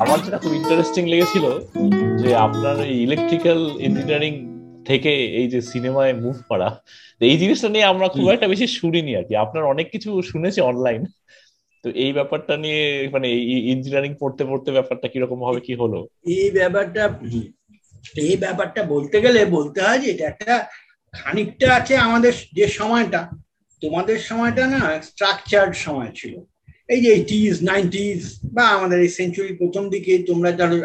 আমার যেটা খুব ইন্টারেস্টিং লেগেছিল যে আপনার এই ইলেকট্রিক্যাল ইঞ্জিনিয়ারিং থেকে এই যে সিনেমায় মুভ করা এই জিনিসটা নিয়ে আমরা খুব একটা বেশি শুনিনি আর কি। আপনার অনেক কিছু শুনেছি অনলাইন তো এই ব্যাপারটা নিয়ে মানে ইঞ্জিনিয়ারিং পড়তে পড়তে ব্যাপারটা কীরকম ভাবে কি হলো? এই ব্যাপারটা এই ব্যাপারটা বলতে গেলে বলতে হয় যে এটা একটা খানিকটা আছে আমাদের যে সময়টা। তোমাদের সময়টা না স্ট্রাকচার্ড সময় ছিল। এই যে এইটিস নাইনটিস বা আমাদের এই সেঞ্চুরির প্রথম দিকে তোমরা যারা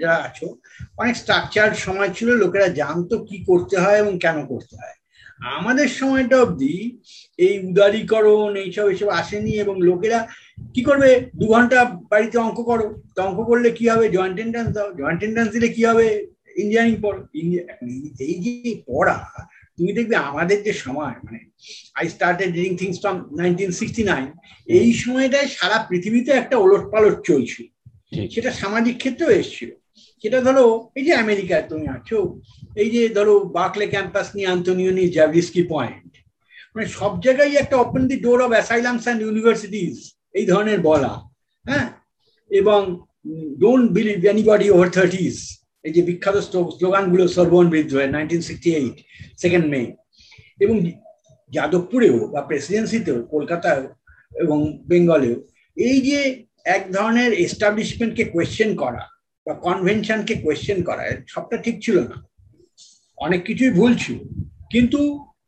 যারা আছো, অনেক স্ট্রাকচার্ড সময় ছিল, লোকেরা জানতো কি করতে হয় এবং কেন করতে হয়। আমাদের সময়টা অবধি এই উদারীকরণ এইসব এসব আসেনি এবং লোকেরা কি করবে? দু ঘণ্টা বাড়িতে অঙ্ক করো। তো অঙ্ক করলে কি হবে? জয়েন্ট এন্ট্রান্স দাও। জয়েন্ট এন্ট্রান্স দিলে কি হবে? ইঞ্জিনিয়ারিং পড়ো। এই যে পড়া তুমি দেখবে আমাদের যে সময় মানে I started reading things from nineteen sixty nine এই সময়টায় সারা পৃথিবীতে একটা ওলট পালট চলছিল সেটা সামাজিক ক্ষেত্রেও এসেছিল। সেটা ধরো এই যে আমেরিকায় তুমি আছো এই যে ধরো বাকলে ক্যাম্পাস নিয়ে আন্তনিও নিয়ে জাভিস্কি পয়েন্ট মানে সব জায়গায় একটা open the door of asylums and universities এই ধরনের বলা হ্যাঁ? এবং don't believe anybody over thirties এই যে বিখ্যাত স্লোগানগুলো সর্বন বিদ্রোহে nineteen sixty eight second May এবং যাদবপুরেও বা প্রেসিডেন্সিতেও কলকাতায় এবং বেঙ্গলেও, এই যে এক ধরনের এস্টাবলিশমেন্টকে কোয়েশ্চেন করা বা কনভেনশনকে কোয়েশ্চেন করা, সবটা ঠিক ছিল না। অনেক কিছুই ভুল ছিল। কিন্তু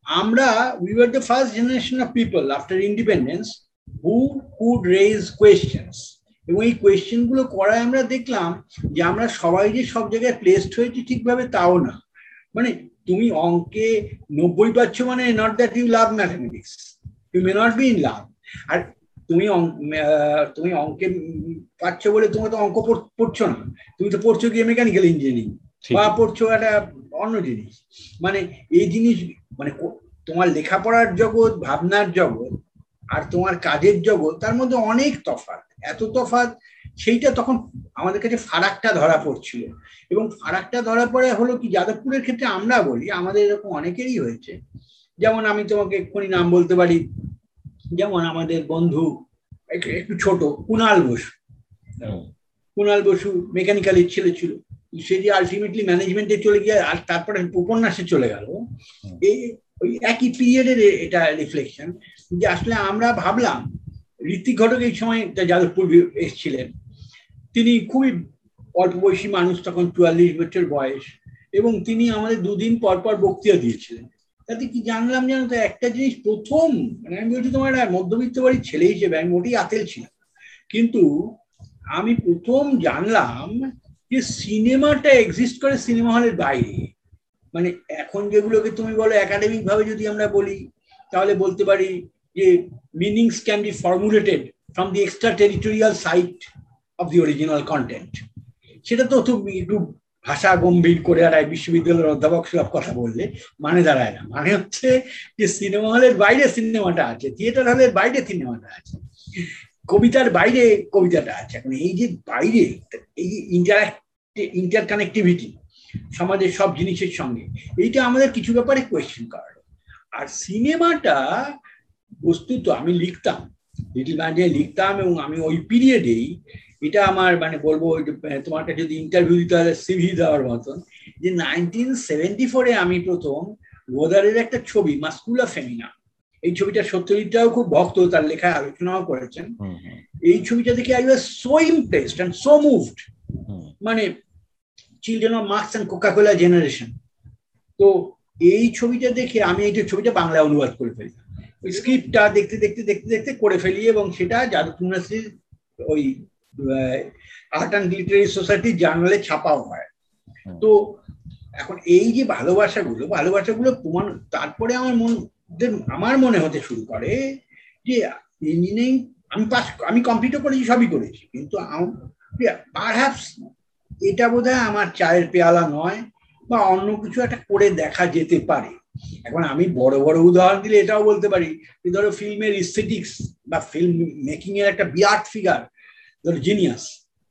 আমরা we are the first generation of people after independence who could raise questions এবং এই কোয়েশ্চেনগুলো করায় আমরা দেখলাম যে আমরা সবাই যে সব জায়গায় প্লেসড হয়েছি ঠিকভাবে তাও না। মানে তুমি অঙ্কে নব্বই পাচ্ছ মানে not that you love mathematics you may not be in love আর তুমি তুমি অঙ্কে পাচ্ছ বলে তুমি তো অঙ্ক পড়ছো না। তুমি তো পড়ছো গিয়ে মেকানিক্যাল ইঞ্জিনিয়ারিং বা পড়ছো একটা অন্য জিনিস। মানে এই জিনিস মানে তোমার লেখাপড়ার জগৎ ভাবনার জগৎ আর তোমার কাজের জগৎ তার মধ্যে অনেক তফাৎ। এত তফাৎ সেইটা তখন আমাদের কাছে ফারাকটা ধরা পড়ছিল। এবং ফারাকটা ধরা পড়ে হলো কি যাদবপুরের ক্ষেত্রে আমরা বলি আমাদের এরকম অনেকেরই হয়েছে। যেমন আমি তোমাকে এক্ষুনি নাম বলতে পারি যেমন আমাদের বন্ধু একটু ছোট কুণাল বসু। কুণাল বসু মেকানিক্যালের ছেলে ছিল। সে যে আলটিমেটলি ম্যানেজমেন্টে চলে গিয়ে আর তারপরে উপন্যাসে চলে গেল এই ওই একই পিরিয়ডের এটা রিফ্লেকশন যে আসলে আমরা ভাবলাম ঋত্বিক ঘটক এই সময় যাদবপুর এসেছিলেন। তিনি খুবই অল্প বয়সী মানুষ তখন চুয়াল্লিশ বছর বয়স এবং তিনি আমাদের দুদিন পর পর বক্তৃতা দিয়েছিলেন। তাতে কি জানলাম জানো তো একটা জিনিস প্রথম মানে আমি বলছি তোমার মধ্যবিত্ত বাড়ির ছেলে হিসেবে আমি মোটেই আতেল ছিলাম কিন্তু আমি প্রথম জানলাম যে সিনেমাটা এক্সিস্ট করে সিনেমা হলের বাইরে। মানে এখন যেগুলোকে তুমি বলো একাডেমিক ভাবে যদি আমরা বলি, তাহলে বলতে পারি যে meanings can be formulated from the extra territorial site of the original content সেটা তো তুমি একটু ভাষা গম্ভীর করে আর বিশ্ববিদ্যালয়ের অধ্যাপক সব কথা বললে মানে দাঁড়ায় না। মানে হচ্ছে যে সিনেমা হলের বাইরে সিনেমাটা আছে থিয়েটার হলের বাইরে সিনেমাটা আছে। কবিতার বাইরে কবিতাটা আছে। এখন এই যে বাইরে, এই ইন্টারাক্ট ইন্টার কানেক্টিভিটি সমাজের সব জিনিসের সঙ্গে, এইটা আমাদের কিছু ব্যাপারে কোয়েশ্চেন করার আর সিনেমাটা বস্তুত আমি লিখতাম লিটল ম্যান্ডে লিখতাম এবং আমি ওই পিরিয়ডেই এটা আমার মানে বলব তোমার কাছে যদি ইন্টারভিউ দিতে হয় সিভি দেওয়ার মতন, যে নাইনটিন সেভেন্টি ফোরে আমি প্রথম গোদারের একটা ছবি মাস্কুলা ফেমিনা এই ছবিটা সত্যজিৎটাও খুব ভক্ত তার লেখায় আলোচনাও করেছেন। এই ছবিটা দেখে I was so impressed and so moved মানে children of Marx and Coca Cola generation তো এই ছবিটা দেখে আমি এই ছবিটা বাংলায় অনুবাদ করে ফেলি। ওই স্ক্রিপ্টটা দেখতে দেখতে দেখতে দেখতে করে ফেলি এবং সেটা যাদবপুর ইউনিভার্সিটির ওই আর্ট অ্যান্ড লিটারি সোসাইটির জার্নালে ছাপাও হয়। তো এখন এই যে ভালোবাসাগুলো ভালোবাসাগুলো প্রমাণ তারপরে আমার মন আমার মনে হতে শুরু করে যে ইঞ্জিনিয়ারিং আমি পাস আমি কমপ্লিটও করেছি, সবই করেছি। কিন্তু এটা বোধ আমার চায়ের পেয়ালা নয় বা অন্য কিছু একটা করে দেখা যেতে পারে। এখন আমি বড় বড় উদাহরণ দিলে এটাও বলতে পারি যে ধরো ফিল্মের ইস্থেটিক্স বা ফিল্ম মেকিং এর একটা বিরাট ফিগার ধরো genius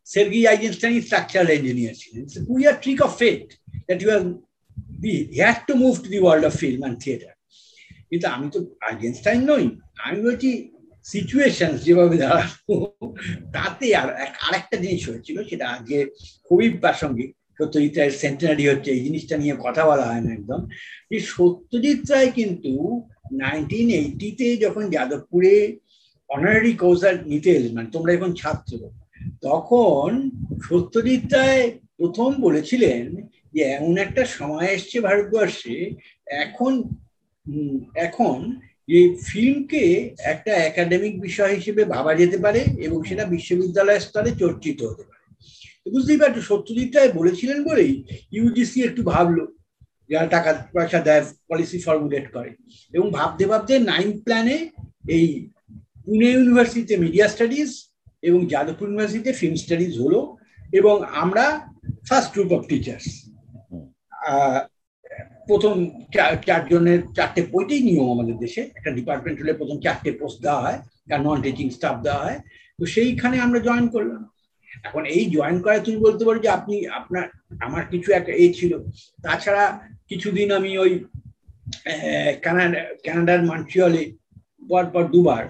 Sergei Eisenstein structural engineer ছিলেন। We are trick of fate that you are we had to move to the world of film and theater কিন্তু আমি তো আইজেনস্টাইন নই। আমি বলছি সিচুয়েশন যেভাবে দাঁড়ানো তাতে আর আরেকটা জিনিস হয়েছিল, সেটা আজকে খুবই প্রাসঙ্গিক। সত্যজিৎ রায়ের সেন্টেনারি হচ্ছে, এই জিনিসটা নিয়ে কথা বলা হয় না একদম। যে সত্যজিৎ রায় কিন্তু নাইনটিন এইটিতে যখন যাদবপুরে অনারারি কৌশল নিতে এলেন মানে তোমরা এখন ছাত্র, তখন সত্যজিৎ রায় প্রথম বলেছিলেন যে, এমন একটা সময় এসছে ভারতবর্ষে, এখন এখন এই ফিল্মকে একটা একাডেমিক বিষয় হিসেবে ভাবা যেতে পারে এবং সেটা বিশ্ববিদ্যালয় স্তরে চর্চিত হতে পারে। বুঝতেই পারছ সত্যজিৎ রায় বলেছিলেন বলেই ইউজিসি একটু ভাবলো যারা টাকা পয়সা দেয় পলিসি ফর্মুলেট করে। এবং ভাবতে ভাবতে নাইন প্ল্যানে এই পুনে ইউনিভার্সিটিতে মিডিয়া স্টাডিজ এবং যাদবপুর ইউনিভার্সিটিতে ফিল্ম স্টাডিজ হলো এবং আমরা ফার্স্ট গ্রুপ অফ টিচার্স প্রথম চারজনের চারটে বইটাই নিয়ম আমাদের দেশে। একটা ডিপার্টমেন্ট হলে প্রথম চারটে পোস্ট দেওয়া হয় আর নন টিচিং স্টাফ দেওয়া হয়। তো সেইখানে আমরা জয়েন করলাম। এখন এই জয়েন করায় তুমি বলতে পারো যে আপনি, আপনার, আমার কিছু একটা এ ছিল। তাছাড়া কিছুদিন আমি ওই কানাডা, কানাডার পর পর দুবার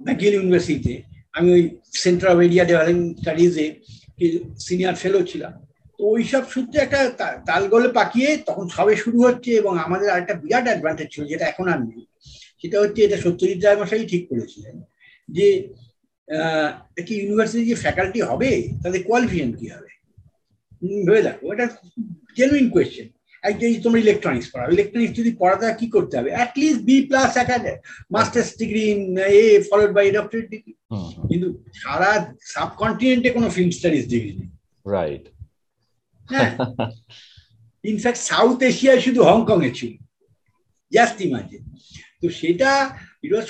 ম্যাগিল ইউনিভার্সিটিতে আমি ওই সেন্টার অফ এরিয়া ডেভেলপমেন্ট স্টাডিজে সিনিয়র ফেলো ছিলাম। ওইসব সূত্রে একটা তালগোলে পাকিয়ে তখন সবে শুরু হচ্ছে এবং আমাদের আরেকটা বিরাট অ্যাডভান্টেজ ছিল যেটা এখন আর নেই। সেটা হচ্ছে এটা সত্যজিৎ রায় মশাই ঠিক করেছিলেন যে কি ইউনিভার্সিটি যে ফ্যাকাল্টি হবে তাদের কোয়ালিফিকেশন কি হবে? ভেবে দেখো এটা জেনুইন কোয়েশ্চেন একজন তোমরা ইলেকট্রনিক্স পড়াবে ইলেকট্রনিক্স যদি পড়াতে কি করতে হবে? At least B plus masters degree A followed by doctorate degree কিন্তু সারা সাবকন্টিনেন্টে কোনো ফিল্ম স্টাডিজ ডিগ্রি নেই। রাইট হ্যাঁ। ইনফ্যাক্ট সাউথ এশিয়ায় শুধু হংকং এ ছিল। জাস্ট ইমাজিন তো সেটা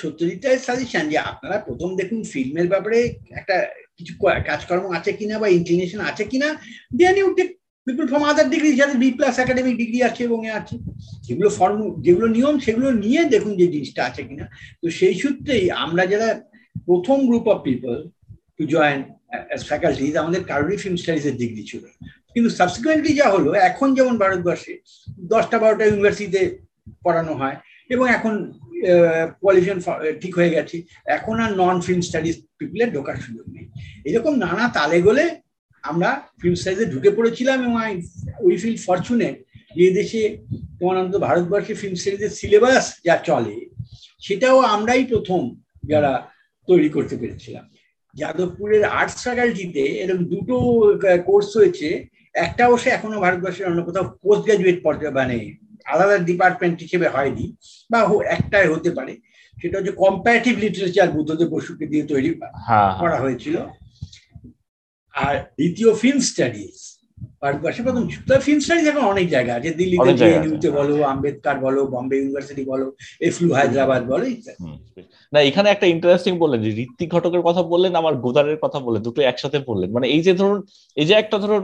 সত্যজিৎ রায়ের সাজেশন যে আপনারা প্রথম দেখুন ফিল্মের ব্যাপারে একটা কিছু কাজকর্ম আছে কিনা বা ইনক্লিনেশন আছে কিনা then you take people from other degree যাদের বি প্লাস একাডেমিক ডিগ্রি আছে এবং এ আছে। যেগুলো ফর্ম যেগুলো নিয়ম, সেগুলো নিয়ে দেখুন যে জিনিসটা আছে কিনা। তো সেই সূত্রেই আমরা যারা প্রথম group of people to join faculties আমাদের কারোরই ফিল্ম স্টাডিজের ডিগ্রি ছিল কিন্তু সাবসিকুয়েন্টলি যা হলো, এখন যেমন ভারতবর্ষে দশটা বারোটা ইউনিভার্সিটিতে পড়ানো হয় এবং এখন পলিউশন ঠিক হয়ে গেছে। এখন আর নন ফিল্ম স্টাডিজ পিপলের ঢোকার সুযোগ নেই। এরকম নানা তালে গলে আমরা ফিল্ম স্টাডিজে ঢুকে পড়েছিলাম এবং আই উই ফিল ফরচুনেট যে দেশে তোমার অন্তত ভারতবর্ষে ফিল্ম স্টাডিজের সিলেবাস যা চলে, সেটাও আমরাই প্রথম যারা তৈরি করতে পেরেছিলাম। যাদবপুরের আর্টস ফ্যাকাল্টিতে এরকম দুটো কোর্স হয়েছে একটা অবশ্যই এখনও ভারতবর্ষের অন্য কোথাও পোস্ট গ্রাজুয়েট পর্যায়ে মানে আলাদা ডিপার্টমেন্ট হিসেবে হয়নি বা একটাই হতে পারে। সেটা হচ্ছে কম্পারেটিভ লিটারেচার বুদ্ধদেব বসুকে দিয়ে তৈরি করা হয়েছিল। আর দ্বিতীয় ফিল্ম স্টাডিজ ভারতবর্ষে প্রথম ফিল্ম স্টাডিজ এখন অনেক জায়গা আছে। দিল্লিতে জেএনইউতে বলো আম্বেদকার বলো বম্বে ইউনিভার্সিটি বলো এফলু হায়দ্রাবাদ বলো না এখানে একটা ইন্টারেস্টিং বললেন যে ঋত্বিক ঘটকের কথা বললেন আমার গোদারের কথা বললেন দুটো একসাথে বললেন। মানে এই যে ধরুন এই যে একটা ধরুন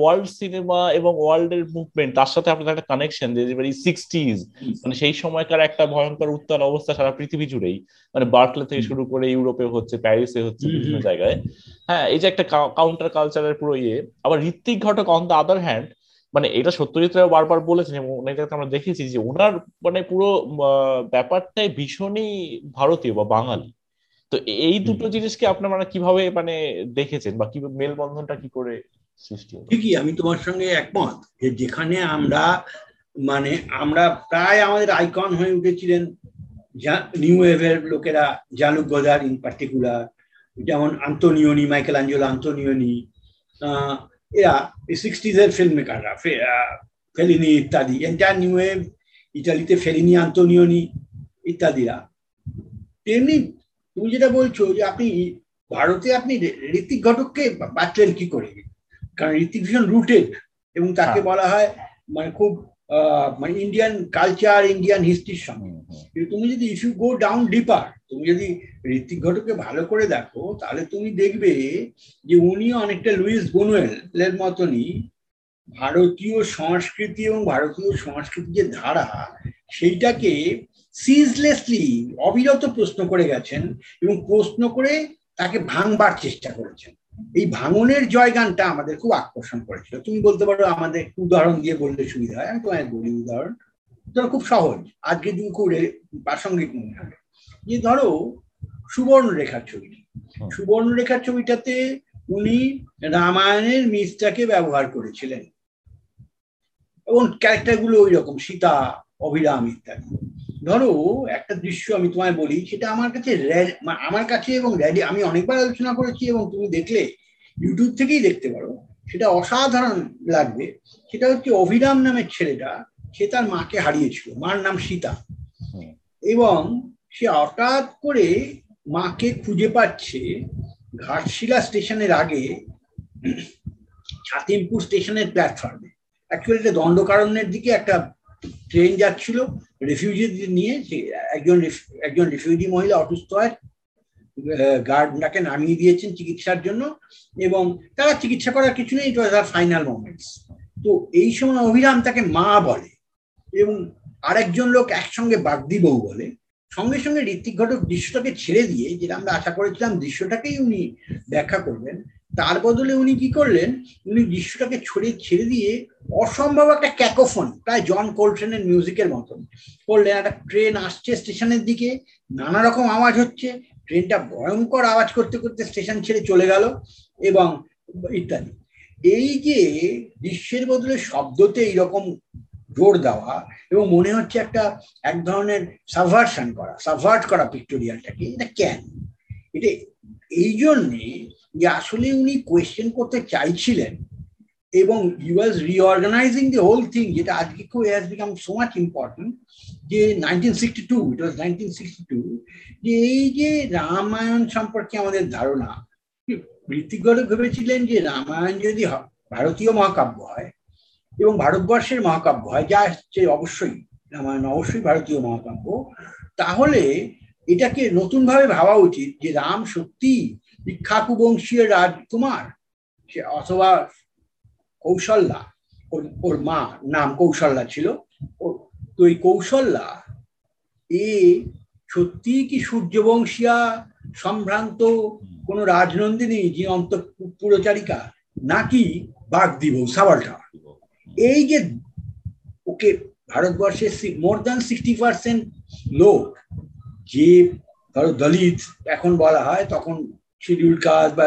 ওয়ার্ল্ড সিনেমা এবং ওয়ার্ল্ড এর মুভমেন্ট তার সাথে আপনার একটা কানেকশন যে সিক্সটিজ মানে সেই সময়কার একটা ভয়ঙ্কর উত্তাল অবস্থা সারা পৃথিবী জুড়েই। মানে বার্কলে থেকে শুরু করে ইউরোপে হচ্ছে প্যারিসে হচ্ছে বিভিন্ন জায়গায়। হ্যাঁ এই যে একটা কাউন্টার কালচারের পুরো ইয়ে আবার Ritwik Ghatak on the other hand মানে এটা সত্যজিৎ রায় বারবার বলেছেন এবং অনেক জায়গাতে আমরা দেখেছি যে ওনার মানে পুরো ব্যাপারটাই ভীষণই ভারতীয় বা বাঙালি। তো এই দুটো জিনিসকে আপনার মানে কীভাবে মানে দেখেছেন বা কি মেলবন্ধনটা কি করে সৃষ্টি ঠিকই আমি তোমার সঙ্গে একমত যে যেখানে আমরা মানে আমরা প্রায় আমাদের আইকন হয়ে উঠেছিলেন নিউ ওয়েভের লোকেরা জালুক গদার ইন পার্টিকুলার যেমন আন্তনিয়নি মাইকেল আঞ্জেলো আন্তনিয়নি এরা এই সিক্সটিজ এর ফিল্ম মেকাররা ফেলিনি ইত্যাদি এন্টার নিউ ওয়েভ ইটালিতে ফেলিনি আন্তনিয়নি ইত্যাদিরা। তেমনি তুমি যেটা বলছো যে আপনি ভারতে আপনি ঋতিক ঘটককে বাঁচলেন কি করে? কারণ ঋতিক ভীষণ রুটেড এবং তাকে বলা হয় মানে খুব মানে ইন্ডিয়ান কালচার ইন্ডিয়ান হিস্ট্রির সঙ্গে। তুমি যদি if you go down deeper তুমি যদি ঋত্বিক ঘটককে ভালো করে দেখো, তাহলে তুমি দেখবে যে উনি অনেকটা লুইস বোনুয়েল এর মতনই ভারতীয় সংস্কৃতি এবং ভারতীয় সংস্কৃতির যে ধারা, সেইটাকে সিজলেসলি অবিরত প্রশ্ন করে গেছেন এবং প্রশ্ন করে তাকে ভাঙবার চেষ্টা করেছেন। এই ভাঙনের জয়গানটা আমাদের খুব আকর্ষণ করেছিল। তুমি বলতে পারো আমাদের একটু উদাহরণ দিয়ে বললে সুবিধা হয়, আমি তোমায় বলি উদাহরণ। খুব সহজ, আজকে তুমি খুব প্রাসঙ্গিক মনে হবে যে ধরো সুবর্ণরেখার ছবিটি। সুবর্ণ রেখার ছবিটাতে উনি রামায়ণের মিসটাকে ব্যবহার করেছিলেন। এবং ক্যারেক্টারগুলো ওই রকম সীতা অভিরাম ইত্যাদি। ধরো একটা দৃশ্য আমি তোমায় বলি সেটা আমার কাছে আমার কাছে এবং রেডি আমি অনেকবার আলোচনা করেছি এবং তুমি দেখলে ইউটিউব থেকেই দেখতে পারো সেটা অসাধারণ লাগবে। সেটা হচ্ছে অভিরাম নামের ছেলেটা সে তার মাকে হারিয়েছিল। মার নাম সীতা। এবং সে হঠাৎ করে মাকে খুঁজে পাচ্ছে ঘাটশিলা স্টেশনের আগে, ছাতিমপুর স্টেশনের প্ল্যাটফর্মে অ্যাকচুয়ালি এটা দণ্ডকারণ্যের দিকে একটা ট্রেন যাচ্ছিল রেফিউজি নিয়ে একজন একজন রেফিউজি মহিলা অসুস্থ হয় গার্ডটাকে নামিয়ে দিয়েছেন চিকিৎসার জন্য এবং তারা চিকিৎসা করার কিছু নেই আর ফাইনাল মোমেন্টস তো এই সময় অভিরাম তাকে মা বলে এবং আরেকজন লোক একসঙ্গে বাগদি বউ বলে। সঙ্গে সঙ্গে ঋত্বিক ঘটক দৃশ্যটাকে ছেড়ে দিয়ে, যেটা আমরা আশা করেছিলাম দৃশ্যটাকেই উনি ব্যাখ্যা করবেন, তার বদলে উনি কি করলেন? উনি দৃশ্যটাকে ছড়ে ছেড়ে দিয়ে অসম্ভব একটা ক্যাকোফোন, প্রায় জন কোলট্রেনের মিউজিকের মতন, করলেন। একটা ট্রেন আসছে স্টেশনের দিকে, নানা রকম আওয়াজ হচ্ছে, ট্রেনটা ভয়ঙ্কর আওয়াজ করতে করতে স্টেশন ছেড়ে চলে গেল, এবং ইত্যাদি। এই যে দৃশ্যের বদলে শব্দতে এইরকম জোর দেওয়া এবং মনে হচ্ছে একটা এক ধরনের সাভার্সন করা সাভার্ট করা পিক্টোরিয়ালটাকে এটা কেন? এটা এই জন্যে যে আসলে উনি কোয়েশ্চেন করতে চাইছিলেন এবং হি ওয়াজ রিঅর্গানাইজিং দি হোল থিং যেটা আজকে খুব has become so much important যে nineteen sixty two it was nineteen sixty two যে এই যে রামায়ণ সম্পর্কে আমাদের ধারণা ঋতিকগড় ভেবেছিলেন যে রামায়ণ যদি ভারতীয় মহাকাব্য হয় এবং ভারতবর্ষের মহাকাব্য, হয় যা হচ্ছে অবশ্যই রামায়ণ, অবশ্যই ভারতীয় মহাকাব্য, তাহলে এটাকে নতুনভাবে ভাবা উচিত যে রাম সত্যি ইক্ষাকু বংশীয় রাজকুমার? সে অথবা কৌশল্যা, ওর ওর মা, নাম কৌশল্যা ছিল তো এই কৌশল্যা, এ সত্যি কি সূর্যবংশিয়া সম্ভ্রান্ত কোন রাজনন্দিনী যে অন্তঃপুরচারিকা, নাকি বাগদিব সাবালটা? এই যে ওকে ভারতবর্ষের মোর দ্যান সিক্সটি পার্সেন্ট লোক যে ধরো দলিত, এখন বলা হয়, তখন শিডিউল কাস্ট বা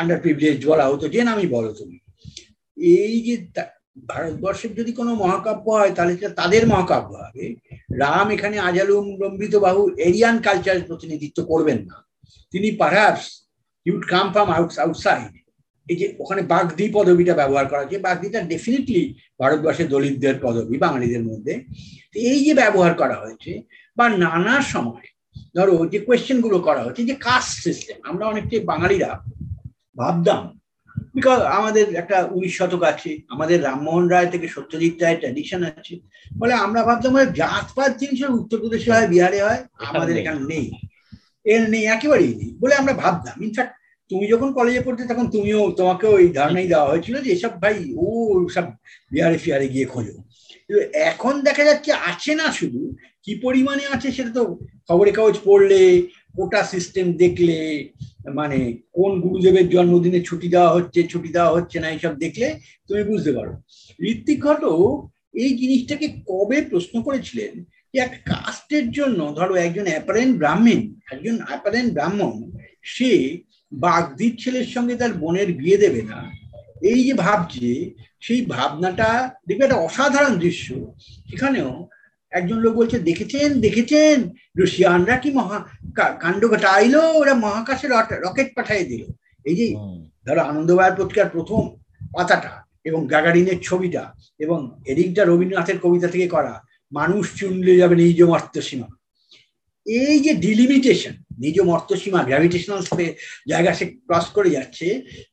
আন্ডার প্রিভিলেজ বলা হতো, যে নামই বলো তুমি। এই যে ভারতবর্ষের যদি কোনো মহাকাব্য হয়, তাহলে সেটা তাদের মহাকাব্য হবে। রাম এখানে আজালুম লম্বিত বাহু এরিয়ান কালচারের প্রতিনিধিত্ব করবেন না। তিনি perhaps you'd come from out outside এই যে ওখানে বাগদি পদবিটা ব্যবহার করা হচ্ছে বাগদিটা ডেফিনেটলি ভারতবর্ষের দলিতদের পদবি বাঙালিদের মধ্যে। এই যে ব্যবহার করা হয়েছে বা নানা সময় ধরো যে কোয়েশ্চেনগুলো করা হচ্ছে যে কাস্ট সিস্টেম আমরা অনেকটাই বাঙালিরা ভাবতাম বিকজ আমাদের একটা উনিশ শতক আছে আমাদের রামমোহন রায় থেকে সত্যজিৎ রায়ের ট্র্যাডিশন আছে। ফলে আমরা ভাবতাম জাতপাত জিনিস উত্তরপ্রদেশে হয় বিহারে হয় আমাদের এখানে নেই। এর নেই একেবারেই নেই বলে আমরা ভাবতাম। ইনফ্যাক্ট তুমি যখন কলেজে পড়তে, তখন তুমিও তোমাকেও এই ধারণাই দেওয়া হয়েছিল যে এসব ভাই, ও সব বিহারে ফিহারে গিয়ে খোঁজো। এখন দেখা যাচ্ছে, আছে না শুধু, কি পরিমাণে আছে সেটা তো খবরের কাগজ পড়লে, কোটা সিস্টেম দেখলে মানে কোন গুরুদেবের জন্মদিনে ছুটি দেওয়া হচ্ছে, ছুটি দেওয়া হচ্ছে না, এইসব দেখলে তুমি বুঝতে পারো। ঋত্বিক ঘটক এই জিনিসটাকে কবে প্রশ্ন করেছিলেন যে একটা কাস্টের জন্য, ধরো একজন অ্যাপারেন্ট ব্রাহ্মণ, একজন অ্যাপারেন্ট ব্রাহ্মণ, সে বাগদির ছেলের সঙ্গে তার বোনের বিয়ে দেবে না। এই যে ভাবছে সেই ভাবনাটা দেখবে একটা অসাধারণ দৃশ্য। সেখানেও একজন লোক বলছে দেখেছেন দেখেছেন রশিয়ানরা কি মহা কাণ্ড ঘটাইলো? ওরা মহাকাশে রকেট পাঠিয়ে দিল। এই যে ধরো আনন্দবায়ার পত্রিকার প্রথম পাতাটা এবং গাগারিনের ছবিটা এবং এদিকটা রবীন্দ্রনাথের কবিতা থেকে করা মানুষ চুনলে যাবে নিজ মর্তসীমা এই যে ডিলিমিটেশন নিজ মর্তসীমা গ্র্যাভিটেশনাল জায়গা সে ক্রস করে যাচ্ছে,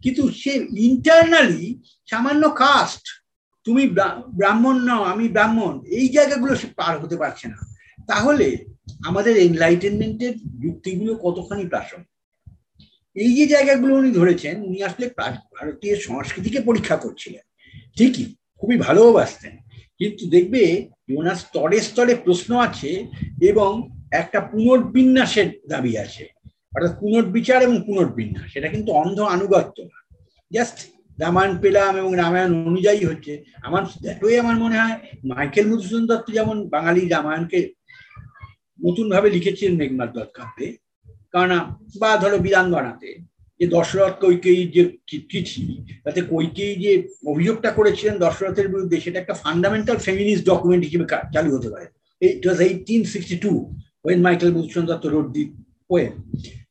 কিন্তু সে ইন্টারনালি সামান্য কাস্ট তুমি ব্রাহ্মণ নাও, আমি ব্রাহ্মণ, এই জায়গাগুলো সে পার হতে পারছে না। তাহলে আমাদের এনলাইটেনমেন্টের যুক্তিগুলো কতখানি প্রাসঙ্গিক? এই যে জায়গাগুলো উনি ধরেছেন, উনি আসলে ভারতীয় সংস্কৃতিকে পরীক্ষা করছিলেন। ঠিকই, খুবই ভালোবাসতেন কিন্তু দেখবে, ওনার স্তরে স্তরে প্রশ্ন আছে এবং একটা পুনর্বিন্যাসের দাবি আছে। অর্থাৎ পুনর্বিচার এবং পুনর্বিন্যাস, এটা কিন্তু অন্ধ আনুগত্য না। জাস্ট রামায়ণ পেলাম এবং রামায়ণ অনুযায়ী হচ্ছে। আমার দ্যাটই আমার মনে হয় মাইকেল মধুসূদন দত্ত যেমন বাঙালি রামায়ণকে নতুন ভাবে লিখেছিলেন মেঘনাথ দত্ত কারণ বা ধরো বিরাঙ্গনাতে যে দশরথ কৈকেয়ী যে চিঠি তাতে কৈকেয়ী যে অভিযোগটা করেছিলেন দশরথের বিরুদ্ধে, সেটা একটা ফান্ডামেন্টাল ফেমিনিস্ট ডকুমেন্ট হিসেবে চালু হতে পারে। It was eighteen sixty two Michael Madhusudan Dutt wrote the poem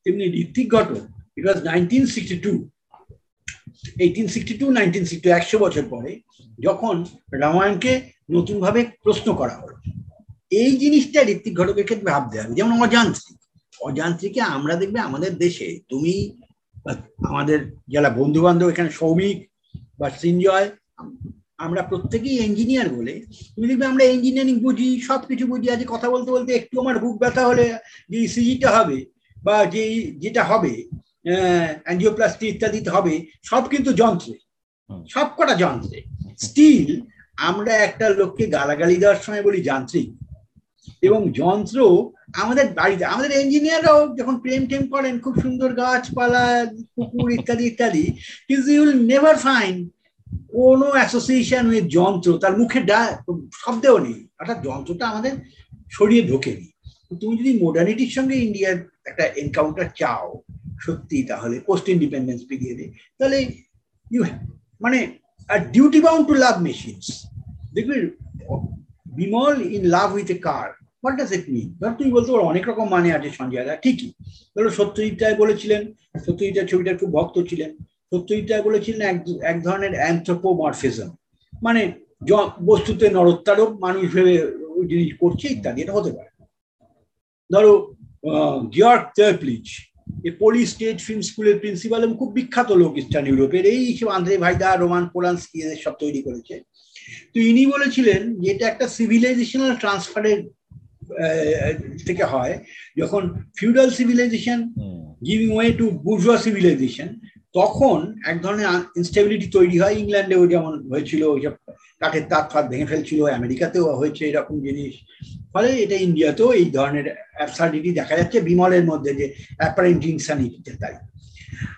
তেমনি Ritwik Ghatak it was nineteen sixty two eighteen sixty two nineteen sixty একশো বছর পরে যখন রামায়ণকে নতুনভাবে প্রশ্ন করা হলো। এই জিনিসটা ঋত্বিক ঘটকের ক্ষেত্রে ভাবতে হবে। যেমন অযান্ত্রিক। অযান্ত্রিকে আমরা দেখবে আমাদের দেশে তুমি আমাদের যারা বন্ধু বান্ধব এখানে সৌমিক বা সৃঞ্জয় আমরা প্রত্যেকেই ইঞ্জিনিয়ার বলে। তুমি দেখবে আমরা ইঞ্জিনিয়ারিং বুঝি সব কিছু বুঝি আজ কথা বলতে বলতে একটু আমার বুক ব্যথা হলে যে ইসিজিটা হবে বা যে যেটা হবে অ্যাঞ্জিওপ্লাস্টি ইত্যাদিতে হবে সব কিন্তু যন্ত্রে। সব কটা যন্ত্রে। স্টিল আমরা একটা লোককে গালাগালি দেওয়ার সময় বলি যান্ত্রিক। এবং যন্ত্র আমাদের বাড়িতে আমাদের ইঞ্জিনিয়াররাও যখন প্রেম টেম করেন খুব সুন্দর গাছপালা কুকুর ইত্যাদি ইত্যাদি কিন্তু ইউল নেভার ফাইন কোনো অ্যাসোসিয়েশন উইথ যন্ত্র, তার মুখে ডা, শব্দেও নেই। অর্থাৎ যন্ত্রটা আমাদের সরিয়ে ঢোকেনি। তুমি যদি মডার্নিটির সঙ্গে ইন্ডিয়ার একটা এনকাউন্টার চাও, সত্যি তাহলে পোস্ট ইন্ডিপেন্ডেন্স পিরিয়ডে তাহলে ইউ মানে are duty bound to love machines দেখবে Bimal in love with a car what does it mean ধর তুমি বলতে পারো, অনেক রকম মানে আছে সঞ্জয় দা, ঠিকই। ধরো সত্যজিৎ রায় বলেছিলেন, সত্যজিৎ রায় ছবিটার খুব ভক্ত ছিলেন। রায় বলেছিলেন এক এক ধরনের অ্যান্থ্রোপোমরফিজম মানে বস্তুতে নরত্বারও মানুষ ভেবে ওই জিনিস করছে ইত্যাদি এটা হতে পারে। ধরো গিয়র্ক Toeplitz a Polish state film স্কুলের প্রিন্সিপাল এবং খুব বিখ্যাত লোক ইস্টার্ন ইউরোপের এই হিসেবে আন্দ্রে ভাইদা রোমান পোলান্সকি এদের সব তৈরি করেছে। তো ইনি বলেছিলেন যে এটা একটা সিভিলাইজেশনাল ট্রান্সফারের থেকে হয় যখন feudal civilization giving way to bourgeois civilization তখন এক ধরনের ইনস্টেবিলিটি তৈরি হয়। ইংল্যান্ডেও যেমন হয়েছিল ওইসব কাঠের তাঁত ফাত ভেঙে ফেলছিল, আমেরিকাতেও হয়েছে এরকম জিনিস। ফলে এটা ইন্ডিয়াতেও এই ধরনের অ্যাবসার্ডিটি দেখা যাচ্ছে, বিমলের মধ্যে যে অ্যাপারেন্ট ইনসানিটি তাই।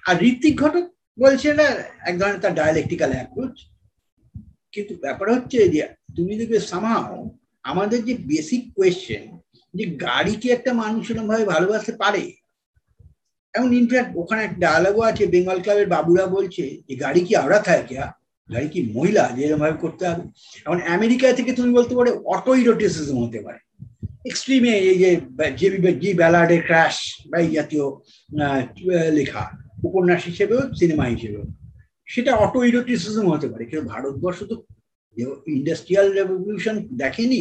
আর ঋত্বিক ঘটক বলছে না, এক ধরনের তার ডায়ালেকটিক্যাল অ্যাপ্রোচ কিন্তু ব্যাপার হচ্ছে যে, তুমি দেখবে সামাও আমাদের যে বেসিক কোয়েশ্চেন যে গাড়িকে একটা মানুষ এরকম ভাবে ভালোবাসতে পারে এমন ইনফ্যাক্ট ওখানে একটা ডায়ালগও আছে বেঙ্গল ক্লাবের বাবুরা বলছে যে, গাড়ি কি আওড়া থাকে কেয়া? গাড়ি কি মহিলা? যে এরকম ভাবে করতে হবে। এখন আমেরিকা থেকে তুমি বলতে পারো অটো ইরোটিসিজম হতে পারে। এক্সট্রিমে এই যে জি ব্যালাডে ক্র্যাশ বা এই জাতীয় লেখা, উপন্যাস হিসেবেও সিনেমা হিসেবেও। সেটা অটো ইরোটিসিজম হতে পারে। কিন্তু ভারতবর্ষ তো ইন্ডাস্ট্রিয়াল রেভলিউশন দেখেনি?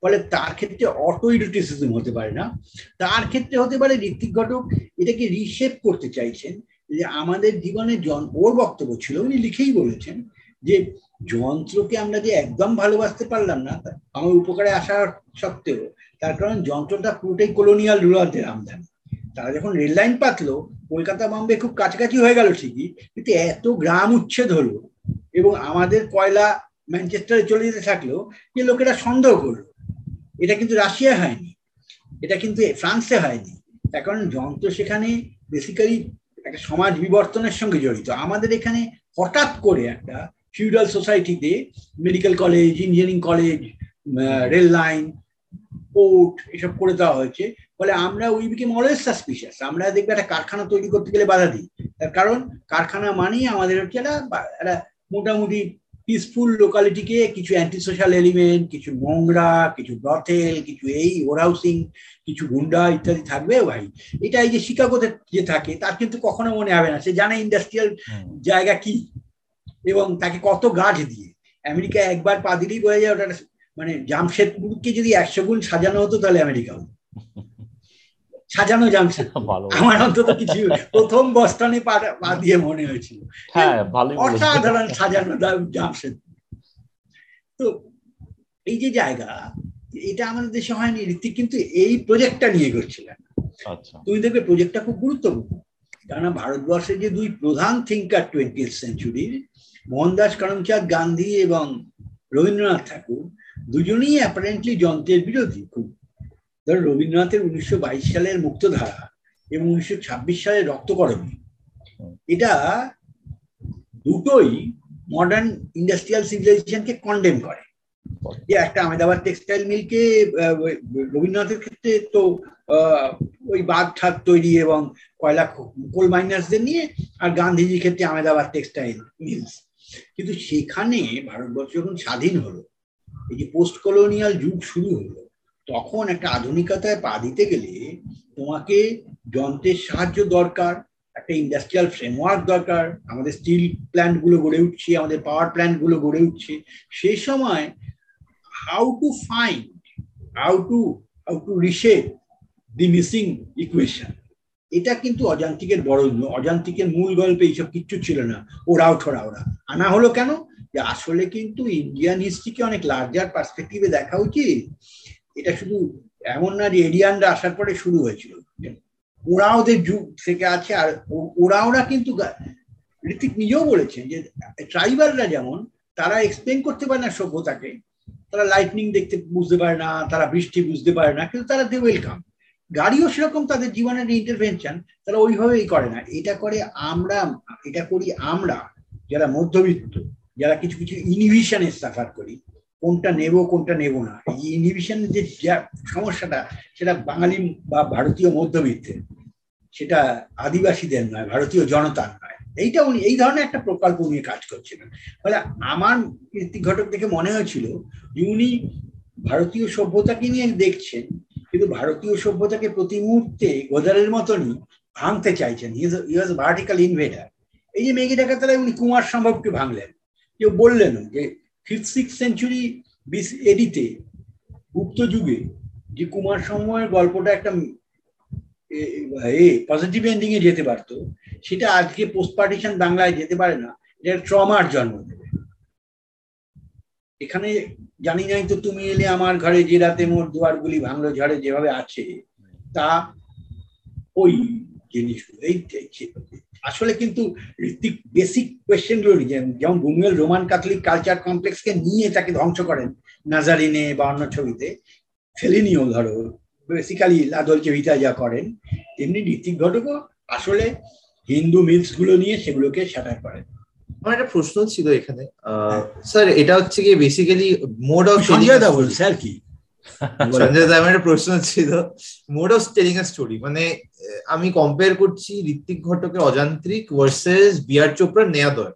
ফলে তার ক্ষেত্রে অটো ইরোটিসিজম হতে পারে না। তার ক্ষেত্রে হতে পারে ঋত্বিক ঘটক এটাকে রিশেপ করতে চাইছেন। যে আমাদের জীবনে জন, ওর বক্তব্য ছিল, উনি লিখেই বলেছেন যে যন্ত্রকে আমরা যে একদম ভালোবাসতে পারলাম না আমার উপকারে আসার সত্ত্বেও, তার কারণ যন্ত্রটা পুরোটাই কলোনিয়াল রুলারদের আমদানি। তারা যখন রেল লাইন পাতলো, কলকাতা, বম্বে খুব কাছাকাছি হয়ে গেল ঠিকই, কিন্তু এত গ্রাম উচ্ছেদ হলো এবং আমাদের কয়লা ম্যানচেস্টারে চলে যেতে থাকল যে লোকেরা সন্দেহ করল, এটা কিন্তু রাশিয়া হয়নি, এটা কিন্তু ফ্রান্সে হয়নি। কারণ যন্ত্র সেখানে বেসিক্যালি একটা সমাজ বিবর্তনের সঙ্গে জড়িত। আমাদের এখানে হঠাৎ করে একটা ফিউডাল সোসাইটিতে medical college engineering college rail line port এসব করে দেওয়া হয়েছে। ফলে আমরা উই বিকেম অলওয়েজ সাসপিশিয়াস আমরা দেখবে একটা কারখানা তৈরি করতে গেলে বাধা দিই। তার কারণ কারখানা মানেই আমাদের হচ্ছে একটা মোটামুটি পিসফুল লোকালিটিকে কিছু অ্যান্টি সোশ্যাল এলিমেন্ট কিছু নোংরা কিছু ব্রথেল কিছু এই ওরহাউসিং কিছু গুন্ডা ইত্যাদি থাকবে ভাই। এটা এই যে শিকাগোতে যে থাকে তার কিন্তু কখনো মনে হবে না। সে জানে ইন্ডাস্ট্রিয়াল জায়গা কি এবং তাকে কত গাছ দিয়ে। আমেরিকা একবার পা দিলেই বোঝা যায় ওটা মানে জামশেদপুরকে যদি একশো গুণ সাজানো হতো তাহলে আমেরিকা হতো। সাজানো জামশেদ। আমার অন্তত কিছু প্রথম বস্তানে পা দিয়ে মনে হয়েছিল। অসাধারণ সাজানো জামশেদ। তো এই যে জায়গা এটা আমাদের দেশে হয়নি ঋতিক কিন্তু এই প্রজেক্টটা নিয়ে করছিলেন তুমি দেখবে প্রজেক্টটা খুব গুরুত্বপূর্ণ। কেননা ভারতবর্ষের যে দুই প্রধান থিঙ্কার টোয়েন্টি সেঞ্চুরির মোহনদাস করমচাঁদ গান্ধী এবং রবীন্দ্রনাথ ঠাকুর দুজনেই অ্যাপারেন্টলি যন্ত্রের বিরোধী খুব ধর রবীন্দ্রনাথের উনিশশো বাইশ সালের মুক্তধারা এবং উনিশশো ছাব্বিশ সালের রক্তকরণী, এটা দুটোই মডার্ন ইন্ডাস্ট্রিয়াল সিভিলাইজেশনকে কন্ডেম করে। যে একটা আহমেদাবাদ টেক্সটাইল মিলকে রবীন্দ্রনাথের ক্ষেত্রে তো ওই বাঘ ঠাক তৈরি এবং কয়লা কোল মাইনার্সদের নিয়ে আর গান্ধীজির ক্ষেত্রে আহমেদাবাদ টেক্সটাইল মিলস কিন্তু সেখানে ভারতবর্ষ যখন স্বাধীন হলো, এই যে পোস্ট কলোনিয়াল যুগ শুরু হলো তখন একটা আধুনিকতায় পা দিতে গেলে তোমাকে যন্ত্রের সাহায্য দরকার, একটা ইন্ডাস্ট্রিয়াল ফ্রেমওয়ার্ক দরকার, আমাদের স্টিল প্ল্যান্টগুলো গড়ে উঠছে, আমাদের পাওয়ার প্ল্যান্টগুলো গড়ে উঠছে। সেই সময় how to find how to how to reshape the missing equation এটা কিন্তু অজান্তিকের বড়, অজান্তিকের মূল গল্পে এইসব কিচ্ছু ছিল না। ওরাও ঠোরা ওরা আনা হলো কেন? যে আসলে কিন্তু ইন্ডিয়ান হিস্ট্রিকে অনেক লার্জার পার্সপেক্টিভে দেখা উচিত। এটা শুধু এমন না যে এরিয়ানরা আসার পরে শুরু হয়েছিল। ওরা ওদের যুগ থেকে আছে, আর ওরা ওরা কিন্তু ঋতিক নিজেও বলেছেন যে ট্রাইবালরা যেমন, তারা এক্সপ্লেন করতে পারে না সভ্যতাকে। তারা লাইটনিং দেখতে বুঝতে পারে না, তারা বৃষ্টি বুঝতে পারে না, কিন্তু তারা দে ওয়েলকাম গাড়িও সেরকম তাদের জীবনের ইন্টারভেনশন তারা ওইভাবেই করে না। এটা করে আমরা, এটা করি আমরা, যারা মধ্যবিত্ত, যারা কিছু কিছু ইনহিবিশনের সাফার করি কোনটা নেব কোনটা নেব না। এই ইনহিবিশনের যে সমস্যাটা, সেটা বাঙালি বা ভারতীয় মধ্যবিত্তের সেটা আদিবাসীদের নয়, ভারতীয় জনতার নয়। এইটা উনি, এই ধরনের একটা প্রকল্প নিয়ে কাজ করছিলেন। ফলে আমার কীর্তি ঘটক দেখে মনে হয়েছিল যে উনি ভারতীয় সভ্যতাকে নিয়ে দেখছেন, কিন্তু ভারতীয় সভ্যতাকে প্রতি মুহূর্তে গোদারের মতনই ভাঙতে চাইছেন। ইউজ ভার্টিক্যাল ইনভেডার এই যে মেঘে ডাকাতারায় উনি কুমার সম্ভবকে ভাঙলেন। কেউ বললেন যে ফিফথ সিক্স সেঞ্চুরি বিস এডিতে গুপ্ত যুগে যে কুমার সময়ের গল্পটা একটা পজিটিভ এন্ডিং এ যেতে পারতো। সেটা আজকে পোস্ট পার্টিশন বাংলায় যেতে পারে না। এটা ট্রমার জন্ম দেবে। এখানে জানি নাই তো তুমি এলে আমার ঘরে যে রাতে মোর দুয়ারগুলি ভাঙলো ঝড়ে যেভাবে আছে, তা ওই জিনিসগুলো এই আসলে কিন্তু ঋত্বিক বেসিক কোয়েশ্চেনগুলো যেমন বুমুয়েল রোমান ক্যাথলিক কালচার কমপ্লেক্সকে নিয়ে তাকে ধ্বংস করেন নাজারিনে বা অন্য ছবিতে। ফেলিনিও ধরো বেসিক্যালি লাদলচে ভিতা যা করেন তেমনি ঋত্বিক ঘটকও আসলে হিন্দু মিলসগুলো নিয়ে সেগুলোকে স্যাটার করেন। আমার একটা প্রশ্ন ছিল এখানে। স্যার এটা হচ্ছে কি basically mode of Sanjay da ball sir কি। সঞ্জয় দা একটা প্রশ্ন ছিল। Mode of telling a story মানে আমি কম্পেয়ার করছি ঋত্বিক ঘটকের অযান্ত্রিক ভার্সেস বিআর চোপড়ার নেয়াদয়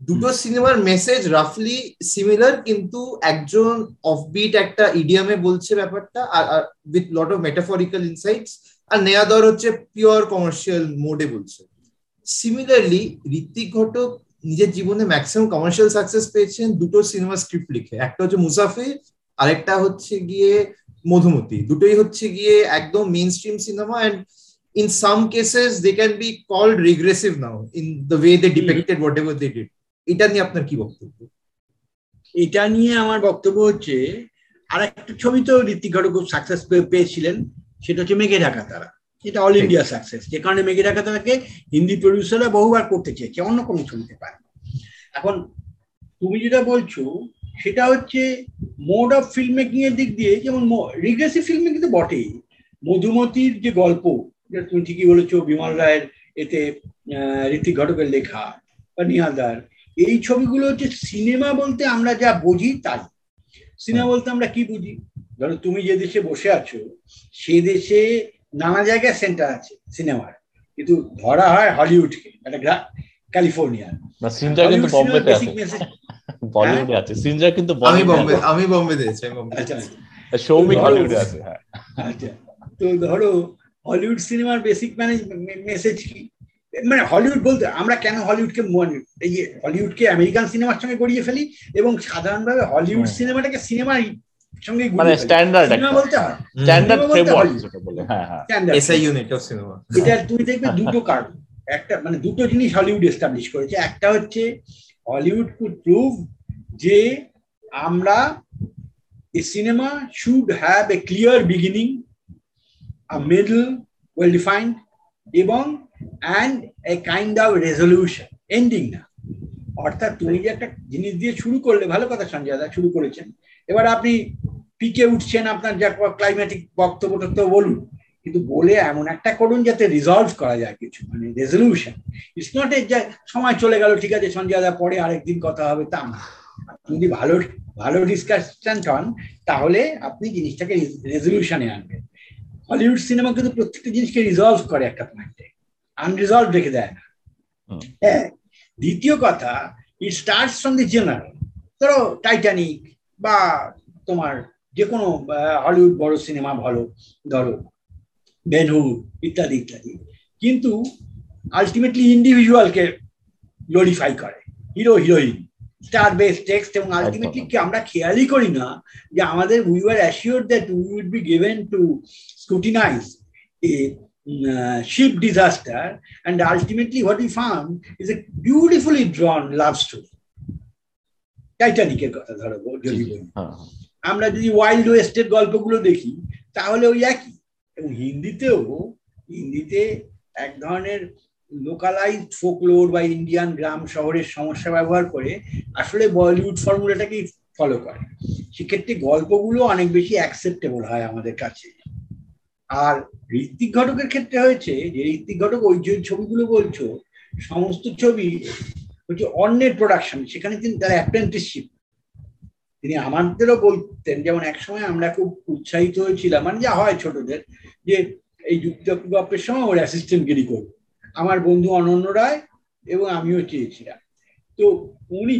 দুটো সিনেমার মেসেজ রাফলি সিমিলার কিন্তু একজন অফবিট একটা ইডিয়ামে বলছে ব্যাপারটা আর with lot of metaphorical insights আর নেয়াদর হচ্ছে পিওর কমার্শিয়াল মোডে বলছে। সিমিলারলি ঋত্বিক ঘটক নিজের জীবনে ম্যাক্সিমাম কমার্শিয়াল সাকসেস পেয়েছেন দুটো সিনেমা স্ক্রিপ্ট লিখে। একটা হচ্ছে মুসাফির আরেকটা হচ্ছে গিয়ে মধুমতি। দুটোই হচ্ছে গিয়ে একদম mainstream cinema and in some cases they can be called regressive now in the way they depicted whatever they did এটা নিয়ে আপনার কি বক্তব্য? এটা নিয়ে আমার বক্তব্য হচ্ছে আর একটা ছবি তো ঋত্বিক ঘটক খুব সাকসেস পেয়েছিলেন সেটা হচ্ছে মেঘে ঢাকা তারা। এটা অল ইন্ডিয়া সাকসেস যে কারণে মেঘে ঢাকা তারাকে হিন্দি প্রডিউসাররা বহুবার করতে চেয়েছে অন্য কোনো ছবিতে পারে এখন তুমি যেটা বলছো সেটা হচ্ছে মোড অফ ফিল্ম মেকিং এর দিক দিয়ে যেমন রিগ্রেসিভ ফিল্ম মেকিং তো বটেই। মধুমতির যে গল্প তুমি ঠিকই বলেছ বিমল রায়ের এতে ঋতিক ঘটকের লেখা বা নিহালদার এই ছবিগুলো হচ্ছে সিনেমা বলতে আমরা যা বুঝি তাই। সিনেমা বলতে আমরা কি বুঝি? ধরো তুমি যে দেশে বসে আছো সে দেশে নানা জায়গায় সেন্টার আছে সিনেমার কিন্তু ধরা হয় হলিউডকে একটা ক্যালিফোর্নিয়া আছে বলিউডে আছে। সিনজা কিন্তু আমি বম্বে আমি বম্বে দিয়েছি আমি বম্বে আচ্ছা। সৌমিক হলিউডে আছে হ্যাঁ। আচ্ছা। তো ধরো হলিউড সিনেমার বেসিক মানে মেসেজ কি? মানে হলিউড বলতে আমরা কেন হলিউডকে এই হলিউডকে আমেরিকান সিনেমার সঙ্গে গড়িয়ে ফেলি এবং সাধারণভাবে হলিউড সিনেমাটাকে সিনেমার সঙ্গে মানে স্ট্যান্ডার্ড সিনেমা বলতে হয়। স্ট্যান্ডার্ড ফ্রেমওয়ার্ক যেটা বলে হ্যাঁ হ্যাঁ। এসআই ইউনিট অফ সিনেমা এটা তুমি দেখবে দুটো কারণ। একটা মানে দুটো জিনিস হলিউড এস্টাবলিশ করেছে। একটা হচ্ছে হলিউড কুড প্রুভ যে আমরা a cinema should have a clear beginning middle well defined এবং and a kind of resolution ending না। অর্থাৎ তুমি যে একটা জিনিস দিয়ে শুরু করলে, ভালো কথা সঞ্জয় দা, শুরু করেছেন। এবার আপনি পিকে উঠছেন আপনার যা ক্লাইমেটিক বক্তব্য টক্তব্য বলুন। কিন্তু বলে এমন একটা করুন যাতে রিজলভ করা যায় কিছু মানে রেজলিউশন ইটস নট এ সময় চলে গেল ঠিক আছে সঞ্জয় দা পরে আরেকদিন কথা হবে তা না। যদি ভালো ভালো ডিসকাশন হন তাহলে আপনি জিনিসটাকে রেজলিউশনে আনবেন। হলিউড সিনেমা কিন্তু প্রত্যেকটা জিনিসকে রিজলভ করে একটা পয়েন্টে আনরিজলভ রেখে দেয় না। হ্যাঁ দ্বিতীয় কথা it starts from the general ধরো টাইটানিক বা তোমার যে কোনো হলিউড বড় সিনেমা ভালো ধরো। বেনহুড ইত্যাদি ইত্যাদি। কিন্তু আলটিমেটলি ইন্ডিভিজুয়ালকে গ্লোরিফাই করে। Hero heroine star base text এবং আলটিমেটলি কি আমরা খেয়ালই করি না যে আমাদের we are assure that we would be given to scrutinise a ship disaster and ultimately what we found is a beautifully drawn love story টাইটানিকের কথা ধরো যদি বলি। আমরা যদি ওয়াইল্ড ওয়েস্টের গল্পগুলো দেখি তাহলে ওই একই। এবং হিন্দিতেও হিন্দিতে এক ধরনের লোকালাইজ ফোকলোর বা ইন্ডিয়ান গ্রাম শহরের সমস্যা ব্যবহার করে আসলে বলিউড ফর্মুলাটাকেই ফলো করে? সেক্ষেত্রে গল্পগুলো অনেক বেশি অ্যাকসেপ্টেবল হয় আমাদের কাছে। আর ঋত্বিক ঘটকের ক্ষেত্রে হয়েছে যে ঋত্বিক ঘটক ওই যে ছবিগুলো বলছো, সমস্ত ছবি হচ্ছে অন্যের প্রোডাকশন সেখানে তিনি তার অ্যাপ্রেন্টিসশিপ তিনি আমাদেরও বলতেন, যেমন একসময় আমরা খুব উৎসাহিত হয়েছিলাম মানে যা হয় ছোটদের, যে এই যুক্ত গল্পের সময় ওর অ্যাসিস্ট্যান্ট গিরি করব আমার বন্ধু অনন্য রায় এবং আমিও চেয়েছিলাম। তো উনি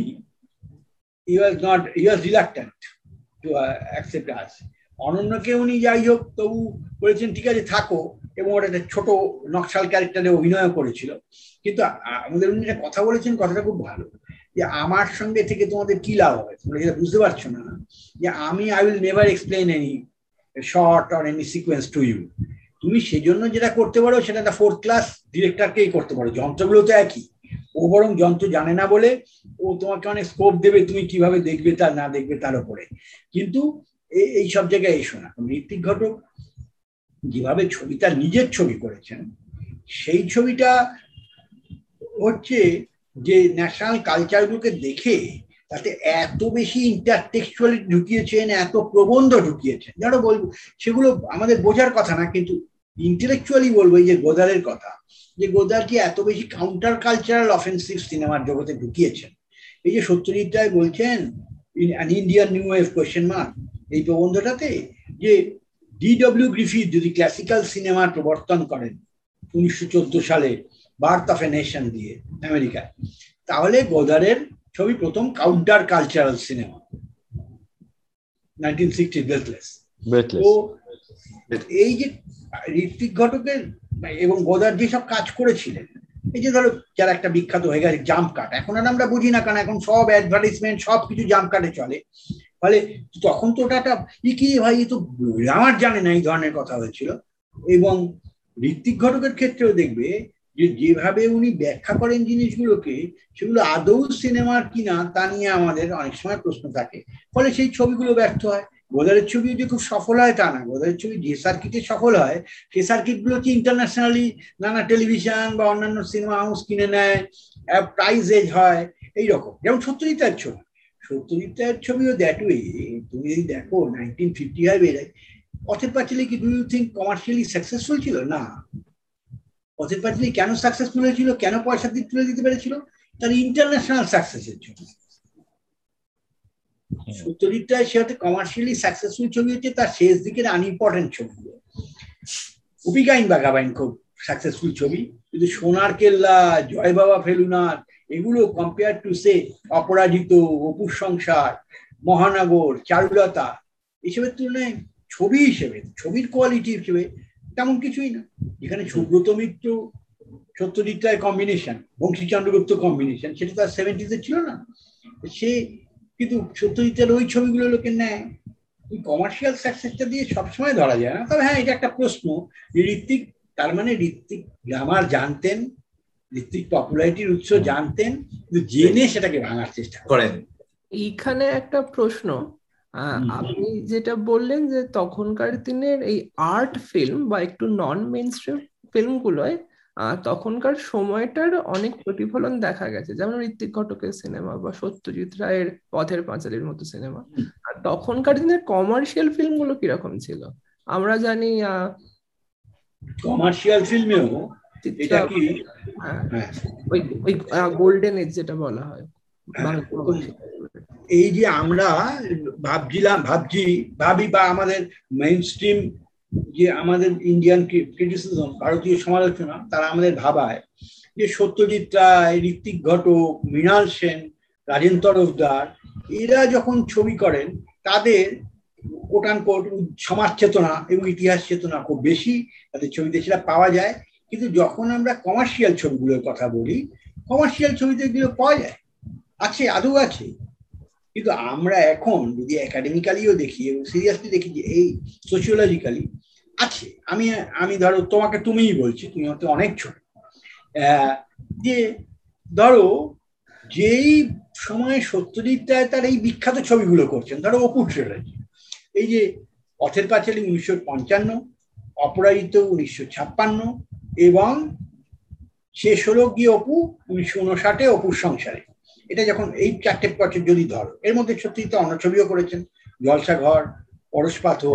he not he was reluctant to accept us অনন্যকে উনি যাই হোক তবু বলেছেন, ঠিক আছে, থাকো। এবং ওটা একটা ছোট নকশাল ক্যারেক্টারে অভিনয় করেছিল। কিন্তু আমাদের উনি কথা বলেছেন, কথাটা খুব ভালো। যে আমার সঙ্গে থেকে তোমাদের কি লাভ হবে? তোমরা যেটা বুঝতে পারছ না? যে আমি I will never explain any shot or any sequence to you তুমি সেজন্য যেটা করতে পারো, সেটা একটা ফোর্থ ক্লাস ডিরেক্টরকেই করতে পারো। যন্ত্রগুলো তো একই। ও বরং যন্ত্র জানে না বলে ও তোমাকে অনেক স্কোপ দেবে, তুমি কীভাবে দেখবে তা, না দেখবে তার উপরে। কিন্তু এই সব জায়গায় এসো না। ঋত্বিক ঘটক যেভাবে ছবিটা নিজের ছবি করেছেন, সেই ছবিটা হচ্ছে যে ন্যাশনাল কালচারগুলোকে দেখে তাতে এত বেশি ইন্টারটেক্সচুয়ালি ঢুকিয়েছেন, এত প্রবন্ধ ঢুকিয়েছেন। যারা বলব সেগুলো আমাদের বোঝার কথা না, কিন্তু ইন্টেলেকচুয়ালি বলব এই যে গোদারের কথা, যে গোদার কি এত বেশি কাউন্টার কালচারাল অফেন্সিভ সিনেমার জগতে ঢুকিয়েছেন? এই যে সত্যজিৎ রায় বলছেন Indian new wave question mark এই প্রবন্ধটাতে যে ডিডব্লিউ গ্রিফিথ যদি ক্লাসিক্যাল সিনেমার প্রবর্তন করেন, উনিশশো চোদ্দ সালে বার্থ অফ এ নেশন দিয়ে আমেরিকায়। তাহলে গোদারের ছবি প্রথম counter cultural cinema. Nineteen sixty Breathless তো এই যে ঋত্বিক ঘটকের এবং গোদার যেসব কাজ করেছিলেন এই যে ধরো যারা একটা বিখ্যাত হয়ে গেছে জাম্প কাট এখন আর আমরা বুঝি না কারণ এখন সব অ্যাডভার্টাইজমেন্ট সব কিছু জাম্প কাটে চলে। ফলে তখন তো ওটা একটা কি ভাই তো আমার জানে না এই ধরনের কথা হয়েছিল। এবং ঋত্বিক ঘটকের ক্ষেত্রেও দেখবে যে যেভাবে উনি ব্যাখ্যা করেন জিনিসগুলোকে, সেগুলো আদৌ সিনেমার কিনা তা নিয়ে আমাদের অনেক সময় প্রশ্ন থাকে। ফলে সেই ছবিগুলো ব্যর্থ হয়। গোদারের ছবি যে খুব সফল হয়, তা না। গোদারের ছবি যে সার্কিটে সফল হয় সেই সার্কিটগুলো কি ইন্টারন্যাশনালি নানা টেলিভিশন বা অন্যান্য সিনেমা হাউস কিনে নেয় প্রাইজ এজ হয়, এইরকম। যেমন সত্যজিতার ছবি। সত্যজিতার ছবিও দ্যাট ওয়ে তুমি যদি দেখো নাইনটিন ফিফটি ফাইভে পথের পাঁচালী কি do you think commercially successful ছিল? না। পথের পাঁচালী কেন সাকসেসফুল হয়েছিল কেন পয়সা দিয়ে তুলে দিতে পেরেছিল তার ইন্টারন্যাশনাল সাকসেসের জন্য। সত্যজিৎটায় সে হয়তো কমার্শিয়ালি সাকসেসফুল ছবি হচ্ছে তার শেষ দিকের আনইম্পর্টেন্ট ছবিগুলো উপিকাইন বাঘাবাইন খুব সাকসেসফুল ছবি। কিন্তু সোনার কেল্লা জয় বাবা ফেলুনাথ এগুলো কম্পেয়ার টু সে অপরাজিত অপুর সংসার মহানগর চারুলতা এসবের তুলনায় ছবি হিসেবে ছবির কোয়ালিটি হিসেবে তেমন কিছুই না। যেখানে সুব্রত মিত্র, সত্যজিৎ রায় কম্বিনেশন বংশী চন্দ্রগুপ্ত কম্বিনেশন সেটা তো আর সেভেন্টিজে ছিল না। সে কিন্তু সত্যজিতের ওই ছবিগুলো লোকে নেয়। ওই কমার্শিয়াল সাকসেসটা দিয়ে সবসময় ধরা যায় না। তবে হ্যাঁ এটা একটা প্রশ্ন। যে ঋত্বিক, তার মানে ঋত্বিক গ্রামার জানতেন, ঋত্বিক পপুলারিটির উৎস জানতেন, কিন্তু জেনে সেটাকে ভাঙার চেষ্টা করেন। এইখানে একটা প্রশ্ন। আপনি যেটা বললেন যে তখনকার দিনের এই আর্ট ফিল্ম বা একটু নন মেন স্ট্রিম ফিল্মগুলোয় তখনকার সময়টার অনেক প্রতিফলন দেখা গেছে। যেমন ঋত্বিক ঘটকের সিনেমা বা সত্যজিৎ রায়ের পথের পাঁচালীর মতো সিনেমা আর তখনকার দিনের কমার্শিয়াল ফিল্মগুলো কীরকম ছিল? আমরা জানি কমার্শিয়াল ফিল্মেও এটা কি? হ্যাঁ, হ্যাঁ। ওই ওই গোল্ডেন এজ যেটা বলা হয় হ্যাঁ, এই যে আমরা ভাবছিলাম, ভাবছি, ভাবি বা আমাদের মেইন স্ট্রিম যে আমাদের ইন্ডিয়ান ক্রিটিসিজম ভারতীয় সমালোচনা, তারা আমাদের ভাবায় যে সত্যজিৎ রায়, ঋত্বিক ঘটক, মৃণাল সেন রাজেন তরফদার এরা যখন ছবি করেন, তাদের কোটান কোট সমাজ চেতনা এবং ইতিহাস চেতনা খুব বেশি, তাদের ছবিতে সেটা পাওয়া যায়। কিন্তু যখন আমরা কমার্শিয়াল ছবিগুলোর কথা বলি কমার্শিয়াল ছবিতে এগুলো পাওয়া যায়। আছে, আদৌ আছে। কিন্তু আমরা এখন যদি একাডেমিক্যালিও দেখি এবং সিরিয়াসলি দেখি যে এই সোশিওলজিক্যালি আছে, আমি আমি ধরো তোমাকে তুমিই বলছি, তুমি হয়তো অনেক ছোট। যে ধরো যেই সময়ে সত্যজিৎ রায় তার এই বিখ্যাত ছবিগুলো করছেন, ধরো অপু ট্রেলার্জি এই যে পথের পাঁচালি উনিশশো পঞ্চান্ন, অপরাজিত উনিশশো ছাপ্পান্ন এবং শেষ হলো গিয়ে অপু উনিশশো উনষাটে অপুর সংসারে। এটা যখন এই চারটে বছর যদি ধরো এর মধ্যে সত্যি তো অন্য ছবিও করেছেন জলসা ঘর পরশ পাথর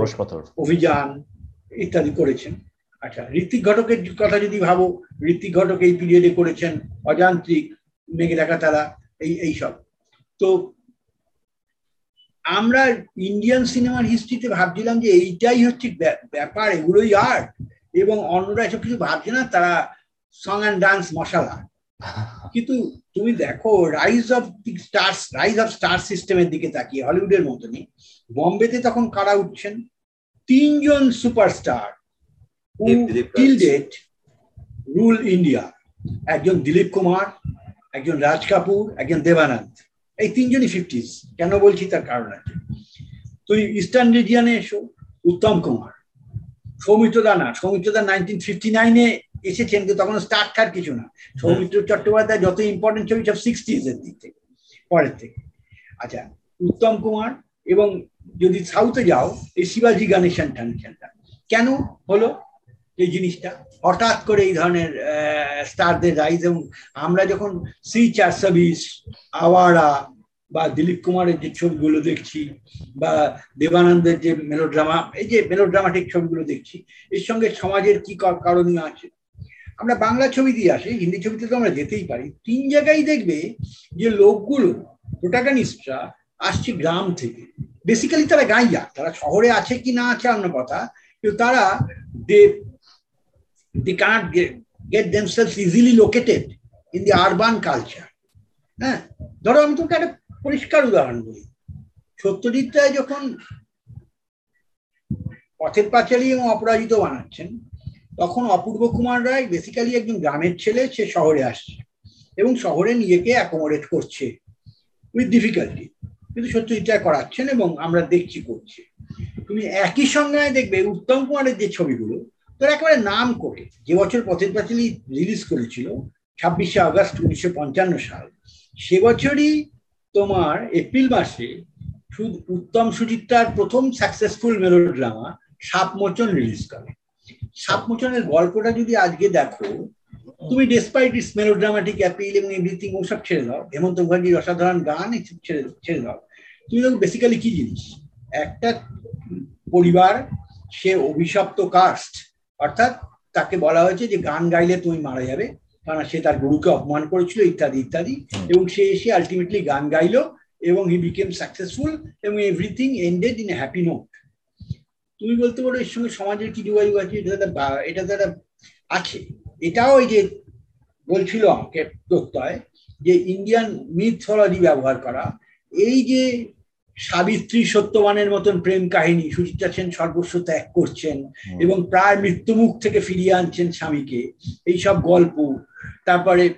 অভিযান ইত্যাদি করেছেন। আচ্ছা ঋত্বিক ঘটকের কথা যদি ভাবো ঋত্বিক ঘটক এই পিরিয়ডে করেছেন অযান্ত্রিক মেঘে দেখা তারা এই এই সব। তো আমরা ইন্ডিয়ান সিনেমার হিস্ট্রিতে ভাবছিলাম যে এইটাই হচ্ছে ব্যা- ব্যাপার এগুলোই আর্ট এবং অন্যরা এসব কিছু ভাবছে না তারা সং অ্যান্ড ডান্স মশালা কিন্তু তুমি দেখো rise of the stars rise of star সিস্টেমের দিকে তাকিয়ে হলিউডের মতনই বম্বেতে তখন কারা উঠছেন? তিনজন superstar till date rule India একজন দিলীপ কুমার একজন রাজ কাপুর একজন দেবানন্দ। এই তিনজনই ফিফটিস কেন বলছি তার কারণ আছে? তুই ইস্টার্ন রিজিয়ানে এসো উত্তম কুমার। সৌমিত্র দানা সৌমিত্র দা নাইনটিন ফিফটি নাইনে এসেছেন, কিন্তু তখন স্টার্ট থার কিছু না। সৌমিত্র চট্টোপাধ্যায় যত ইম্পর্টেন্ট ছবি, সব সিক্সটিজ এর দিক থেকে, পরের থেকে। আচ্ছা উত্তম কুমার এবং যদি সাউথে যাও, এই শিবাজি গণেশন টানছেনটা কেন হলো এই জিনিসটা? হঠাৎ করে এই ধরনের স্টারদের রাইজ এবং আমরা যখন শ্রী চারশো বিশ আওয়ারা বা দিলীপ কুমারের যে ছবিগুলো দেখছি বা দেবানন্দের যে মেলোড্রামা এই যে মেলোড্রামাটিক ছবিগুলো দেখছি, এর সঙ্গে সমাজের কা- কারণীয় আছে? আমরা বাংলা ছবি দিয়ে আসি হিন্দি ছবিতে তো আমরা যেতেই পারি তিন জায়গায় দেখবে যে লোকগুলো প্রোটাগানিস্টরা আসছে গ্রাম থেকে। বেসিক্যালি তারা গাইয়া তারা শহরে আছে কি না আছে অন্য কথা কিন্তু তারা দে cannot get, get themselves easily located in the urban culture. হ্যাঁ? ধরো আমি তোমাকে একটা পরিষ্কার উদাহরণ বলি। সত্যজিৎ রায় যখন পথের পাঁচালী এবং অপরাজিত বানাচ্ছেন তখন অপূর্ব কুমার রায় বেসিক্যালি একজন গ্রামের ছেলে, সে শহরে আসছে এবং শহরে নিজেকে অ্যাকোমোডেট করছে উইথ ডিফিকাল্টি কিন্তু সত্যজিৎ রায় করাচ্ছেন এবং আমরা দেখছি করছে। তুমি একই সঙ্গে দেখবে উত্তম কুমারের যে ছবিগুলো, তোর একেবারে নাম করে, যে বছর পথের পাঁচালী রিলিজ করেছিল, ছাব্বিশে আগস্ট উনিশশো পঞ্চান্ন সাল, সে বছরই তোমার এপ্রিল মাসে উত্তম সুচিত্রার প্রথম সাকসেসফুল মেলোড্রামা সাপমোচন রিলিজ করে। সাপমোচনের গল্পটা যদি আজকে দেখো তুমি ডেসপাইট ইস মেলোড্রামাটিক অ্যাপিল এবং এভরিথিং ওসব ছেড়ে দাও। হেমন্ত মুখার্জির অসাধারণ গান এসব ছেড়ে ছেড়ে দাও। তুমি দেখো বেসিক্যালি কি জিনিস? একটা পরিবার সে অভিশপ্ত কাস্ট অর্থাৎ তাকে বলা হয়েছে যে গান গাইলে তুমি মারা যাবে কারণ সে তার গুরুকে অপমান করেছিল ইত্যাদি ইত্যাদি। এবং সে এসে আলটিমেটলি গান গাইলো এবং হি বিকেম সাকসেসফুল এবং everything ended in happy note তুমি বলতে পারো এর সঙ্গে সমাজের কি যোগাযোগ আছে? এটা বা- এটা তো একটা আছে। এটাও এই যে বলছিল আমাকে প্রত্যয় যে ইন্ডিয়ান মিথোলজি ব্যবহার করা এই যে সাবিত্রী সত্যবানের মতন প্রেম কাহিনী সুচিত্রা সেন সর্বস্ব ত্যাগ করছেন এবং প্রায় মৃত্যুমুখ থেকে ফিরিয়ে আনছেন স্বামীকে এইসব গল্প। তারপরে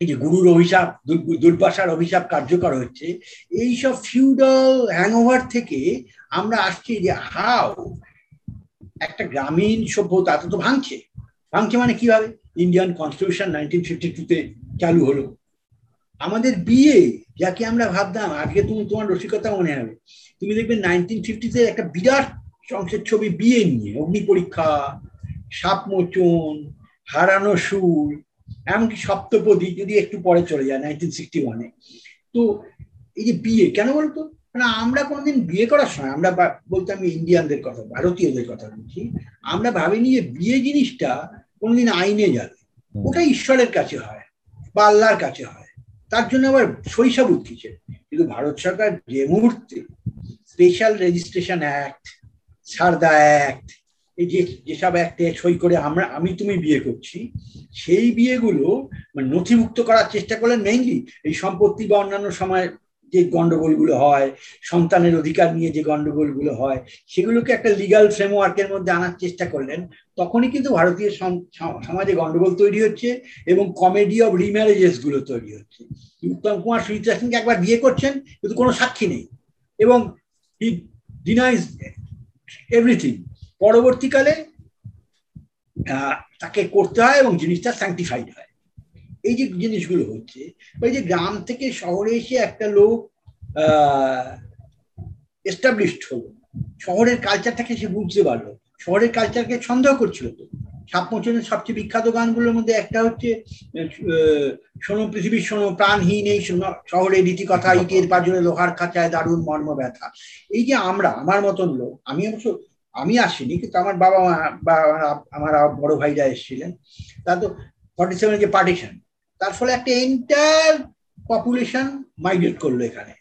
এই যে গুরুর অভিশাপ দুর- দুর্বাসার অভিশাপ কার্যকর হচ্ছে। এইসব ফিউডাল হ্যাংওভার থেকে আমরা আসছি যে হাও একটা গ্রামীণ সভ্যতা, তো তো ভাঙছে। ভাঙছে মানে কীভাবে? ইন্ডিয়ান কনস্টিটিউশন নাইনটিন ফিফটি টুতে চালু হলো। আমাদের বিয়ে, যাকে আমরা ভাবতাম, আজকে তুমি তোমার রসিকতা মনে হবে। তুমি দেখবে নাইনটিন ফিফটিতে একটা বিরাট অংশের ছবি বিয়ে নিয়ে, অগ্নি পরীক্ষা, সাপ মোচন, হারানো সুর, এমনকি সপ্তপদী যদি একটু পরে চলে যায় নাইনটিন সিক্সটি ওয়ানে তো এই যে বিয়ে, কেন বলতো? মানে আমরা কোনোদিন বিয়ে করার সময় আমরা বলতে আমি ইন্ডিয়ানদের কথা ভারতীয়দের কথা বলছি আমরা ভাবিনি যে বিয়ে জিনিসটা কোনোদিন আইনে যাবে। ওটা ঈশ্বরের কাছে হয় বা আল্লাহর কাছে হয়। তার জন্য আবার শৈশব উঠছে কিন্তু ভারত সরকার যে মুহূর্তে special registration act Sarda act এই যে যেসব অ্যাক্টে সই করে আমরা আমি তুমি বিয়ে করছি সেই বিয়েগুলো মানে নথিভুক্ত করার চেষ্টা করলেন মেইনলি এই সম্পত্তি বা অন্যান্য সময় যে গন্ডগোলগুলো হয়, সন্তানের অধিকার নিয়ে যে গন্ডগোলগুলো হয়, সেগুলোকে একটা লিগাল ফ্রেমওয়ার্কের মধ্যে আনার চেষ্টা করলেন। তখনই কিন্তু ভারতীয় সমাজে গন্ডগোল তৈরি হচ্ছে এবং কমেডি অফ রিম্যারেজেসগুলো তৈরি হচ্ছে। উত্তম কুমার সুচিত্রা সিংকে একবার বিয়ে করছেন, কিন্তু কোনো সাক্ষী নেই। এবং হি ডিনাইজ এভরিথিং পরবর্তীকালে তাকে করতে হয় এবং জিনিসটা স্যাংটিফাইড হয়। এই যে জিনিসগুলো হচ্ছে, ওই যে গ্রাম থেকে শহরে এসে একটা লোক এস্টাবলিশড হলো। শহরের কালচারটাকে সে বুঝতে পারল। শহরের কালচারকে সন্দেহ করছিল তো। সাপমোচনের সবচেয়ে বিখ্যাত গানগুলোর মধ্যে একটা হচ্ছে শোনো পৃথিবীর শোনো, প্রাণহীন এই শোনো, শহরে রীতি কথা ইটের পাজরে লোহার খাঁচায় দারুণ মর্ম ব্যথা। এই যে আমরা, আমার মতন লোক, আমি অবশ্য, আমি আসিনি, কিন্তু আমার বাবা মা বা আমার বড় ভাইরা এসেছিলেন। তা তো ফর্টি সেভেন যে পার্টিশন তার ফলে একটা এন্টায়ার পপুলেশন মাইগ্রেট করল এখানে।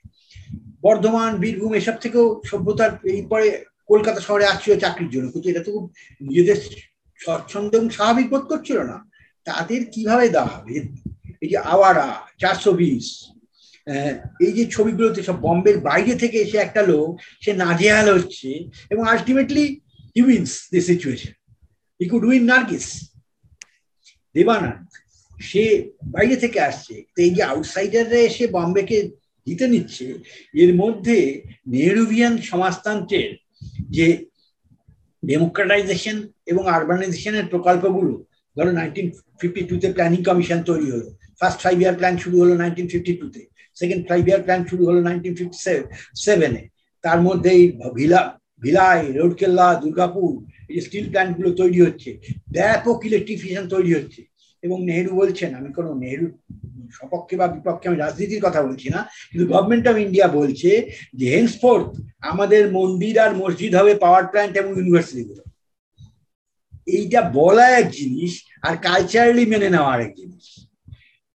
বর্ধমান, বীরভূম এসব থেকেও সভ্যতার এই পরে কলকাতা শহরে আসছিল চাকরির জন্য। কিন্তু এটা তো খুব নিজেদের স্বচ্ছন্দ এবং স্বাভাবিক বোধ করছিল না। তাদের কীভাবে দেওয়া হবে? এই যে আওয়ারা, চারশো বিশ এই যে ছবিগুলোতে সব বম্বের বাইরে থেকে এসে একটা লোক, সে নাজেহাল হচ্ছে এবং ultimately he wins the situation he could win Nargis Dev Anand সে বাইরে থেকে আসছে। তো এই যে আউটসাইডাররা এসে বম্বেকে জিতে নিচ্ছে, এর মধ্যে নেহরুভিয়ান সমাজতন্ত্রের যে ডেমোক্রেটাইজেশন এবং আরবানাইজেশনের প্রকল্পগুলো, ধরো নাইনটিন ফিফটি টুতে প্ল্যানিং কমিশন তৈরি হলো ফার্স্ট ফাইভ ইয়ার প্ল্যান শুরু হলো নাইনটিন ফিফটি টুতে সেকেন্ড ফাইভ ইয়ার প্ল্যান শুরু হলো নাইনটিন ফিফটি সেভেনে তার মধ্যে এই ভিলা, ভিলাই, রোডকেল্লা, দুর্গাপুর, এই স্টিল প্ল্যান্টগুলো তৈরি হচ্ছে, ব্যাপক ইলেকট্রিফিকেশন তৈরি হচ্ছে। এবং নেহেরু বলছেন, আমি কোনো নেহেরু সপক্ষে বা বিপক্ষে আমি রাজনীতির কথা বলছি না, কিন্তু গভর্নমেন্ট অফ ইন্ডিয়া বলছে যে হেন্সফোর্থ আমাদের মন্দির আর মসজিদ হবে পাওয়ার প্ল্যান্ট এবং ইউনিভার্সিটিগুলো এইটা বলা এক জিনিস আর কালচারালি মেনে নেওয়া আরেক জিনিস।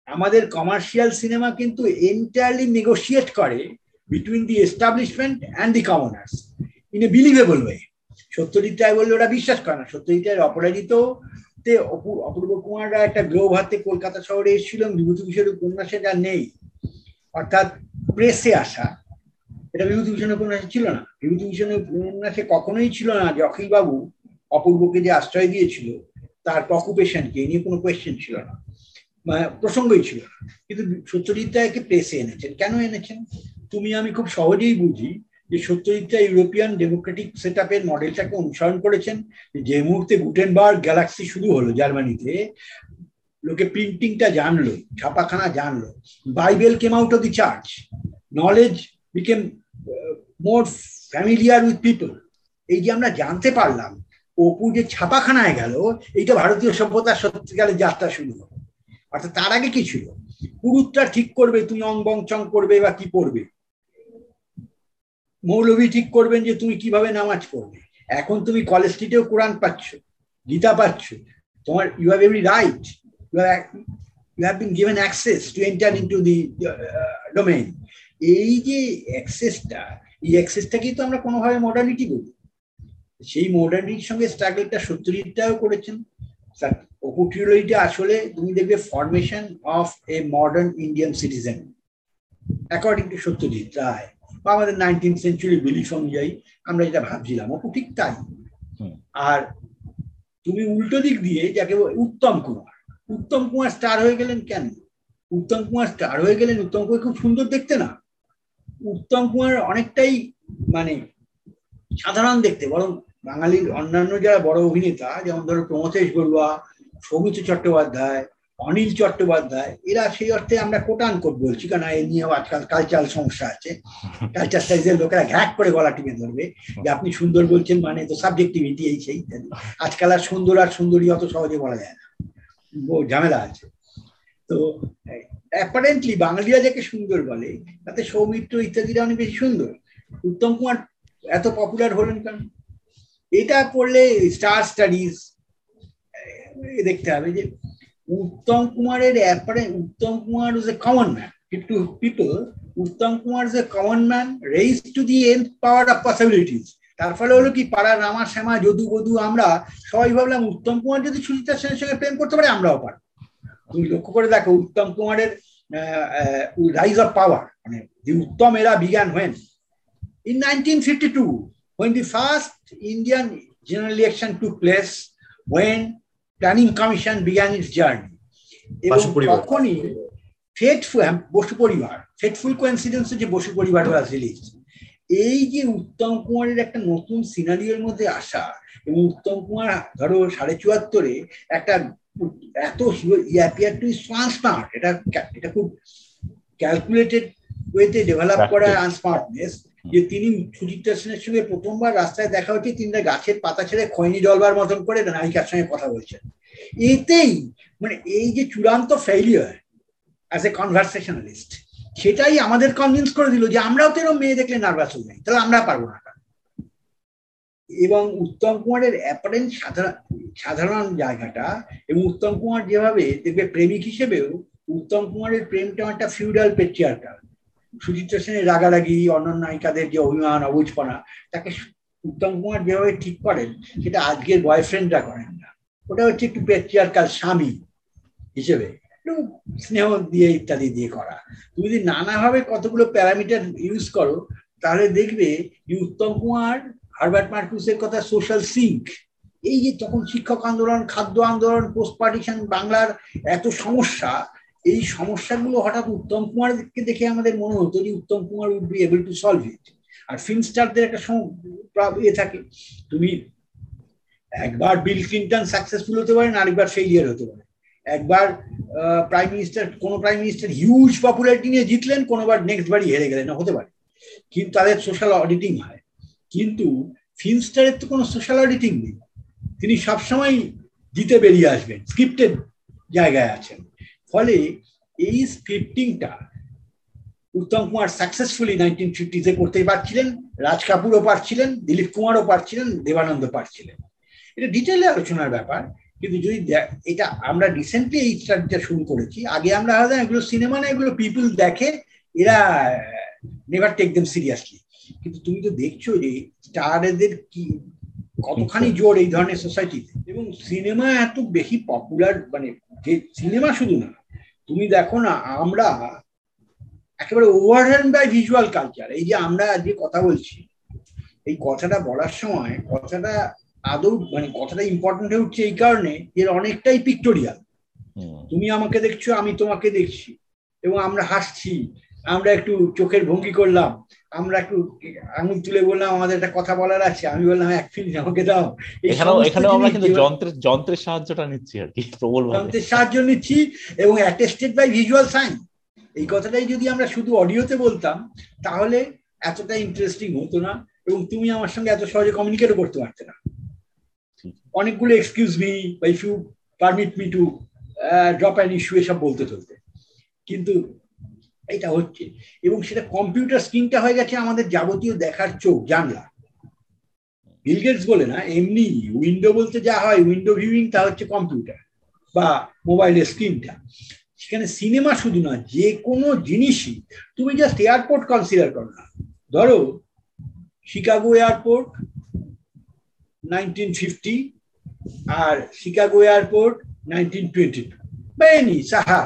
আমাদের কমার্শিয়াল সিনেমা কিন্তু এন্টায়ারলি নেগোসিয়েট করে between the establishment and the commoners in a believable way Satyajit Ray বললে ওরা বিশ্বাস করে না। সত্যজিৎ রায়ের অপরাজিত তে অপূর্ব কুমাররা একটা গ্লোব হাতে কলকাতা শহরে এসেছিল বিভূতিভূষণ উপন্যাসে যা নেই। অর্থাৎ প্রেসে আসা। এটা বিভূতিভূষণ উপন্যাসে ছিল না। বিভূতিভূষণের উপন্যাসে কখনোই ছিল না যে অখিলবাবু অপূর্বকে যে আশ্রয় দিয়েছিল, তার অকুপেশনকে নিয়ে কোনো কোয়েশ্চেন ছিল না। প্রসঙ্গই ছিল না। কিন্তু সত্যজিৎ রায়কে প্রেসে এনেছেন। কেন এনেছেন? তুমি আমি খুব সহজেই বুঝি যে সত্যজিৎটা ইউরোপিয়ান ডেমোক্রেটিক সেট আপের মডেলটাকে অনুসরণ করেছেন, যে মুহূর্তে গুটেনবার্গ গ্যালাক্সি শুরু হলো জার্মানিতে, লোকে প্রিন্টিংটা জানলো, ছাপাখানা জানলো, Bible came out of the church knowledge became more familiar with people এই যে আমরা জানতে পারলাম, অপু যে ছাপাখানায় গেল, এইটা ভারতীয় সভ্যতার সত্যিকারের যাত্রা শুরু হলো। অর্থাৎ তার আগে কি ছিল? পুরুতটা ঠিক করবে, তুমি অং বং চং করবে বা কি পড়বে? মৌলভী ঠিক করবেন যে তুমি কীভাবে নামাজ পড়বে। এখন তুমি কলেজ স্ট্রিটেও কোরআন পাচ্ছ, গীতা পাচ্ছ, তোমার you have every right you have been given access to enter into the domain এই যে অ্যাক্সেসটা এই অ্যাক্সেসটাকেই তো আমরা কোনোভাবে মডার্নিটি বলি। সেই মডার্নিটির সঙ্গে স্ট্রাগলটা সত্যজিৎটাও করেছেন। অপুট্রিওলজিটা আসলে তুমি দেখবে formation of a modern Indian citizen according to Satyajit Ray বা আমাদের নাইনটিন সেঞ্চুরি বিলিফ অনুযায়ী আমরা যেটা ভাবছিলাম অপু ঠিক তাই। আর তুমি উল্টো দিক দিয়ে যাকে উত্তম কুমার উত্তম কুমার স্টার হয়ে গেলেন কেন? উত্তম কুমার স্টার হয়ে গেলেন উত্তম কুমার খুব সুন্দর দেখতে না? উত্তম কুমার অনেকটাই মানে সাধারণ দেখতে বরং বাঙালির অন্যান্য যারা বড় অভিনেতা যেমন ধরো প্রমথেশ বড়ুয়া সৌমিত্র চট্টোপাধ্যায় অনিল চট্টোপাধ্যায়, এরা সেই অর্থে আমরা কোটান কোট বলছি, কারণ এ নিয়েও আজকাল কালচারাল সমস্যা আছে। কালচার সাইজের লোকেরা ঘ্যাক করে গলা টিপে ধরবে, যে আপনি সুন্দর বলছেন মানে তো সাবজেক্টিভিটি এই সেই ইত্যাদি আজকাল আর সুন্দর আর সুন্দরী অত সহজে বলা যায় না। ঝামেলা আছে। তো অ্যাপারেন্টলি বাঙালিরা যাকে সুন্দর বলে, তাতে সৌমিত্র ইত্যাদিরা অনেক বেশি সুন্দর। উত্তম কুমার এত পপুলার হলেন কেন? এটা পড়লে স্টার স্টাডিজ দেখতে হবে যে উত্তম কুমারের ব্যাপারে Uttam Kumar is a common man to people Uttam Kumar is a common man raise to the end power of possibilities তার ফলে হলো কি পাড়ার রামা, শ্যামা, যদু, বধু, আমরা সবাই ভাবলাম উত্তম কুমার যদি সুচিত্রা সেনের সঙ্গে প্রেম করতে পারে, আমরাও পারব। তুমি লক্ষ্য করে দেখো, উত্তম কুমারের রাইজ অফ পাওয়ার মানে the Uttam era began when in 1952 when the first indian general election took place, when planning commission began commission journey এবং বসু পরিবার। তখনই ফেটফুল বসু পরিবার ফেটফুল কোইন্সিডেন্স যে বসু পরিবার ওয়াজ রিলিজ এই যে উত্তম কুমারের একটা নতুন সিনারিওর মধ্যে আসা এবং উত্তম কুমার ধরো সাড়ে চুয়াত্তরে একটা এত অ্যাপিয়ার টু স্মার্ট এটা এটা খুব ক্যালকুলেটেড ওয়েতে ডেভেলপ করা. আনস্মার্টনেস যে তিনি সুচিত্রা সেনের সঙ্গে প্রথমবার রাস্তায় দেখা হচ্ছে তিনি গাছের পাতা ছেড়ে খৈনি ডলবার মতন করে নায়িকার সঙ্গে কথা বলছেন। এতেই মানে এই যে চূড়ান্ত ফেইলিয়ার অ্যাজ এ কনভারসেশনালিস্ট সেটাই আমাদের কনভিন্স করে দিল যে আমরাও তো এরকম মেয়ে দেখলে নার্ভাস হয়ে যাই, তাহলে আমরা পারব না এবং উত্তম কুমারের অ্যাপারেন্ট সাধারণ সাধারণ জায়গাটা এবং উত্তম কুমার যেভাবে দেখবে প্রেমিক হিসেবেও উত্তম কুমারের প্রেমটা একটা ফিউডাল পেট্রিয়ার্কাল সুচিত্রা সেনের রাগারাগি, অন্যান্য নায়িকাদের যে অভিমান, অবুঝপনা, তাকে উত্তম কুমার যেভাবে ঠিক করেন, সেটা আজকের বয়ফ্রেন্ডরা করেন না। ওটা হচ্ছে একটু পেট্রিয়ার্কাল স্বামী হিসেবে। স্নেহ দিয়ে ইত্যাদি দিয়ে করা। তুমি যদি নানাভাবে কতগুলো প্যারামিটার ইউজ করো, তাহলে দেখবে যে উত্তম কুমার, হারবার্ট মার্কুসের কথা সোশ্যাল সিঙ্ক, এই যে তখন শিক্ষক আন্দোলন, খাদ্য আন্দোলন, পোস্ট পার্টিশন, বাংলার এত সমস্যা এই সমস্যাগুলো হঠাৎ উত্তম কুমারকে দেখে আমাদের মনে হতো যে Uttam Kumar would be able to solve it R film স্টারদের একটা ইয়ে থাকে। তুমি একবার বিল ক্লিন্টন সাকসেসফুল হতে পারেন আরেকবার ফেইলিয়ার হতে পারে। একবার প্রাইম মিনিস্টার কোন প্রাইম মিনিস্টার হিউজ পপুলারিটি নিয়ে জিতলেন, কোনোবার নেক্সট বারই হেরে গেলেন, হতে পারে। কিন্তু তাদের সোশ্যাল অডিটিং হয়। কিন্তু ফিল্ম স্টারের তো কোনো সোশ্যাল অডিটিং নেই। তিনি সবসময় জিতে বেরিয়ে আসবেন স্ক্রিপ্টেড জায়গায় আছেন। ফলে এই স্ক্রিপ্টিংটা উত্তম কুমার সাকসেসফুলি নাইনটিন ফিফটিতে করতেই পারছিলেন রাজ কাপুরও পারছিলেন দিলীপ কুমারও পারছিলেন দেবানন্দ পারছিলেন এটা ডিটেলে আলোচনার ব্যাপার কিন্তু যদি এটা আমরা রিসেন্টলি এই স্টাডিটা শুরু করেছি আগে আমরা ভাবতাম এগুলো সিনেমা না এগুলো পিপল দেখে এরা নেভার টেক দেম সিরিয়াসলি কিন্তু তুমি তো দেখছ যে স্টারদের কি কতখানি জোর এই ধরনের সোসাইটিতে এবং সিনেমা এত বেশি পপুলার মানে যে সিনেমা শুধু না তুমি দেখো না আমরা একেবারে ওভারহ্যান্ড বাই ভিজুয়াল কালচার এই যে আমরা আজকে কথা বলছি এই কথাটা বলার সময় কথাটা আদৌ মানে কথাটা ইম্পর্টেন্ট হয়ে উঠছে এই কারণে এর অনেকটাই পিক্টোরিয়াল তুমি আমাকে দেখছ আমি তোমাকে দেখছি এবং আমরা হাসছি আমরা একটু চোখের ভঙ্গি করলাম আমরা একটু আঙুল তুলে বললাম আমাদের একটা কথা বলার আছে। আমি বললাম এক মিনিট আমাকে দাও। এখানেও এখানেও আমরা কিন্তু যন্ত্রের যন্ত্রের সাহায্যটা নিচ্ছি আর কি প্রবল যন্ত্রের সাহায্য নিচ্ছি এবং অ্যাটেস্টেড বাই ভিজুয়াল সাইন এই কথাটাই যদি আমরা শুধু অডিওতে বলতাম তাহলে এতটা ইন্টারেস্টিং হতো না এবং তুমি আমার সঙ্গে এত সহজে কমিউনিকেটও করতে পারতে না। অনেকগুলো এক্সকিউজ মি বা if you permit me to drop an issue এসব বলতে চলতে কিন্তু এটা হচ্ছে। এবং সেটা কম্পিউটার স্ক্রিনটা হয়ে গেছে আমাদের যাবতীয় দেখার চোখ, জানলা। বিলগেটস বলে না, এমনি উইন্ডো বলতে যা হয় উইন্ডো ভিউইং তা হচ্ছে কম্পিউটার বা মোবাইলের স্ক্রিনটা সেখানে সিনেমা শুধু না যে কোনো জিনিসই তুমি জাস্ট এয়ারপোর্ট কনসিডার করো না। ধরো শিকাগো এয়ারপোর্ট নাইনটিন ফিফটি আর Chicago airport nineteen twenty two বা এনি সাহা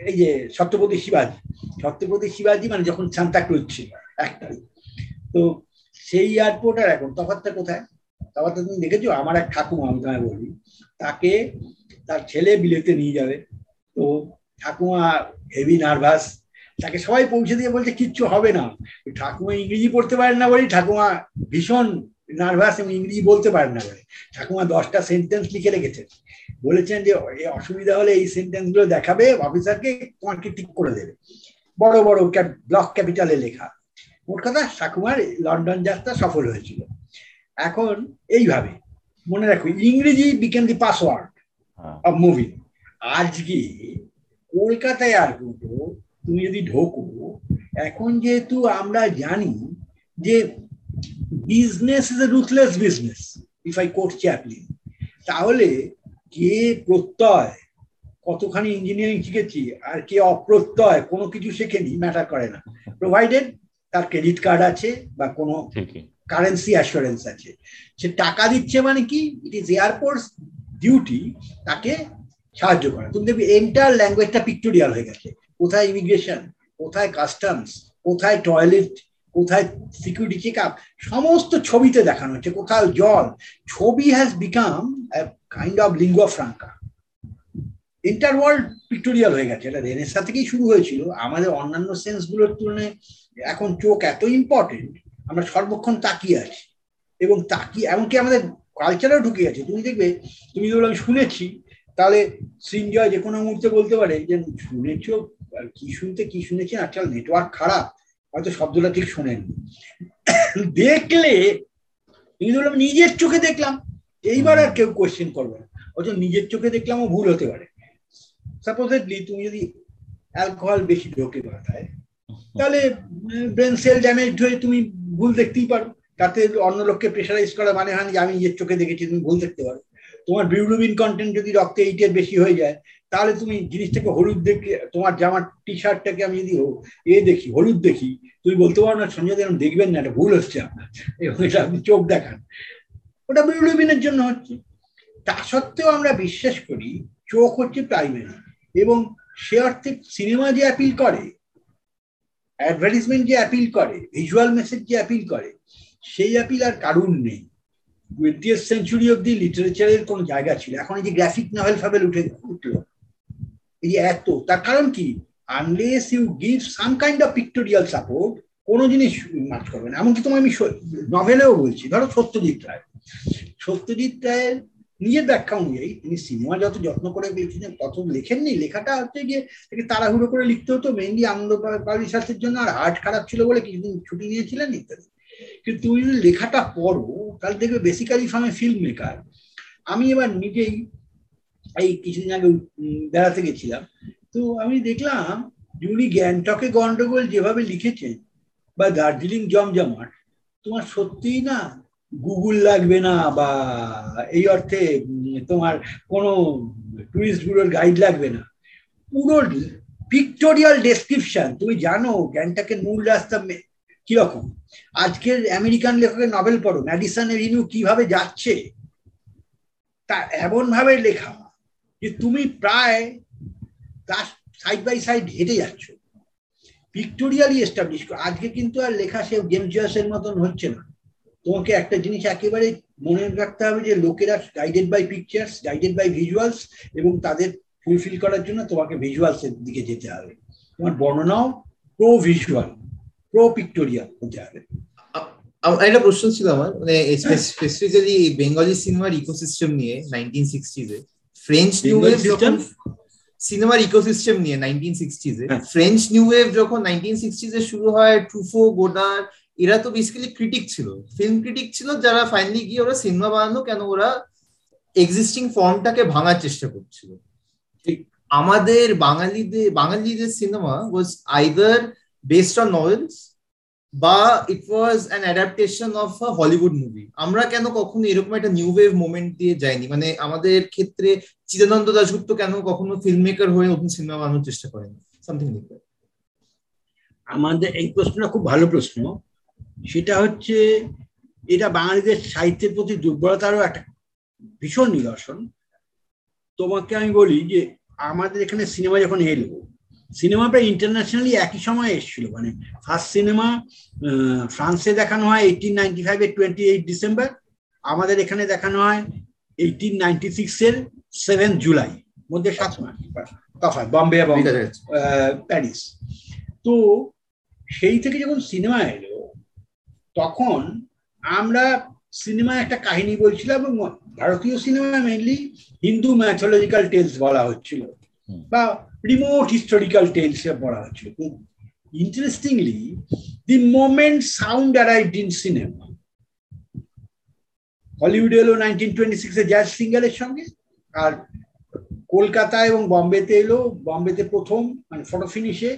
এই যে ছত্রপতি শিবাজি ছত্রপতি শিবাজি মানে যখন সান্তা ক্রুজ ছিল একটাই তো সেই এয়ারপোর্ট আর এখন তফাৎটা কোথায়? তফাৎটা তুমি দেখেছ? আমার এক ঠাকুমা, আমি তোমায় বলি, তাকে তার ছেলে বিলেতে নিয়ে যাবে। তো ঠাকুমা হেভি নার্ভাস তাকে সবাই পৌঁছে দিয়ে বলছে, কিচ্ছু হবে না। ঠাকুমা ইংরেজি পড়তে পারেন না বলি ঠাকুমা ভীষণ নার্ভাস এবং ইংরেজি বলতে পারেন না বলে ঠাকুমা দশটা সেন্টেন্স লিখে রেখেছেন। বলেছেন যে অসুবিধা হলে এই সেন্টেন্সগুলো দেখাবে অফিসারকে তোমাকে ঠিক করে দেবে। বড় বড় ব্লক ক্যাপিটালে লেখা। মোট কথা ঠাকুমার লন্ডন যাত্রা সফল হয়েছিল। এখন এইভাবে মনে রাখো ইংরেজি became the password of movie আজকে কলকাতায় আর তুমি যদি ঢোকো এখন যেহেতু আমরা জানি যে business is a ruthless business if I quote Chaplin তাহলে কে প্রত্যয় কতখানি ইঞ্জিনিয়ারিং শিখেছি আর কে অপ্রত্যয় কোনো কিছু শেখেনি ম্যাটার করে না। প্রোভাইডেড তার ক্রেডিট কার্ড আছে বা কোনো কারেন্সি অ্যাসুরেন্স আছে। সে টাকা দিচ্ছে মানে কি? ইট ইজ এয়ারপোর্টস ডিউটি তাকে সাহায্য করা। তুমি দেখবি এন্টার ল্যাঙ্গুয়েজটা পিক্টোরিয়াল হয়ে গেছে। কোথায় ইমিগ্রেশন কোথায় কাস্টমস কোথায় টয়লেট কোথায় সিকিউরিটি চেক আপ সমস্ত ছবিতে দেখানো হচ্ছে কোথাও জল। ছবি has become kind of lingua franca inter world pictorial হয়ে গেছে, এটা রেনেসা থেকেই শুরু হয়েছিল। আমাদের অন্যান্য সেন্সগুলোর তুলনায় এখন চোখ এত ইম্পর্টেন্ট আমরা সর্বক্ষণ তাকিয়ে আছি। এবং তাকিয়ে, এমনকি আমাদের কালচারেও ঢুকে গেছে। তুমি দেখবে, তুমি যেগুলো আমি শুনেছি, তাহলে সৃঞ্জয় যে কোনো মুহূর্তে বলতে পারে যে, শুনেছ? কি শুনতে, কি শুনেছি আজকাল নেটওয়ার্ক খারাপ। হয়তো শব্দটা ঠিক শোনেন দেখলে নিজের চোখে দেখলাম। এইবার আর কেউ কোয়েশ্চেন করবে না। অথচ নিজের চোখে দেখলামও ভুল হতে পারে। সাপোজেডলি তুমি যদি অ্যালকোহল বেশি ঢোকে মাথায় তাহলে ব্রেন সেল ড্যামেজ হয়ে তুমি ভুল দেখতেই পারো। তাতে অন্য লোককে প্রেশারাইজ করা মানে হয় না যে, আমি নিজের চোখে দেখেছি, তুমি ভুল দেখতে পারো। তোমার বিউলুবিন কন্টেন্ট যদি রক্তে এইটের বেশি হয়ে যায় তাহলে তুমি জিনিসটাকে হলুদ দেখে, তোমার জামার টি শার্টটাকে আমি যদি এ দেখি, হলুদ দেখি, তুমি বলতে পারো না, সঞ্জয় দেব দেখবেন না, এটা ভুল হচ্ছে আপনার এবং এটা আপনি চোখ দেখান। ওটা বিউলুবিনের জন্য হচ্ছে। তা সত্ত্বেও আমরা বিশ্বাস করি, চোখ হচ্ছে প্রাইমারি এবং সে অর্থে সিনেমা যে অ্যাপিল করে অ্যাডভার্টিসমেন্ট যে অ্যাপিল করে ভিজুয়াল মেসেজ যে অ্যাপিল করে, সেই অ্যাপিল আর কারুর নেই। টোয়েন্টিয়েথ সেঞ্চুরি অব্দি লিটারেচারের কোন জায়গা ছিল এখন এই যে গ্রাফিক নভেল ফাভেল উঠে উঠল এত। তার কারণ কি? Unless you give some kind of pictorial support কোনো জিনিস মাছ করবে না। এমনকি তোমার আমি নভেলেও বলছি। ধরো সত্যজিৎ রায়। সত্যজিৎ রায়ের নিজের ব্যাখ্যা অনুযায়ী তিনি সিনেমা যত যত্ন করে লিখেছেন, তত লেখেননি। লেখাটা হচ্ছে গিয়ে তাকে তাড়াহুড়ো করে লিখতে হতো। মেনলি আনন্দ পাবলিশার্সের জন্য আর হার্ট খারাপ ছিল বলে কিছুদিন ছুটি নিয়েছিলেন ইত্যাদি। কিন্তু তুমি যদি লেখাটা পড়ো, তাহলে দেখবে বেসিক্যালি ফ্রম ফিল্ম মেকার আমি এবার নিজেই এই কিছুদিন আগে বেড়াতে গেছিলাম। তো আমি দেখলাম যে উনি গ্যাংটকে গন্ডগোল যেভাবে লিখেছেন বা দার্জিলিং জমজমাট, তোমার সত্যিই না গুগল লাগবে না, বা এই অর্থে তোমার কোনো টুরিস্ট ব্যুরোর গাইড লাগবে না। পুরো পিক্টোরিয়াল ডেসক্রিপশন, তুমি জানো গ্যাংটকের মূল রাস্তা কীরকম? আজকের আমেরিকান লেখকের নভেল পড়ো ম্যাডিসন এভিনিউ কীভাবে যাচ্ছে? তা এমন ভাবে লেখা। যে তুমি প্রায় তার সাইড বাই সাইড হেঁটে যাচ্ছ। পিক্টোরিয়ালি এস্টাবলিশ করো। আজকে কিন্তু আর লেখা সে গেম জয়াসের মতন হচ্ছে না। তোমাকে একটা জিনিস একেবারে মনে রাখতে হবে যে লোকেরা guided by pictures guided by visuals এবং তাদের ফুলফিল করার জন্য তোমাকে ভিজুয়ালস এর দিকে যেতে হবে। তোমার বর্ণনাও প্রো ভিজুয়াল প্রো পিক্টোরিয়াল হতে হবে একটা প্রশ্ন ছিল আমার মানে স্পেসিফিক্যালি বেঙ্গলি সিনেমার ইকোসিস্টেম নিয়ে নাইনটিন সিক্সটিজে ফ্রেঞ্চ নিউ ওয়েভ যখন সিনেমার ইকোসিস্টেম নিয়ে নাইনটিন সিক্সটিজে ফ্রেঞ্চ নিউ ওয়েভ যখন নাইনটিন সিক্সটিজে শুরু হয় ট্রুফো গোডার এরা তো বেসিক্যালি ক্রিটিক ছিল। ফিল্ম ক্রিটিক ছিল যারা ফাইনালি গিয়ে ওরা সিনেমা বানানো কেন ওরা এক্সিস্টিং ফর্মটাকে ভাঙার চেষ্টা করছিল। আমাদের বাঙালিদের বাঙালিদের cinema was either based on novels বা it was an adaptation of a Hollywood movie আমরা কেন কখনো এরকম একটা নিউ ওয়েভ মোমেন্ট দিয়ে যাইনি? মানে আমাদের ক্ষেত্রে চিদানন্দ দাশগুপ্ত কেন কখনো ফিল্ম মেকার হয়ে নতুন সিনেমা বানানোর চেষ্টা করেন? সামথিং লাইক আমাদের এই প্রশ্নটা খুব ভালো প্রশ্ন। সেটা হচ্ছে, এটা বাঙালিদের সাহিত্যের প্রতি দুর্বলতারও একটা ভীষণ নিদর্শন। তোমাকে আমি বলি যে, আমাদের এখানে সিনেমা যখন এলো সিনেমা প্রায় ইন্টারন্যাশনালি একই সময় এসেছিল। মানে ফার্স্ট সিনেমা ফ্রান্সে দেখানো হয় এইটিন নাইনটি ফাইভের টোয়েন্টি এইট ডিসেম্বর আমাদের এখানে দেখানো হয় এইটিন নাইনটি সিক্সের সেভেন জুলাই মধ্যে সাত মাস। তফাৎ বম্বে এবং প্যারিস তো সেই থেকে যখন সিনেমা এলো তখন আমরা সিনেমা একটা কাহিনী বলছিলাম এবং ভারতীয় cinema mainly Hindu mythological tales বলা হচ্ছিল। বা রিমোট হিস্টোরিক্যাল টেলস বলা হচ্ছিল interestingly the moment sound arrived in cinema Hollywood এলো নাইনটিন টোয়েন্টি সিক্সে জ্যাজ সিঙ্গারের সঙ্গে, আর কলকাতা এবং বম্বেতে এলো, বম্বেতে প্রথম মানে ফটো ফিনিশে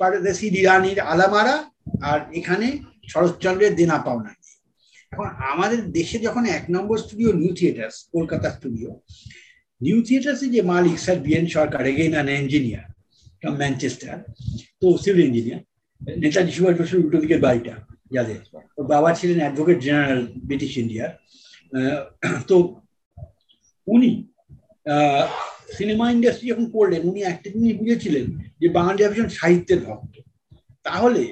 পারদেশি রানীর আলামারা, আর এখানে শরৎচন্দ্রের দেনা পাওনা। এখন আমাদের দেশে যখন এক নম্বর studio new theatres Kolkata studio new থিয়েটার্সে যে মালিক sir BN Sarkar again an engineer from Manchester তো সিভিল ইঞ্জিনিয়ার নেতাজি সুভাষ বসুর উল্টো দিকের বাড়িটা যাদের ওর বাবা ছিলেন অ্যাডভোকেট জেনারেল ব্রিটিশ ইন্ডিয়ার তো উনি সিনেমা ইন্ডাস্ট্রি যখন করলেন, উনি একটা জিনিস বুঝেছিলেন যে বাঙালি ভীষণ সাহিত্যের ভক্ত। তাহলে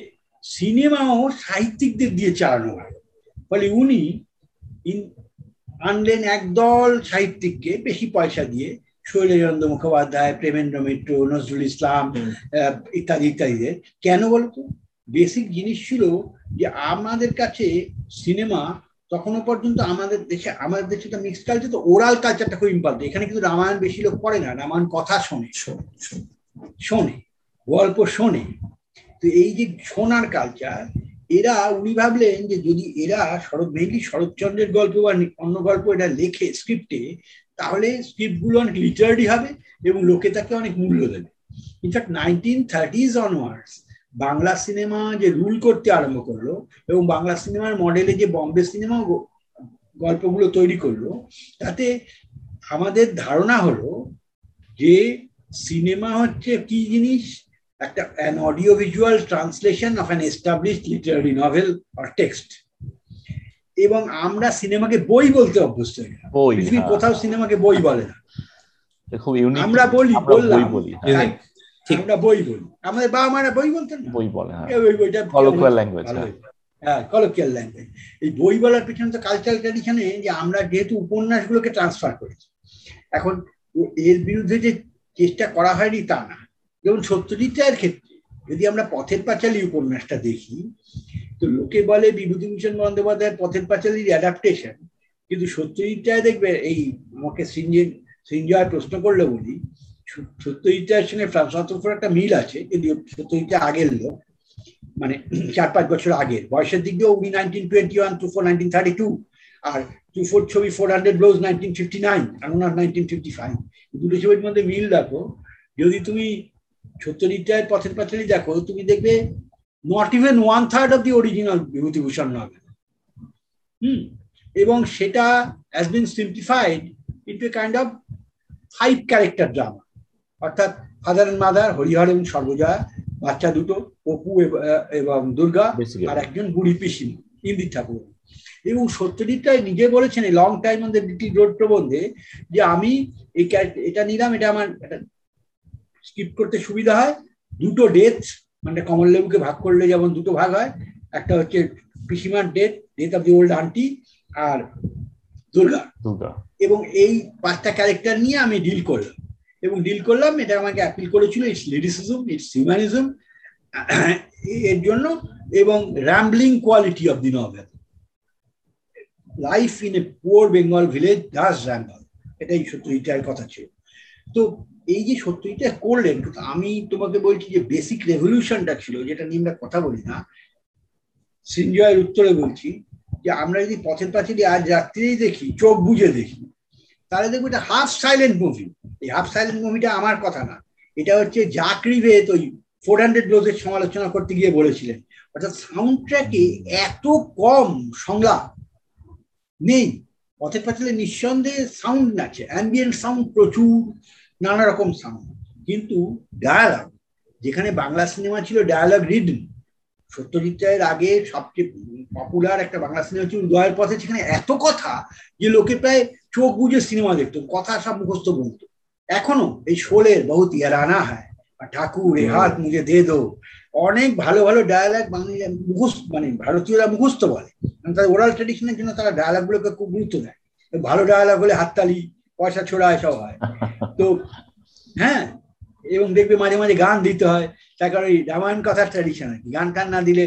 সিনেমাও সাহিত্যিকদের দিয়ে চালানো হয়। ফলে উনি আনলেন একদল সাহিত্যিককে বেশি পয়সা দিয়ে শৈলচন্দ্র মুখোপাধ্যায় প্রেমেন্দ্র মিত্র নজরুল ইসলাম ইত্যাদি ইত্যাদিদের কেন বলতো? বেসিক জিনিস ছিল যে আমাদের কাছে সিনেমা তখনও পর্যন্ত আমাদের দেশে আমাদের দেশে তো মিক্সড কালচার তো ওরাল কালচারটা খুব ইম্পর্টেন্ট এখানে কিন্তু রামায়ণ বেশি লোক পড়ে না রামায়ণ কথা শোনে। শোনে গল্প শোনে। তো এই যে শোনার কালচার এরা, উনি ভাবলেন যে যদি এরা শরৎ, মেনলি শরৎচন্দ্রের গল্প বা অন্য গল্প এটা লেখে স্ক্রিপ্টে তাহলে স্ক্রিপ্টগুলো অনেক লিটারারি হবে এবং লোকে তাকে অনেক মূল্য দেবে। In fact nineteen thirties onwards Bangla cinema যে রুল করতে আরম্ভ করল এবং বাংলা সিনেমার মডেলে যে বম্বে সিনেমা গল্পগুলো তৈরি করল, তাতে আমাদের ধারণা হলো যে সিনেমা হচ্ছে কি জিনিস? একটা an audio visual translation of an established literary novel or text. এবং আমরা সিনেমাকে বই বলতে অভ্যস্ত হয়ে বই হ্যাঁ। কোথাও সিনেমাকে বই বলে না। খুব ইউনিক আমরা বলি বললাম। বলি হ্যাঁ। আমরা বই বলি। আমাদের বাবা মারা বই বলতেন বই বলে হ্যাঁ। ওই বইটা Colloquial language, ভালো হ্যাঁ। হয়েছে। হ্যাঁ কলোকিয়াল ল্যাঙ্গুয়েজ এই বই বলার পিছনে তো কালচারাল ট্র্যাডিশনে যে আমরা যেহেতু উপন্যাসগুলোকে ট্রান্সফার করেছি। এখন এর বিরুদ্ধে যে চেষ্টা করা হয়নি তা না। যেমন সত্যজিৎ রায়ের ক্ষেত্রে, যদি আমরা পথের পাঁচালী উপন্যাসটা দেখি, তো লোকে বলে বিভূতিভূষণ বন্দ্যোপাধ্যায়ের পথের পাঁচালীর অ্যাডাপ্টেশন কিন্তু সত্যজিৎ রায় দেখবে, এই আমাকে সিঞ্জয় সিঞ্জয় প্রশ্ন করলে বলি, সত্যজিৎ রায়ের সঙ্গে ফ্রান্সোর একটা মিল আছে কিন্তু সত্যজিৎ আগের লোক মানে চার পাঁচ বছর আগের, বয়সের দিক দিয়ে উনি nineteen twenty one two four nineteen thirty two আর টু ফোর ছবি four hundred blows nineteen fifty nine আর ওনার নাইনটিন ফিফটি ফাইভ দুটো ছবির মধ্যে মিল দেখো, যদি তুমি সত্যজিৎ পথের পাঁচালী দেখো তুমি দেখবে not even one third of the original Bibhutibhushan novel hmm? এবং সেটা has been simplified into a kind of five character drama অর্থাৎ ফাদার অ্যান্ড মাদার হরিহর এবং সর্বজয়া বাচ্চা দুটো অপু এব- দুর্গা আর একজন বুড়ি পিসিম ইন্দির ঠাকুর। এবং সত্যজিৎ রায় নিজে বলেছেন long time on the British road প্রবন্ধে যে আমি এই এটা নিলাম এটা আমার স্কিপ করতে সুবিধা হয়। দুটো ডেথ মানে কমল লেবুকে ভাগ করলে যেমন দুটো ভাগ হয় একটা হচ্ছে পিসিমার death death of the old aunty আর দুর্গা। এবং এই পাঁচটা ক্যারেক্টার নিয়ে আমি ডিল করলাম। এবং ডিল করলাম এটা আমাকে অ্যাপিল করেছিল ইটস লিডিসিজম ইটস হিউম্যানিজম এর জন্য এবং rambling quality of the novel life in a poor Bengal village does ramble এটাই সত্যজিৎ কথা ছিল। তো এই যে সত্যিটা করলেন আমি তোমাকে বলছি যে বেসিক রেভলিউশনটা ছিল, যেটা নিয়ে আমরা কথা বলি না, সিনজয়ের উত্তরে বলছি যে আমরা যদি পথের পাঁচালী আজ রাত্রেই দেখি, চোখ বুঝে দেখি, তাহলে দেখব এটা হাফ সাইলেন্ট মুভি এই হাফ সাইলেন্ট মুভিটা আমার কথা না। এটা হচ্ছে জাকরি ভেদ ওই ফোর হান্ড্রেড ব্লোজের সমালোচনা করতে গিয়ে বলেছিলেন। অর্থাৎ সাউন্ড ট্র্যাকে এত কম সংলাপ নেই। পথের পাঁচালে নিঃসন্দেহে সাউন্ড আছে অ্যাম্বিয়েন্ট সাউন্ড প্রচুর। নানা রকম সাউন্ড কিন্তু ডায়ালগ যেখানে বাংলা সিনেমা ছিল ডায়ালগ রিডন সত্যজিৎ রায়ের আগে সবচেয়ে পপুলার একটা বাংলা সিনেমা ছিল উদয়ের পথে সেখানে এত কথা যে লোকে প্রায় চোখ বুঝে সিনেমা দেখতো কথা সব মুখস্থ বলতো এখনও এই শোলের বহুত ইয়ারানা হয় আর ঠাকুর এ হাত মুঝে দে দো। অনেক ভালো ভালো ডায়ালগ বাংলা মুখস্থ মানে ভারতীয়রা মুখস্থ বলে। তাদের ওরাল ট্রেডিশনের জন্য তারা ডায়ালগ গুলোকে খুব গুরুত্ব দেয়। ভালো ডায়ালগ হলে হাততালি পয়সা ছোড়া এসব হয় তো হ্যাঁ এবং দেখবে মাঝে মাঝে গান দিতে হয়, তার কারণ এই রামায়ণ কথার ট্র্যাডিশন আর কি। গান টান না দিলে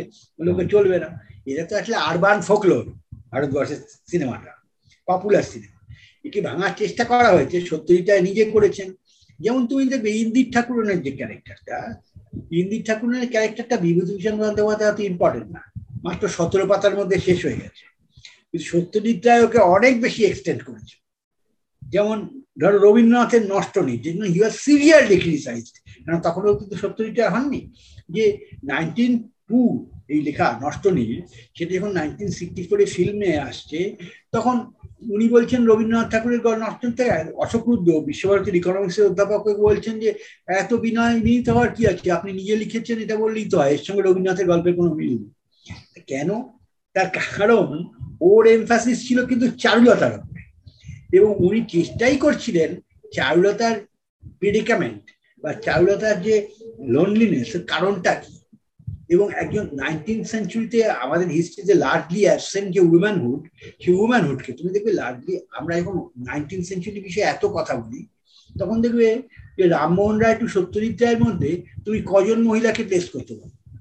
লোকে চলবে না। এটা তো আসলে আরবান ফোকলোর ভারতবর্ষের সিনেমাটা পপুলার সিনেমা একে ভাঙার চেষ্টা করা হয়েছে, সত্যজিৎ নিজে করেছেন। যেমন তুমি দেখবে ইন্দির ঠাকুরনের যে ক্যারেক্টারটা ইন্দির ঠাকুরনের ক্যারেক্টারটা বিভূতিভূষণ বন্দ্যোপাধ্যায় অত ইম্পর্টেন্ট না। মাত্র সতেরো পাতার মধ্যে শেষ হয়ে গেছে। কিন্তু সত্যজিৎ রায় ওকে অনেক বেশি এক্সটেন্ড করেছে। যেমন ধরো রবীন্দ্রনাথের নষ্ট নেই যেজন্য হি ওয়াজ সিরিয়ারলি ক্রিটিসাইজড কারণ তখনও কিন্তু সত্যজিৎ হননি? যে নাইনটিন টু এই লেখা নষ্ট নেই সেটা যখন নাইনটিন সিক্সটি ফোরে ফিল্মে আসছে, তখন উনি বলছেন রবীন্দ্রনাথ ঠাকুরের নষ্ট থেকে অশোক রুদ্র বিশ্বভারতীর ইকোনমিক্সের অধ্যাপক বলছেন যে এত বিনয় বিনীত হওয়ার কি আছে? আপনি নিজে লিখেছেন, এটা বললেই তো হয়, এর সঙ্গে রবীন্দ্রনাথের গল্পের কোনো মিল নেই। কেন? তার কারণ ওর এমফাসিস ছিল কিন্তু চারুলতার এবং উনি চেষ্টাই করছিলেন চারুলতার প্রিডিকামেন্ট বা চারুলতার যে লোনলিনেস কারণটা কি? এবং একজন নাইনটিন সেঞ্চুরিতে আমাদের হিস্ট্রিতে লার্জলি অ্যাবসেন্ট যে উইম্যানহুড সেই উইম্যানহুডকে তুমি দেখবে লার্জলি আমরা এখন নাইনটিন সেঞ্চুরি বিষয়ে এত কথা বলি, তখন দেখবে যে রামমোহন রায় টু সত্যজিৎ রায়ের মধ্যে তুমি কজন মহিলাকে টেস্ট করতে পারো?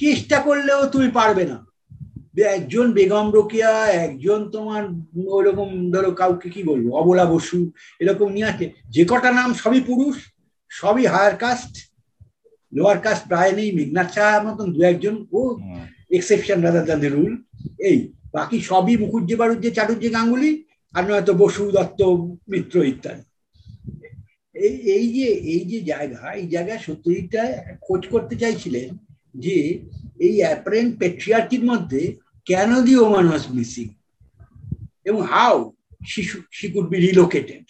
চেষ্টা করলেও তুমি পারবে না। একজন বেগম রোকিয়া একজন তোমার ওরকম ধরো কাউকে কি বলব অবলা বসু এরকম নিয়ে আছে। যে কটা নাম সবই পুরুষ সবই হায়ার কাস্ট লোয়ার কাস্ট প্রায় নেই মেঘনাথ সাহার মতন দু একজন। ও এক্সেপশন রাদার দ্যান রুল এই বাকি সবই মুখুজ্জে বারুজ্জে চাটুর্যে গাঙ্গুলি আর নয়তো বসু দত্ত মিত্র ইত্যাদি। এই এই যে এই যে জায়গা এই জায়গায় সত্যজিৎটা খোঁজ করতে চাইছিলেন যে এই অ্যাপারেন্ট পেট্রিয়ার্কির মধ্যে কেন দি ওমান ওয়াজ মিসিং এবং how she could be relocated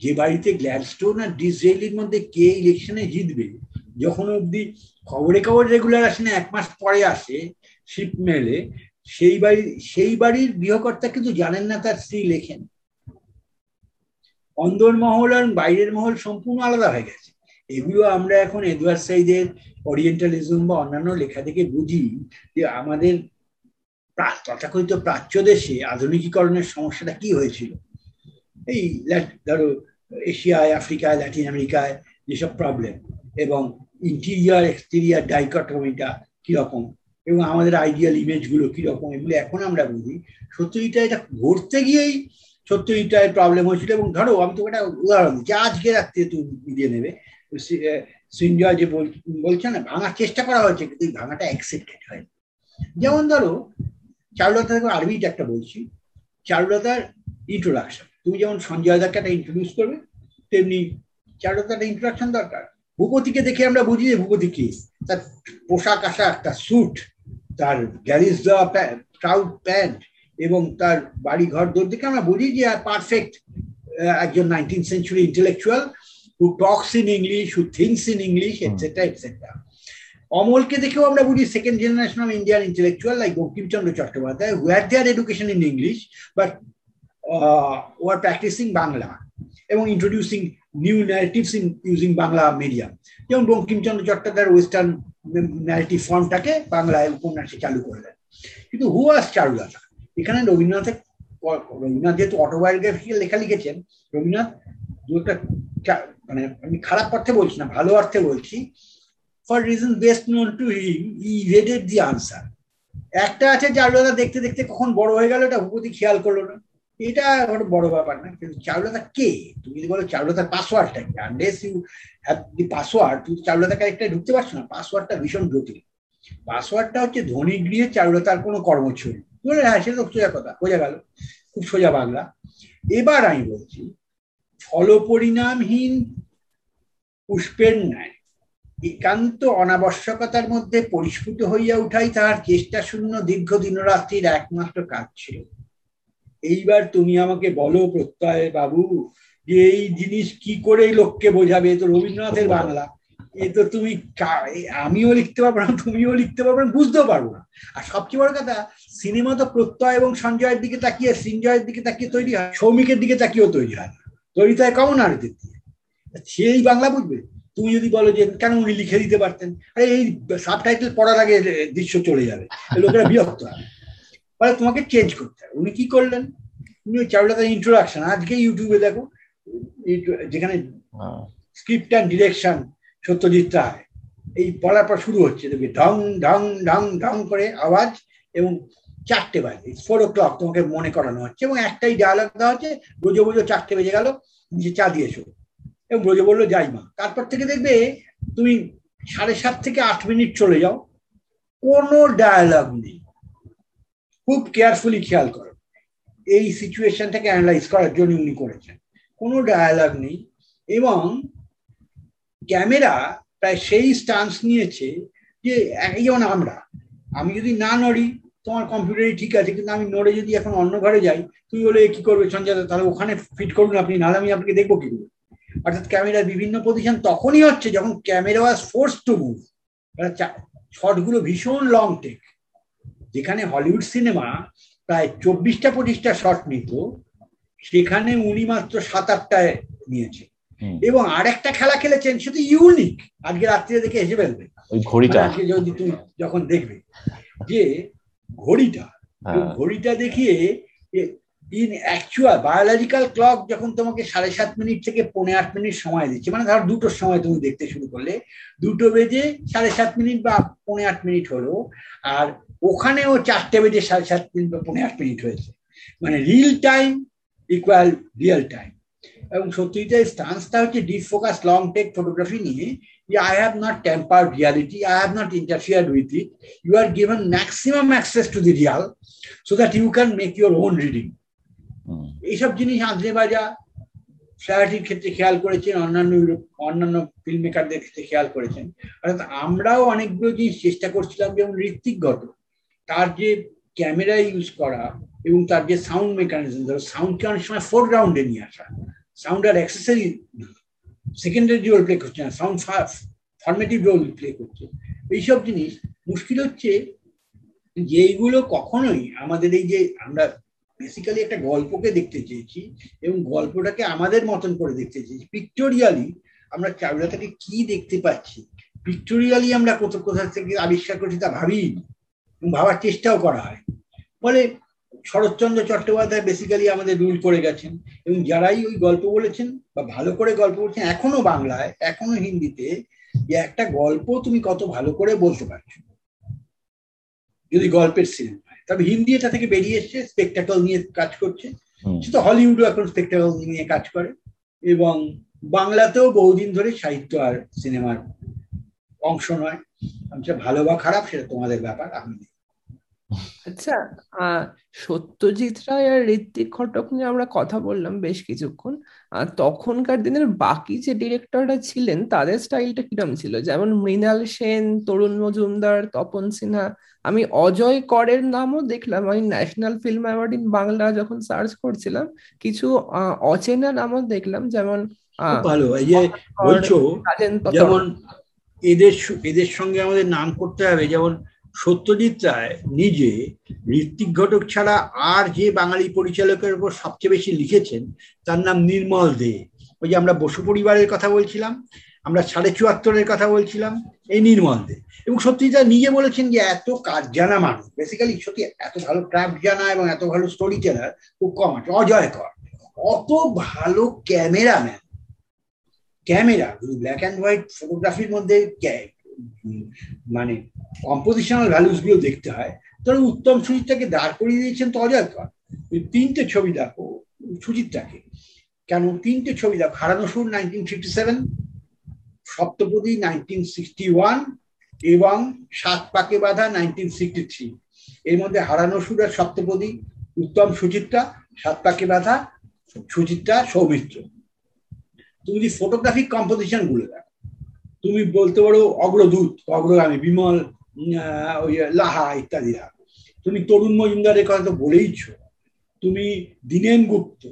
যে বাড়িতে গ্ল্যাডস্টোন আর ডিসরেলির মধ্যে কে ইলেকশনে জিতবে? যখন অব্দি খবরে খবর রেগুলার আসে না, এক মাস পরে আসে শিপ মেলে সেই বাড়ি, সেই বাড়ির গৃহকর্তা কিন্তু জানেন না তার স্ত্রী লেখেন। অন্দর মহল আর বাইরের মহল সম্পূর্ণ আলাদা হয়ে গেছে। এগুলো আমরা এখন এডওয়ার্ড সাইদের ওরিয়েন্টালিজম বা অন্যান্য লেখা থেকে বুঝি যে আমাদের তথাকথিত প্রাচ্য দেশে আধুনিকীকরণের সমস্যাটা কি হয়েছিল? এই ধরো, এশিয়ায়, আফ্রিকায়, ল্যাটিন আমেরিকায় যেসব প্রবলেম এবং ইন্টিরিয়ার এক্সটেরিয়ার ডাইকটমিটা কীরকম এবং আমাদের আইডিয়াল ইমেজগুলো কীরকম এগুলো এখন আমরা বুঝি। সত্যজিটা এটা ঘুরতে গিয়েই সত্যজিটায় প্রবলেম হয়েছিল এবং ধরো, আমি তোকে একটা উদাহরণ দিচ্ছি আজকে রাত্রে তুমি দিয়ে নেবে সিনজয় যে বলছে না, ভাঙার চেষ্টা করা হয়েছে, কিন্তু ভাঙাটা অ্যাকসেপ্টেড হয় যেমন ধরো চারুলতা থেকে আরবিটা একটা বলছি। চারুলতার ইন্ট্রোডাকশন তুমি যেমন সঞ্জয় দাকে একটা ইন্ট্রোডিউস করবে, তেমনি চারুলতার একটা ইন্ট্রোডাকশন দরকার। ভূপতিকে দেখে আমরা বুঝি যে ভূপতি কি। তার পোশাক আশাক, তার স্যুট তার গ্যারিজ দেওয়া ট্রাউট প্যান্ট এবং তার বাড়ি ঘর দৌড় দেখে আমরা বুঝি যে পারফেক্ট একজন nineteen century intellectual who talks in English who thinks in English et cetera et cetera অমলকে দেখেও আমরা বুঝি second generation of Indian intellectual like Bankimchandra Chattopadhyay who had their education in English but who are practicing Bangla এবং introducing new narratives in using Bangla medium যেমন বঙ্কিমচন্দ্র চট্টোপাধ্যায়ের western narrative ফর্মটাকে বাংলায় উপন্যাসে চালু করলেন। কিন্তু হু আস চারুলতা এখানে রবীন্দ্রনাথের রবীন্দ্রনাথ যেহেতু অটোবায়োগ্রাফিক্যাল লেখা লিখেছেন, রবীন্দ্রনাথ দু একটা মানে আমি খারাপ অর্থে বলছি না, ভালো অর্থে বলছি for reason best known to him evaded the answer একটা আছে চারুলতা দেখতে দেখতে কখন বড় হয়ে গেল, এটা ভূপতি খেয়াল করল না। এটা একটা বড় ব্যাপার না, কিন্তু চারুলতা কে? তুমি যদি বলো চারুলতার পাসওয়ার্ডটা কি? Unless you have the password তুমি চারুলতা ক্যারেক্টারে ঢুকতে পারছ না পাসওয়ার্ডটা ভীষণ জটিল। পাসওয়ার্ডটা হচ্ছে ধনী গৃহে চারুলতার কোনো কর্মছড়ি বলে হ্যাঁ সেটা তো সোজা কথা বোঝা গেল, খুব সোজা বাংলা। এবার আমি বলছি, ফলপরিণামহীন পুষ্পের ন্যায়। একান্ত অনাবশ্যকতার মধ্যে পরিস্ফুট হইয়া উঠাই তাহার চেষ্টা শূন্য দীর্ঘ দিনরাত্রির একমাত্র কাজ ছিল। এইবার তুমি আমাকে বলো প্রত্যয় বাবু, যে এই জিনিস কি করে লোককে বোঝাবে? তো রবীন্দ্রনাথের বাংলা। এ তো তুমি আমিও লিখতে পারব না, তুমিও লিখতে পারব না, বুঝতেও পারব না। আর সবচেয়ে বড় কথা, সিনেমা তো প্রত্যয় এবং সঞ্জয়ের দিকে তাকিয়ে, সিঞ্জয়ের দিকে তাকিয়ে তৈরি হয়, সৌমিকের দিকে তাকিয়েও তৈরি হয় না। তৈরি হয় কমন দিয়ে। সেই বাংলা বুঝবে? তুমি যদি বলো যে কেন উনি লিখে দিতে পারতেন? আরে এই সাবটাইটেল পড়ার আগে দৃশ্য চলে যাবে। লোকেরা বিরক্ত ফলে তোমাকে চেঞ্জ করতে হবে। উনি কি করলেন? উনি চারুলতার ইন্ট্রোডাকশন আজকে ইউটিউবে দেখো যেখানে script and direction Satyajit Ray এই পড়ার পর শুরু হচ্ছে। দেখবে ঢং ঢং ঢং ঢং করে আওয়াজ এবং চারটে বাজে। ফোর ও ক্লক তোমাকে মনে করানো হচ্ছে এবং একটাই ডায়ালগ দেওয়া হচ্ছে ব্রজ ব্রজ চারটে বেজে গেল নিচে চা দিয়ে দিয়েছ এবং ব্রজ বলল, যাই মা। তারপর থেকে দেখবে তুমি সাড়ে সাত থেকে আট মিনিট চলে যাও, কোনো ডায়ালগ নেই। খুব কেয়ারফুলি খেয়াল করো। এই সিচুয়েশনটাকে অ্যানালাইজ করার জন্য উনি করেছেন। কোনো ডায়ালগ নেই এবং ক্যামেরা প্রায় সেই স্টান্স নিয়েছে যে যেমন আমরা, আমি যদি না নড়ি, তোমার কম্পিউটারই ঠিক আছে, কিন্তু আমি নড়ে যদি এখন অন্য ঘরে যাই, তুমি বলে কি করবে সঞ্জয় তাহলে ওখানে ফিট করুন আপনি, নাহলে আমি আপনাকে দেখব কি করে অর্থাৎ ক্যামেরার বিভিন্ন পজিশন তখনই হচ্ছে যখন camera was force to move শটগুলো ভীষণ লং টেক যেখানে হলিউড সিনেমা প্রায় চব্বিশটা পঁচিশটা শট নিত সেখানে উনি মাত্র সাত আটটায় নিয়েছে। এবং আরেকটা খেলা খেলেছেন সেটা ইউনিক আজকে রাত্রে দেখে হেসে ফেলবে। ওই ঘড়িটা। মানে আজকে যদি তুমি যখন দেখবে যে ঘড়িটা হ্যাঁ। ঘড়িটা দেখিয়ে ইন অ্যাকচুয়াল বায়োলজিক্যাল ক্লক যখন তোমাকে সাড়ে সাত মিনিট থেকে পৌনে আট মিনিট সময় দিচ্ছে মানে ধর দুটোর সময় তুমি দেখতে শুরু করলে, দুটো বেজে সাড়ে সাত মিনিট বা পৌনে আট মিনিট হলো, আর ওখানেও চারটে বেজে সাড়ে সাত মিনিট বা পৌনে আট মিনিট হয়েছে। মানে reel time equal real time এবং সত্যিটাই স্টান্সটা হচ্ছে deep focus long take photography নিয়ে, যে I have not tamper reality I have not interfere with it you are given maximum access to the real so that you can make your own reading এইসব জিনিস আঁচড়ে বাজা ফ্ল্যাটির ক্ষেত্রে খেয়াল করেছেন, অন্যান্য অন্যান্য ফিল্ম মেকারদের ক্ষেত্রে খেয়াল করেছেন। অর্থাৎ আমরাও অনেকগুলো জিনিস চেষ্টা করছিলাম, যেমন ঋত্বিক ঋত্বিকগত তার যে ক্যামেরা ইউজ করা এবং তার যে সাউন্ড মেকানিজম, ধরো সাউন্ডকে অনেক সময় ফোরগ্রাউন্ডে নিয়ে আসা। সাউন্ড আর অ্যাক্সেসরি সেকেন্ডারি রোল প্লে করছে না, সাউন্ড ফর্মেটিভ রোল প্লে করছে। এইসব জিনিস, মুশকিল হচ্ছে যেইগুলো কখনোই আমাদের এই যে আমরা বেসিক্যালি একটা গল্পকে দেখতে চেয়েছি এবং গল্পটাকে আমাদের মতন করে দেখতে চেয়েছি। পিক্টোরিয়ালি আমরা চারুলতাকে কি দেখতে পাচ্ছি? পিক্টোরিয়ালি আমরা কোথা কোথা থেকে আবিষ্কার করছি তা ভাবি এবং ভাবার চেষ্টাও করা হয় ফলে শরৎচন্দ্র চট্টোপাধ্যায় বেসিক্যালি আমাদের রুল করে গেছেন এবং যারাই ওই গল্প বলেছেন বা ভালো করে গল্প বলছেন, এখনও বাংলায়, এখনও হিন্দিতে যে একটা গল্প তুমি কত ভালো করে বলতে পারছ। যদি গল্পের সিনেমা তবে হিন্দি এটা থেকে বেরিয়ে এসছে স্পেকটাকল নিয়ে কাজ করছে। সেটা হলিউডও এখন স্পেকটাকল নিয়ে কাজ করে। এবং বাংলাতেও বহুদিন ধরে সাহিত্য আর সিনেমার অংশ নয়। সেটা ভালো বা খারাপ সেটা তোমাদের ব্যাপার আমি আচ্ছা আহ সত্যজিৎ রায় আর ঋত্বিক ঘটক নিয়ে আমরা কথা বললাম বেশ কিছুক্ষণ। আর তখনকার দিনের বাকি যে ডিরেক্টররা ছিলেন তাদের স্টাইলটা কিরম ছিল? যেমন মৃণাল সেন তরুণ মজুমদার তপন সিনহা আমি অজয় করের নামও দেখলাম। আমি national film award in Bangla যখন সার্চ করছিলাম কিছু অচেনা নামও দেখলাম যেমন ভালো। এই যে বলছো যেমন এদের এদের সঙ্গে আমাদের নাম করতে হবে যেমন সত্যজিৎ রায় নিজে ঋত্বিক ঘটক ছাড়া আর যে বাঙালি পরিচালকের উপর সবচেয়ে বেশি লিখেছেন তার নাম নির্মল দে। ওই যে আমরা বসু পরিবারের কথা বলছিলাম আমরা সাড়ে চুয়াত্তরের কথা বলছিলাম, এই নির্মল দে এবং সত্যজিৎ রায় নিজে বলেছেন যে এত কাজ জানা মানুষ বেসিক্যালি সত্যি এত ভালো ক্রাফট জানা এবং এত ভালো স্টোরি টেলার খুব কম আছে অজয় কর অত ভালো cameraman camera black and white ফটোগ্রাফির মধ্যে মানে কম্পোজিশনাল ভ্যালুসগুলো দেখতে হয়, তাহলে উত্তম সুজিতটাকে দাঁড় করিয়ে দিয়েছেন তো অজয় কর তিনটে ছবি দেখো সুজিতটাকে কেন তিনটে ছবি দেখো, Harano Sur nineteen fifty seven Saptapadi nineteen sixty one এবং সাত পাকে বাঁধা নাইনটিন সিক্সটি থ্রি এর মধ্যে হারানো সুর আর সপ্তপদী উত্তম সুচিত্রা সাত পাকে বাঁধা সুচিত্রা সৌমিত্র। তুমি যদি ফটোগ্রাফিক কম্পোজিশনগুলো দেখো তুমি বলতে পারো অগ্রদূত অগ্রগামী বিমল ওই লাহা ইত্যাদিরা তুমি তরুণ মজুমদারের কথা তো বলেইছ। তুমি দীনেন গুপ্ত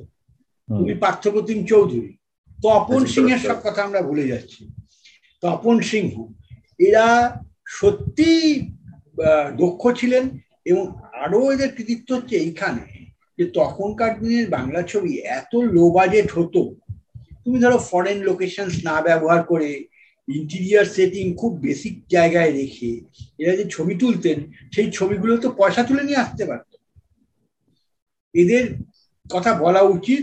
তুমি পার্থপ্রতিম চৌধুরী। তপন আচ্ছা, সিং এর। সব কথা আমরা ভুলে যাচ্ছি। তপন সিংহ। এরা সত্যি দক্ষ ছিলেন এবং আরও এদের কৃতিত্ব হচ্ছে এইখানে যে তখনকার দিনের বাংলা ছবি এত লো বাজেট হতো। তুমি ধরো ফরেন লোকেশন না ব্যবহার করে ইন্টিরিয়ার সেটিং খুব বেসিক জায়গায় রেখে এরা যে ছবি তুলতেন, সেই ছবিগুলো তো পয়সা তুলে নিয়ে আসতে পারত। এদের কথা বলা উচিত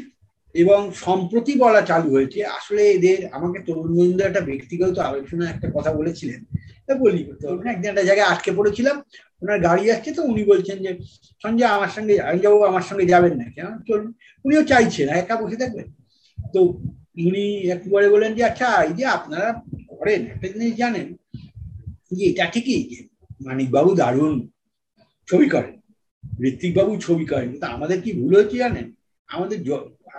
এবং সম্প্রতি বলা চালু হয়েছে, আসলে এদের, আমাকে তরুণ মজুমদার একটা ব্যক্তিগত আলোচনা একটা কথা বলেছিলেন, তা বলি। তরুণ একদিন একটা জায়গায় আটকে পড়েছিলাম, ওনার গাড়ি আসছে, তো উনি বলছেন যে, সঞ্জয়, আমার সঙ্গে যাব আমার সঙ্গে যাবেন না কেন? চলুন উনিও চাইছেন একা বসে থাকবেন তো উনি একবারে বলেন যে আচ্ছা এই যে আপনারা করেন, একটা জিনিস জানেন, যে এটা ঠিকই যে মানিকবাবু দারুণ ছবি করেন ঋত্বিক বাবু ছবি করেন, কিন্তু আমাদের কি ভুল হয়েছে জানেন? আমাদের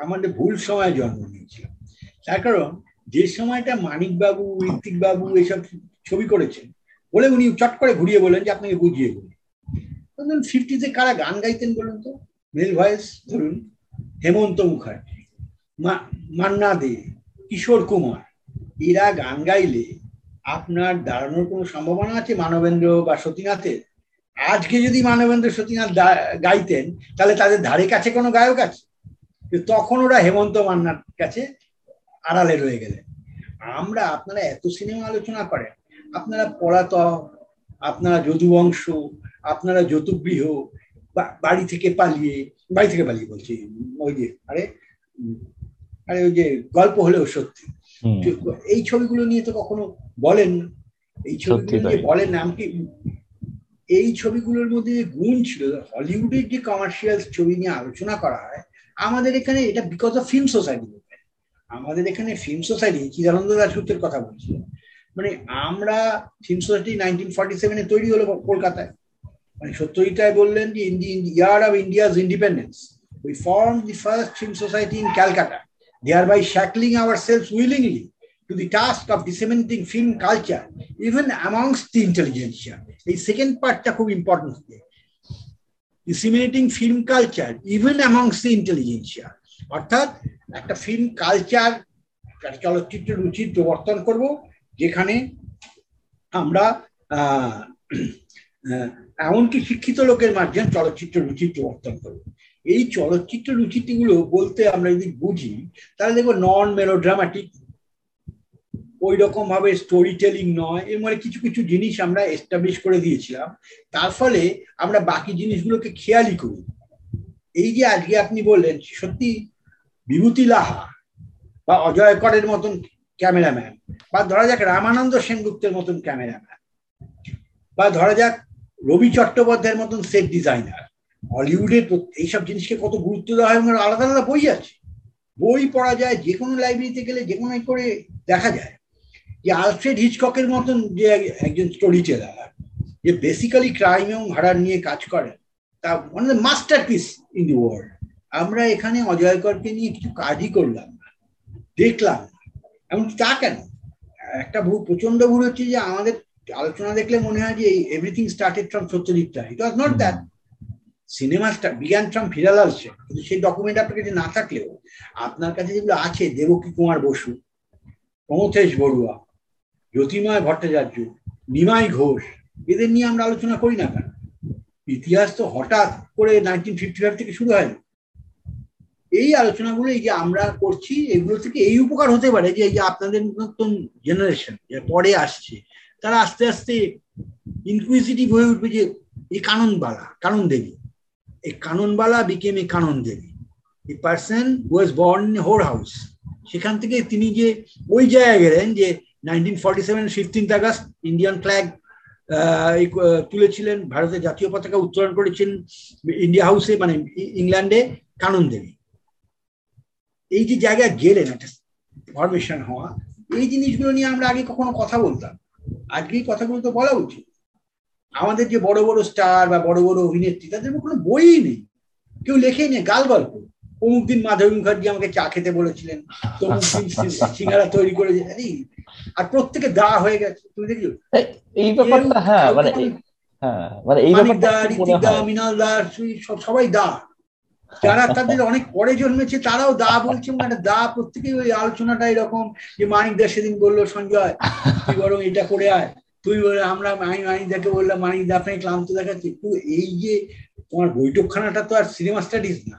আমাদের ভুল সময় জন্ম নিয়েছিলাম তার কারণ, যে সময়টা মানিক বাবু ঋত্বিক বাবু এসব ছবি করেছেন, বলে উনি চট করে ঘুরিয়ে বলেন যে আপনাকে বুঝিয়ে বলি। ধরুন ফিফটিতে কারা গান গাইতেন বলুন তো? মেল ভয়েস ধরুন, হেমন্ত মুখার্জি মান্না দে, কিশোর কুমার, এরা গান গাইলে আপনার দাঁড়ানোর কোনো সম্ভাবনা আছে? মানবেন্দ্র বা সতীনাথের? আজকে যদি মানবেন্দ্র সতীনাথ গাইতেন, তাহলে তাদের ধারে কাছে কোনো গায়ক আছে? তখন ওরা হেমন্ত মান্নার কাছে আড়ালে রয়ে গেলেন। আমরা আপনারা এত সিনেমা আলোচনা করেন আপনারা পলাত আপনারা যদুবংশ আপনারা যতুগৃহ বাড়ি থেকে পালিয়ে বাড়ি থেকে পালিয়ে বলছি ওই যে আরে আরে ওই যে গল্প হলেও সত্যি। এই ছবিগুলো নিয়ে তো কখনো বলেন না। এই ছবিগুলো নিয়ে বলেন না এমনকি এই ছবিগুলোর মধ্যে যে গুণ ছিল হলিউডের যে কমার্শিয়াল ছবি নিয়ে আলোচনা করা হয় আমাদের এখানে এটা বিকজ অফ ফিল্ম সোসাইটি আমাদের এখানে ফিল্ম সোসাইটি চিদানন্দ দাসগুপ্তের কথা বলছি। মানে আমরা ফিল্ম সোসাইটি নাইনটিন ফর্টি সেভেনে তৈরি হলো কলকাতায়। মানে সত্যজিটায় বললেন যে the year of India's independence we form the first film society in Calcutta thereby shackling shackling ourselves willingly to the task of disseminating film culture even amongst the intelligentsia. এই second পার্টটা খুব important disseminating film culture even amongst the intelligentsia. অর্থাৎ একটা film culture চলচ্চিত্র রুচির প্রবর্তন করব, যেখানে আমরা এমনকি শিক্ষিত লোকের মাধ্যমে চলচ্চিত্র রুচির প্রবর্তন করব এই চলচ্চিত্র রুচিটিগুলো বলতে আমরা যদি বুঝি, তাহলে দেখব নন মেলোড্রামাটিক ওই রকম ভাবে স্টোরি টেলিং নয়, এর মানে কিছু কিছু জিনিস আমরা এস্টাবলিশ করে দিয়েছিলাম। তার ফলে আমরা বাকি জিনিসগুলোকে খেয়ালই করি। এই যে আজকে আপনি বললেন, সত্যি বিভূতি লাহা বা অজয় করের মতন ক্যামেরাম্যান বা ধরা যাক রামানন্দ সেনগুপ্তের মতন ক্যামেরাম্যান বা ধরা যাক রবি চট্টোপাধ্যায়ের মতন সেট ডিজাইনার হলিউডের এইসব জিনিসকে কত গুরুত্ব দেওয়া হয় আলাদা আলাদা বই আছে। বই পড়া যায় যে কোনো লাইব্রেরিতে গেলে যে কোনো করে দেখা যায়। যে আলফ্রেড হিচককের মতন যে একজন স্টোরি টেলার, যে বেসিক্যালি ক্রাইম এবং হারার নিয়ে কাজ করেন, তা one of masterpiece in the world আমরা এখানে অজয়করকে নিয়ে কিছু কাজই করলাম না, দেখলাম এমনকি তা কেন? একটা ভুল প্রচণ্ড ভুল হচ্ছে যে আমাদের আলোচনা দেখলে মনে হয় যে everything started from Satyajit Ray it was not that cinema বিজ্ঞান ফ্রম ফিরালাল সে কিন্তু সেই ডকুমেন্ট আপনার কাছে না থাকলেও আপনার কাছে যেগুলো আছে, দেবকী কুমার বসু, প্রমথেশ বড়ুয়া জ্যোতিময় ভট্টাচার্য, নিমাই ঘোষ, এদের নিয়ে আমরা আলোচনা করি না কেন? ইতিহাস তো হঠাৎ করে নাইনটিন ফিফটি ফাইভ থেকে শুরু হয়নি। এই আলোচনাগুলো এই যে আমরা করছি, এগুলো থেকে এই উপকার হতে পারে যে এই যে আপনাদের নতুন জেনারেশন পরে আসছে, তারা আস্তে আস্তে ইনকুইজিটিভ হয়ে উঠবে যে এই কাননবালা কানন দেবী Kanonbala became a Kanon Devi. A person who was born in a সেখান থেকে তিনি যে ওই জায়গায় গেলেন যে nineteen fifteenth August Indian flag তুলেছিলেন ভারতের জাতীয় পতাকা উত্তোলন করেছেন ইন্ডিয়া হাউসে মানে ইংল্যান্ডে কানন দেবী এই যে জায়গায় গেলেন, একটা ফরমেশন হওয়া, এই জিনিসগুলো নিয়ে আমরা আগে কখনো কথা বলতাম। আজকে এই কথাগুলো তো বলা উচিত। আমাদের যে বড় বড় স্টার বা বড় বড় অভিনেত্রী, তাদের কোনো বইই নেই। কেউ লেখেই নেই, গাল গল্প। অমুক দিন মাধবী মুখার্জি আমাকে চা খেতে বলেছিলেন তমুক দিন সিঙ্গারা তৈরি করে আর প্রত্যেকে দা হয়ে গেছে তুমি দেখছ এই ব্যাপারটা হ্যাঁ মানে হ্যাঁ মানে এই ব্যাপারটা ঋতিক দা মৃণাল দা সবাই দা। যারা তাদের অনেক পরে জন্মেছে তারাও দা বলছে মানে দা প্রত্যেকে ওই আলোচনাটা এরকম যে মানিক দা সেদিন বলল সঞ্জয় তুই বরং এটা করে আয় তুই বলে আমরা আমি মানিকদাকে বললাম মানিকদা আপনাকে ক্লান্ত দেখাচ্ছে একটু এই যে তোমার বৈঠকখানাটা তো আর সিনেমা স্টাডিজ না।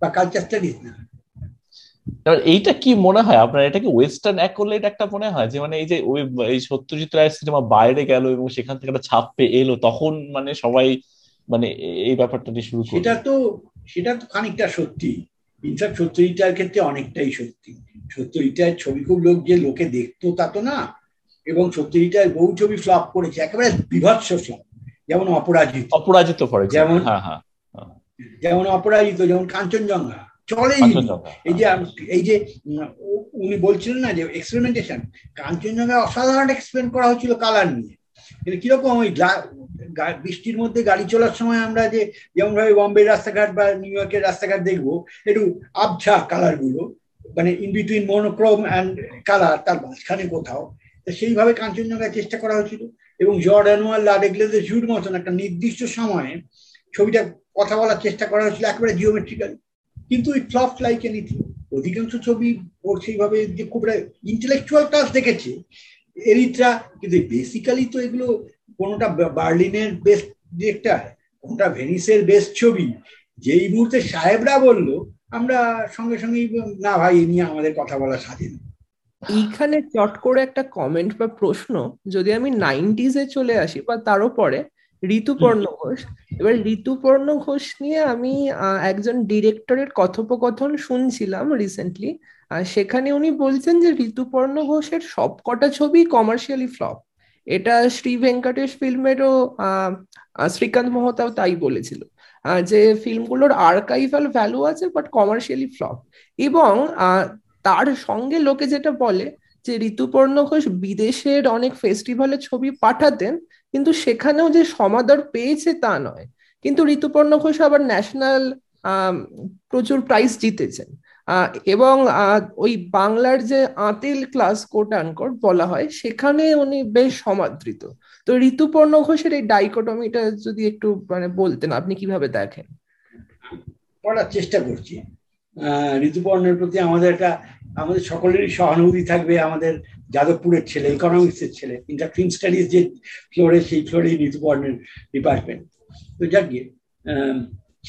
বা কালচার স্টাডিজ না। এইটা কি মনে হয়? আপনার এটা কি ওয়েস্টার্ন অ্যাকোলেট একটা মনে হয়? যে মানে এই যে ওই এই সত্যজিৎ রায়ের সিনেমা বাইরে গেল এবং সেখান থেকে একটা ছাপ পেয়ে এলো তখন মানে সবাই মানে এই ব্যাপারটা নিয়ে শুরু সেটা তো সেটা তো খানিকটা সত্যি। ইনফ্যাক্ট সত্যজিৎটার ক্ষেত্রে অনেকটাই সত্যি। সত্যজিৎটার ছবি খুব লোক যে লোকে দেখতো তা তো না। এবং সত্যজিৎটার বহু ছবি ফ্লপ করেছে। একেবারে বিভৎস ফ্লপ যেমন অপরাজিত। অপরাজিত যেমন হ্যাঁ হ্যাঁ। যেমন অপরাজিত যেমন কাঞ্চনজঙ্ঘা চলেই এই যে এই যে উনি বলছিলেন না যে এক্সপেরিমেন্টেশন কাঞ্চনজঙ্ঘা অসাধারণ এক্সপেরিমেন্ট করা হয়েছিল কালার নিয়ে। কিন্তু কীরকম ওই বৃষ্টির মধ্যে গাড়ি চলার সময় আমরা যে যেমন ভাবে বম্বে রাস্তাঘাট বা নিউ ইয়র্কের রাস্তাঘাট দেখব একটু আবছা কালারগুলো মানে in between monochrome and colour তার মাঝখানে কোথাও সেইভাবে কাঞ্চনজঙ্ঘায় চেষ্টা করা হয়েছিল এবং জর্ডানুয়াল লা ডেগ্লেজের জুট মতন একটা নির্দিষ্ট সময়ে ছবিটা কথা বলার চেষ্টা করা হয়েছিল একেবারে জিওমেট্রিক্যালি কিন্তু ইট ফ্লপ লাইক এনিথিং অধিকাংশ ছবি ওর সেইভাবে যে খুব ইন্টেলেকচুয়াল টাচ দেখেছে এরিত্রা কিন্তু বেসিক্যালি তো এগুলো কোনোটা বার্লিনের বেস্ট ডিরেক্টর কোনটা ভেনিসের বেস্ট ছবি। যেই মুহূর্তে সাহেবরা বলল, আমরা সঙ্গে সঙ্গেই না ভাই, এ নিয়ে আমাদের কথা বলা স্বাধীন এইখানে চট করে একটা কমেন্ট বা প্রশ্ন, যদি আমি নাইনটিজে চলে আসি বা তারও পরে ঋতুপর্ণ ঘোষ। এবার ঋতুপর্ণ ঘোষ নিয়ে আমি একজন ডিরেক্টরের কথোপকথন শুনছিলাম রিসেন্টলি সেখানে উনি বলছেন যে ঋতুপর্ণ ঘোষের সবকটা ছবি কমার্শিয়ালি ফ্লপ এটা শ্রী ভেঙ্কটেশ ফিল্মেরও শ্রীকান্ত মহতাও তাই বলেছিল। যে ফিল্মগুলোর আর্কাইভাল ভ্যালু আছে বাট কমার্শিয়ালি ফ্লপ এবং তার সঙ্গে লোকে যেটা বলে যে ঋতুপর্ণ ঘোষ বিদেশের অনেক ফেস্টিভ্যালে ছবি পাঠাতেন, কিন্তু সেখানেও যে সমাদর পেয়েছে তা নয়। কিন্তু ঋতুপর্ণ ঘোষ আবার ন্যাশনাল প্রচুর প্রাইজ জিতেছেন। এবং ওই বাংলার যে আতিল ক্লাস কোট আনকোট বলা হয়, সেখানে উনি বেশ সমাদৃত। তো ঋতুপর্ণ ঘোষের এই ডাইকোটমিটা যদি একটু মানে বলতেন, আপনি কীভাবে দেখেন? পড়ার চেষ্টা করছি। ঋতুপর্ণের প্রতি আমাদের একটা, আমাদের সকলেরই সহানুভূতি থাকবে, আমাদের যাদবপুরের ছেলে ইকোনমিক্সের ছেলে ইন্টার ফিল্ম স্টাডিজ যে ফ্লোরে সেই ফ্লোরেই ঋতুপর্ণের ডিপার্টমেন্ট তো যাক গিয়ে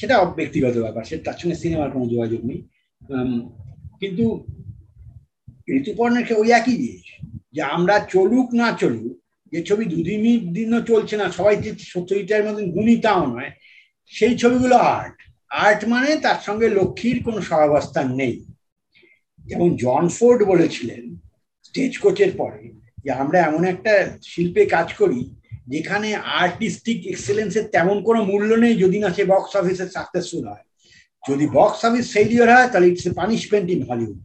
সেটা ব্যক্তিগত ব্যাপার, সে তার সঙ্গে সিনেমার কোনো যোগাযোগ নেই। কিন্তু ঋতুপর্ণের ওই একই জিনিস, যে আমরা চলুক না চলুক, যে ছবি দুদিন দিনও চলছে না, সবাই যে সত্যিটার মতন গুণী তাও নয়, সেই ছবিগুলো আর্ট আর্ট মানে তার সঙ্গে লক্ষ্মীর কোনো সহাবস্থান নেই। যেমন জন ফোর্ড বলেছিলেন স্টেজ কোচের পরে যে আমরা এমন একটা শিল্পে কাজ করি যেখানে আর্টিস্টিক এক্সেলেন্সের তেমন কোনো মূল্য নেই যদি না সে বক্স অফিসে সাকসেসফুল হয়। যদি বক্স অফিস ফেলিওর হয়, তাহলে it's a punishment in Hollywood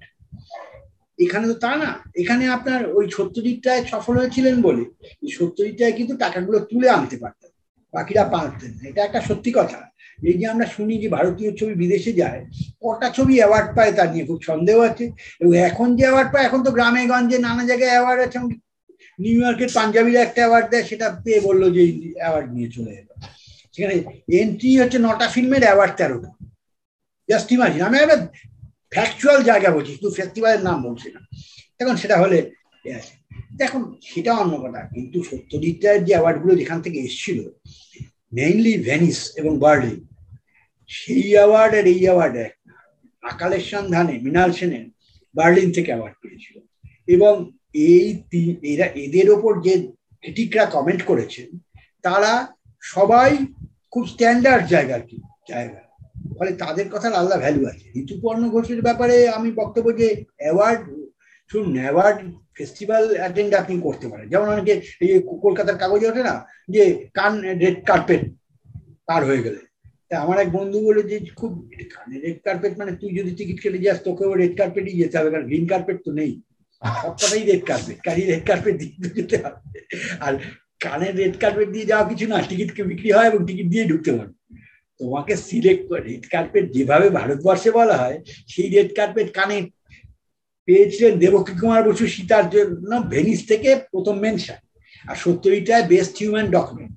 এখানে তো তা না। এখানে আপনার ওই সত্যজিৎটায় সফল হয়েছিলেন বলে সত্যজিৎটায় কিন্তু টাকাগুলো তুলে আনতে পারতেন। বাকিরা পারতেন এটা একটা সত্যি কথা। এই যে আমরা শুনি যে ভারতীয় ছবি বিদেশে যায়, কটা ছবি অ্যাওয়ার্ড পায় তা নিয়ে খুব সন্দেহ আছে। এবং এখন যে অ্যাওয়ার্ড পায়, এখন তো গ্রামে গঞ্জে নানা জায়গায় অ্যাওয়ার্ড আছে। নিউ ইয়র্কের পাঞ্জাবিরা একটা অ্যাওয়ার্ড দেয়, সেটা পেয়ে বলল যে অ্যাওয়ার্ড নিয়ে চলে এলো। সেখানে এন্ট্রি হচ্ছে নটা ফিল্মের অ্যাওয়ার্ড তেরোটা। জাস্ট ইমাজিন আমি একটা ফ্যাকচুয়াল জায়গা বলছি, শুধু ফেস্টিভ্যালের নাম বলছি না। এখন সেটা হলে দেখুন, সেটা অন্য কথা, কিন্তু সত্যজিৎ রায়ের যে অ্যাওয়ার্ডগুলো যেখান থেকে এসেছিল মেইনলি ভেনিস এবং বার্লিন সেই অ্যাওয়ার্ড আর এই অ্যাওয়ার্ড এক আকালের সন্ধানে মৃণাল সেনের বার্লিন থেকে অ্যাওয়ার্ড পেয়েছিল। এবং এই এরা, এদের ওপর যে ক্রিটিকরা কমেন্ট করেছেন, তারা সবাই খুব স্ট্যান্ডার্ড জায়গার কি, জায়গা। ফলে তাদের কথার আলাদা ভ্যালু আছে। ঋতুপর্ণ ঘোষের ব্যাপারে আমি বক্তব্য যে অ্যাওয়ার্ড শুনুন অ্যাওয়ার্ড ফেস্টিভ্যাল অ্যাটেন্ড আপনি করতে পারেন। যেমন অনেকে এই কলকাতার কাগজে ওঠে না, যে কান রেড কার্পেট পার হয়ে গেলে। তা আমার এক বন্ধু বলে যে, খুব কানে রেড কার্পেট মানে তুই যদি টিকিট কেটে যাস, তোকেও রেড কার্পেটই যেতে হবে, কারণ গ্রিন কার্পেট তো নেই। সবকটাই রেড কার্পেট কারি রেড কার্পেট দিয়ে যেতে হবে। আর কানের রেড কার্পেট দিয়ে যাওয়া কিছু না টিকিট বিক্রি হয় এবং টিকিট দিয়ে ঢুকতে পারবে তোমাকে সিলেক্ট করে রেড কার্পেট যেভাবে ভারতবর্ষে বলা হয়, সেই রেড কার্পেট কানে পেয়েছিলেন দেবকী কুমার বসু সীতার জন্য ভেনিস থেকে প্রথম মেনশন আর সত্যিটায় বেস্ট হিউম্যান ডকুমেন্ট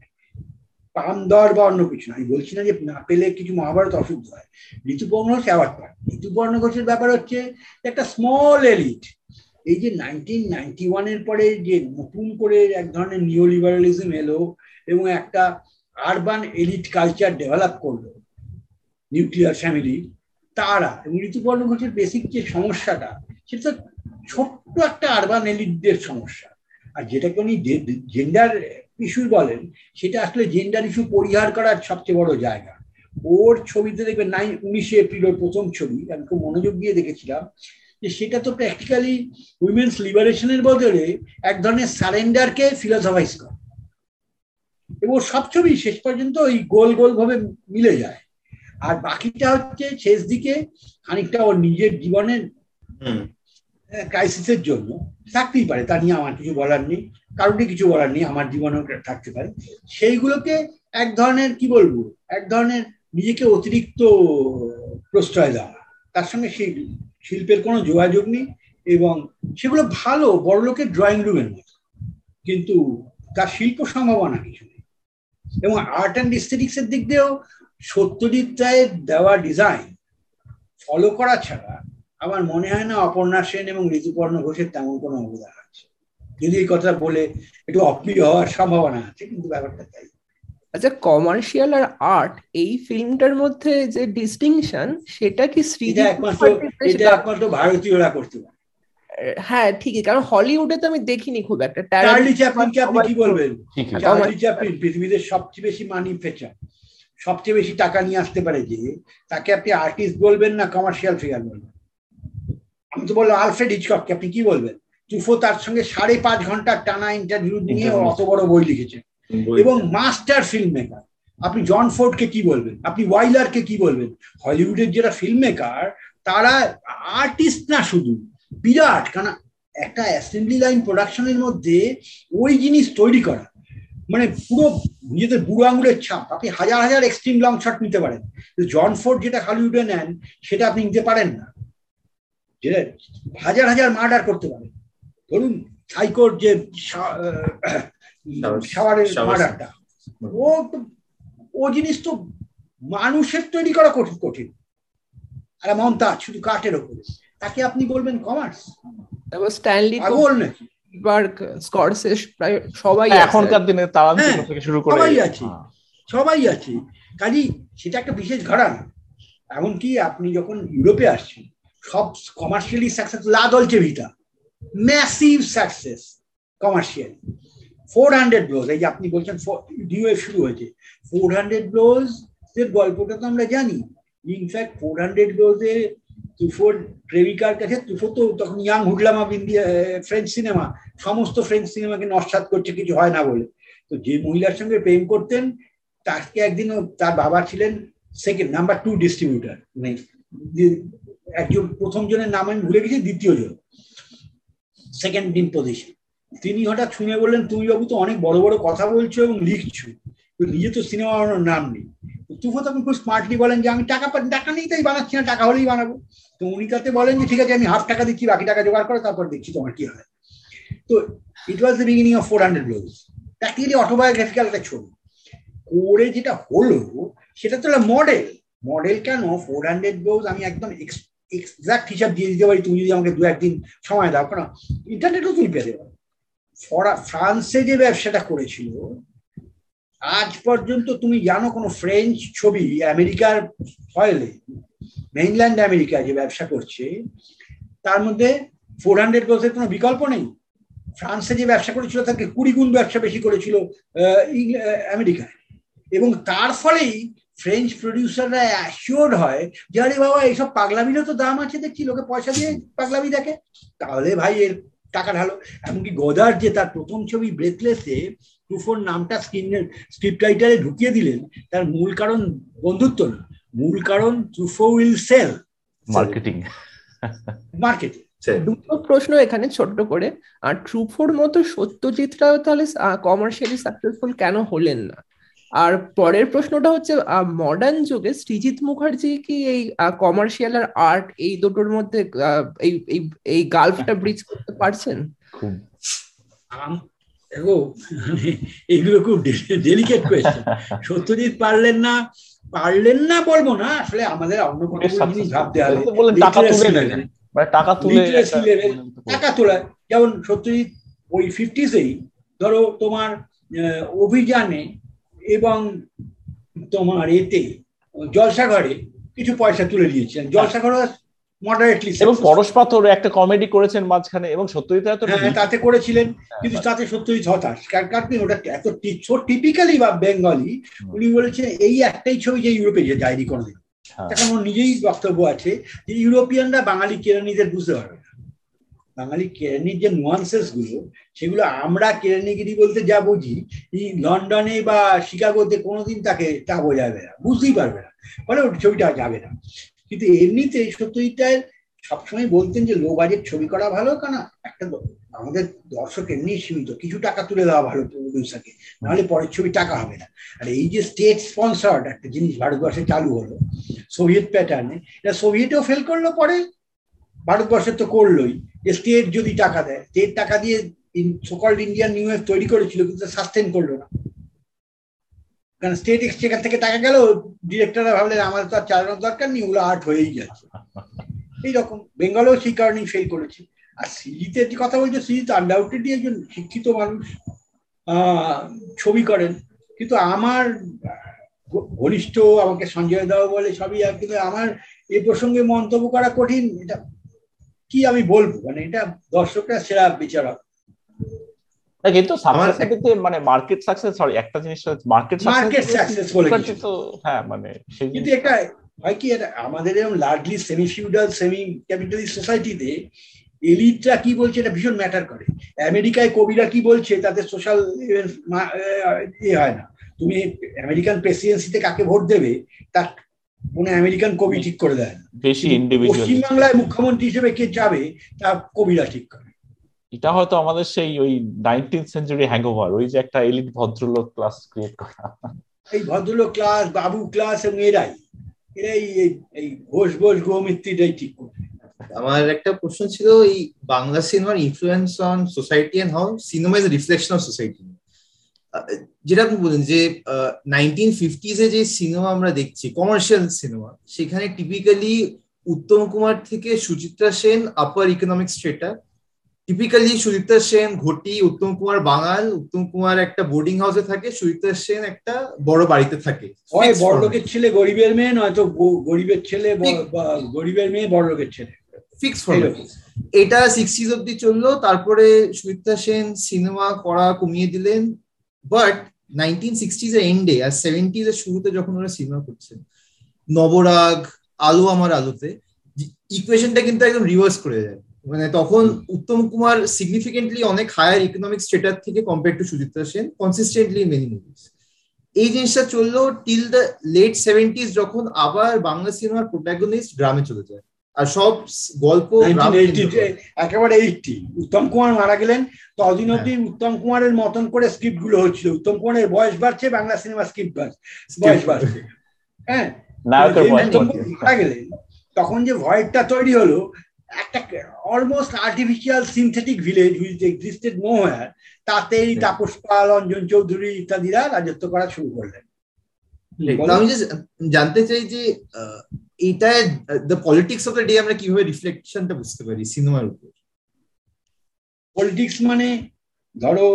পান দর বা অন্য কিছু না। আমি বলছি না যে না পেলে কিছু মহাভারত অশুদ্ধ হয়। ঋতুপর্ণ ঘোষ অ্যাওয়ার্ড পায় ঋতুপর্ণ ঘোষের ব্যাপার হচ্ছে একটা স্মল এলিট এই যে নাইনটিন নাইনটি ওয়ানের পরে যে নতুন করে এক ধরনের নিও লিবারালিজম এলো এবং একটা আরবান এলিট কালচার ডেভেলপ করল নিউক্লিয়ার ফ্যামিলি তারা এবং ঋতুপর্ণ ঘোষের বেসিক যে সমস্যাটা সেটা ছোট্ট একটা আরবান এলিটদের সমস্যা। আর যেটাকে উনি জেন্ডার ইস্যু বলেন, সেটা আসলে জেন্ডার ইস্যু পরিহার করার সবচেয়ে বড় জায়গা। ওর ছবিতে দেখবেন নাইন উনিশে এপ্রিল ওর প্রথম ছবি। আমি খুব মনোযোগ দিয়ে দেখেছিলাম যে সেটা তো প্র্যাকটিক্যালি উইমেন্স লিবারেশনের বদলে এক ধরনের সারেন্ডারকে ফিলোসফাইজ করে। এবং সব ছবি শেষ পর্যন্ত ওই গোল গোল ভাবে মিলে যায়। আর বাকিটা হচ্ছে শেষ দিকে খানিকটা ওর নিজের জীবনের ক্রাইসিসের জন্য। থাকতেই পারে, তা নিয়ে আমার কিছু বলার নেই। কারোরই কিছু বলার নেই, আমার জীবনেও থাকতে পারে। সেইগুলোকে এক ধরনের, কি বলব, এক ধরনের নিজেকে অতিরিক্ত প্রশ্রয় দেওয়া। তার সঙ্গে সেই শিল্পের কোনো যোগাযোগ নেই এবং সেগুলো ভালো, বড় লোকের ড্রয়িং রুমের মতো। কিন্তু তার শিল্প সম্ভাবনা কিছু নেই। এবং আর্ট অ্যান্ড এর দিক দিয়েও সত্যজিৎ রায়ের দেওয়া ডিজাইন ফলো করা ছাড়া আমার মনে হয় না অপর্ণা সেন এবং ঋতুপর্ণ ঘোষের তেমন কোনো অবদান আছে। যদি এই কথা বলে একটু অপ্রিয় হওয়ার সম্ভাবনা আছে কিন্তু ব্যাপারটা তাই। আচ্ছা কমার্শিয়াল আর আর্ট এই ফিল্মটার মধ্যে যে ডিস্টিংশন সেটা কি সৃজিত একমাত্র এটা একমাত্র ভারতীয়রা করতে পারে। হ্যাঁ ঠিকই কারণ হলিউডে তো আমি দেখিনি খুব একটা। চার্লি চ্যাপলিনকে আপনি কি বলবেন? চার্লি চ্যাপলিন পৃথিবীতে সবচেয়ে বেশি মানি ফেচার সবচেয়ে বেশি টাকা নিয়ে আসতে পারে যে তাকে আপনি আর্টিস্ট বলবেন না কমার্শিয়াল ফিগার বলবেন? আমি তো বললাম আলফ্রেড হিচকককে আপনি কি বলবেন? টুফো তার সঙ্গে সাড়ে পাঁচ ঘণ্টার টানা ইন্টারভিউ নিয়ে অত বড় বই লিখেছে। এবং মাস্টার ফিল্ম মেকার আপনি জন ফোর্ডকে কি বলবেন? আপনি ওয়াইলারকে কি বলবেন? হলিউডের যারা ফিল্ম মেকার তারা আর্টিস্ট না শুধু বিরাট। কারণ একটা অ্যাসেম্বলি লাইন প্রোডাকশনের মধ্যে ওই জিনিস তৈরি করা। মানে পুরো নিজেদের বুড়ো আঙুলের ছাপ। আপনি হাজার হাজার এক্সট্রিম লং শট নিতে পারেন। জন ফোর্ড যেটা হলিউডে নেন সেটা আপনি নিতে পারেন না। যেটা হাজার হাজার মার্ডার করতে পারে। ধরুন সাইকোর যে সা- আহ, শাওয়ারের শাওয়ার। মার্ডারটা ও তো ও জিনিস তো মানুষের তৈরি করা কঠিন কঠিন। আর মমতা শুধু কাঠের ওপরে। তাকে আপনি বলবেন কমার্স তারপর স্ট্যানলি পাগল নাকি? প্রায় সবাই হ্যাঁ, এখনকার দিনে তারান্তিনো হ্যাঁ, থেকে শুরু করে। সবাই আছে। হ্যাঁ। সবাই আছে। কাজী সেটা একটা বিশেষ ঘরানা। এমনকি আপনি যখন ইউরোপে আসছেন সব commercially success La Dolce Vita massive success commercial four hundred blows এই যে আপনি বলছেন ডিওএফ শুরু হয়েছে। ফোর হান্ড্রেড ব্লোজ এর গল্পটা তো আমরা জানি। ইনফ্যাক্ট ফোর হান্ড্রেড ব্লোজে তুফোর প্রেমিকার কাছে তুফো তো তখন young hoodlum of India French cinema সমস্ত ফ্রেঞ্চ সিনেমাকে নস্বাত করছে, কিছু হয় না বলে। তো যে মহিলার সঙ্গে প্রেম করতেন, তাকে একদিন তার বাবা ছিলেন সেকেন্ড নাম্বার টু ডিস্ট্রিবিউটার মানে একজন প্রথম জনের নাম আমি ভুলে গেছি, দ্বিতীয় জন। সেকেন্ড ইন পজিশন তিনি হঠাৎ শুনে বললেন, তুমি বাবু তো অনেক বড় বড় কথা বলছো এবং লিখছো। নিজে তো সিনেমা বানানোর নাম নেই। তুফো তখন খুব স্মার্টলি বলেন যে, আমি টাকা টাকা নেই তাই বানাচ্ছি না, টাকা হলেই বানাবো। তো উনি তাতে বলেন যে, ঠিক আছে, আমি হাফ টাকা দিচ্ছি, বাকি টাকা জোগাড় করে, তারপর দেখছি তোমার কি হয়। তো it was the beginning of four hundred blows practically autobiographical একটা ছবি। করে যেটা হলো, সেটা তো মডেল মডেল কেন? ফোর হান্ড্রেড ব্লোজ আমি একদম এক্সাক্ট হিসাব দিয়ে দিতে পারি, তুমি যদি আমাকে দু একদিন সময় দাও কারণ ইন্টারনেটও তুমি পেতে পারো ফরা- ফ্রান্সে যে ব্যবসাটা করেছিল, আজ পর্যন্ত তুমি জানো কোনো ফ্রেঞ্চ ছবি আমেরিকার ফয়েলে মেইনল্যান্ড আমেরিকা যে ব্যবসা করছে, তার মধ্যে ফোর হান্ড্রেড ব্লোজের কোনো বিকল্প নেই। ফ্রান্সে যে ব্যবসা করেছিল, তাকে কুড়ি গুণ ব্যবসা বেশি করেছিল আমেরিকায়। এবং তার ফলেই ফ্রেঞ্চ প্রডিউসাররা অ্যাসিওর হয় যে আরে বাবা এইসব পাগলামিরও তো দাম আছে দেখছি লোকে পয়সা দিয়ে পাগলামি দেখে। তাহলে ভাই এর টাকা ঢালো। এমনকি গোদার যে তার প্রথম ছবি ব্রেথলেসে টুফোর নামটা স্ক্রিনের স্ক্রিপ্ট রাইটারে ঢুকিয়ে দিলেন তার মূল কারণ বন্ধুত্ব না। মূল কারণ Truffaut will sell marketing marketing দুটো প্রশ্ন এখানে ছোট্ট করে। আর ট্রুফোর মতো সত্যজিৎরাও তাহলে কমার্শিয়ালি সাকসেসফুল কেন হলেন না? আর পরের প্রশ্নটা হচ্ছে মডার্ন যুগে শ্রীজিৎ মুখার্জি কি এই কমার্শিয়াল আর আর্ট এই দুটোর মধ্যে আহ, এই এই এই গালফটা ব্রিজ করতে পারছেন? খুব। দেখো মানে এইগুলো খুব ডেলিকেট কোয়েশ্চেন সত্যজিৎ পারলেন না পারলেন না বলব না আসলে আমাদের অন্য কোনো জিনিস ভাবতে হবে। টাকা তুলে মানে টাকা তুলে টাকা তোলা। যেমন সত্যজিৎ ওই ফিফটিসেই ধরো তোমার আহ, অভিযানে এবং তোমার এতে জলসাঘরে কিছু পয়সা তুলে দিয়েছিলেন জলসাঘর মডারেটলি এবং পরশ পাথর একটা কমেডি করেছেন মাঝখানে এবং সত্যজিৎ তো হ্যাঁ তাতে করেছিলেন কিন্তু তাতে। সত্যজিৎ হতাশ। কার- কারণ ওটা এত টিপিক্যালি বা বেঙ্গলি উনি বলেছেন এই একটাই ছবি যে ইউরোপে যে যায়নি কোনোদিন হ্যাঁ। তখন ওর নিজেই বক্তব্য আছে যে ইউরোপিয়ানরা বাঙালি কেরানিদের বুঝতে পারবে। বাঙালি কেরানির যে নুয়ান্সেসগুলো, সেগুলো আমরা কেরানিগিরি বলতে যা বুঝি লন্ডনে বা শিকাগোতে কোনোদিন তাকে তা বোঝাবে না, বুঝতেই পারবে না। ফলে ছবিটা যাবে না। কিন্তু এমনিতে সত্যজিৎ রায়ের সবসময় বলতেন যে লো বাজেট ছবি করা ভালো, কেন একটা আমাদের দর্শক এমনি সীমিত, কিছু টাকা তুলে দেওয়া ভালো প্রডিউসারকে নাহলে পরের ছবি টাকা হবে না। আর এই যে স্টেট স্পন্সার্ড একটা জিনিস ভারতবর্ষে চালু হলো, সোভিয়েত প্যাটার্নে এটা সোভিয়েটেও ফেল করল পরে ভারতবর্ষের তো করলোই। যে স্টেট যদি টাকা দেয় স্টেট টাকা দিয়ে সোকল্ড ইন্ডিয়ান নিউ তৈরি করেছিল, কিন্তু সাস্টেন করল না। কারণ স্টেট এক্সচেকার থেকে টাকা গেল ডিরেক্টররা ভাবলেন আমাদের তো আর চালানোর দরকার নেই, ওগুলো আর্ট হয়েই যাচ্ছে। এইরকম বেঙ্গলেও সেই কারণেই ফেল করেছে। আর সিজিতে যে কথা বলছে সিজি তো আনডাউটেডলি একজন শিক্ষিত মানুষ ছবি করেন। কিন্তু আমার ঘনিষ্ঠ, আমাকে সঞ্জয় দাও বলে সবই, আর কিন্তু আমার এ প্রসঙ্গে মন্তব্য করা কঠিন, এটা কি আমি বলব? মানে এটা দর্শকরা সেরা বিচারক। কিন্তু সাকসেস মানে মার্কেট সাকসেস সরি একটা জিনিস মার্কেট মার্কেট সাকসেস বলে তো হ্যাঁ মানে সেই কিন্তু একটা হয় কি আমাদের এরকম largely semi feudal semi capitalist সোসাইটিতে এলিটরা কি বলছে এটা ভীষণ ম্যাটার করে। আমেরিকায় কবিরা কি বলছে তাদের সোশ্যাল ইয়ে হয় না। তুমি আমেরিকান প্রেসিডেন্সিতে কাকে ভোট দেবে তার কোনো আমেরিকান কবি ঠিক করে দেয় বেশি ইন্ডিভিজুয়াল পশ্চিমবাংলায় মুখ্যমন্ত্রী হিসেবে কে যাবে তা কবিরা ঠিক করে। এটা হয়তো আমাদের সেই ওই নাইনটিন সেঞ্চুরি হ্যাংওভার ওই যে একটা এলিট ভদ্রলোক ক্লাস ক্রিয়েট করা। এই ভদ্রলোক ক্লাস বাবু ক্লাস এবং এরাই। এরাই এই ঘোষ ঘোষ গৌমিত্রিটাই ঠিক করবে আমার একটা প্রশ্ন ছিল এই বাংলা সিনেমার influence on society and how cinema is reflection of society যেটা আপনি বলেন যে নাইনটিন ফিফটিজে যে সিনেমা আমরা দেখছি কমার্শিয়াল সিনেমা সেখানে টিপিক্যালি উত্তম কুমার থেকে Suchitra Sen upper economic strata typically Suchitra Sen ঘটি উত্তম কুমার বাঙাল উত্তম কুমার একটা বোর্ডিং হাউসে থাকে সুচিত্রা সেন একটা বড় বাড়িতে থাকে। হয় বড় লোকের ছেলে গরিবের মেয়ে নয়তো গরিবের ছেলে গরিবের মেয়ে বড় লোকের ছেলে ফিক্স এটা সিক্সটিজ অব্দি চলল তারপরে সুচিত্রা সেন সিনেমা করা কমিয়ে দিলেন বাট নাইনটিন সিক্সটিজ এর এন্ডে আর সেভেন্টিজ এর শুরুতে যখন ওরা সিনেমা করছেন নবরাগ আলো আমার আলোতে ইকুয়েশনটা কিন্তু একদম রিভার্স করে যায়। মানে তখন উত্তম কুমার সিগনিফিকেন্টলি অনেক হায়ার ইকোনমিক স্টেটার থেকে compare to Suchitra Sen consistently many movies এই জিনিসটা চলল টিল দ্য লেট সেভেন্টিজ যখন আবার বাংলা সিনেমার প্রোটাগনিস্ট গ্রামে চলে যায়। আর সব গল্প একেবারে এইটি উত্তম কুমার মারা গেলেন ততদিন অব্দি উত্তম কুমারের মতন করে স্ক্রিপ্টগুলো হচ্ছিল। উত্তম কুমারের বয়স বাড়ছে বাংলা সিনেমা স্ক্রিপ্ট বয়স বাড়ছে। হ্যাঁ। গেলেন তখন যে ভয়েরটা তৈরি হলো একটা almost artificial synthetic village which existed no তাতেই তাপস পাল অঞ্জন চৌধুরী ইত্যাদিরা রাজত্ব করা শুরু করলেন। আমি জানতে চাই যে এটা the politics of the day আমরা কীভাবে রিফ্লেকশনটা বুঝতে পারি সিনেমার উপর? পলিটিক্স মানে ধরো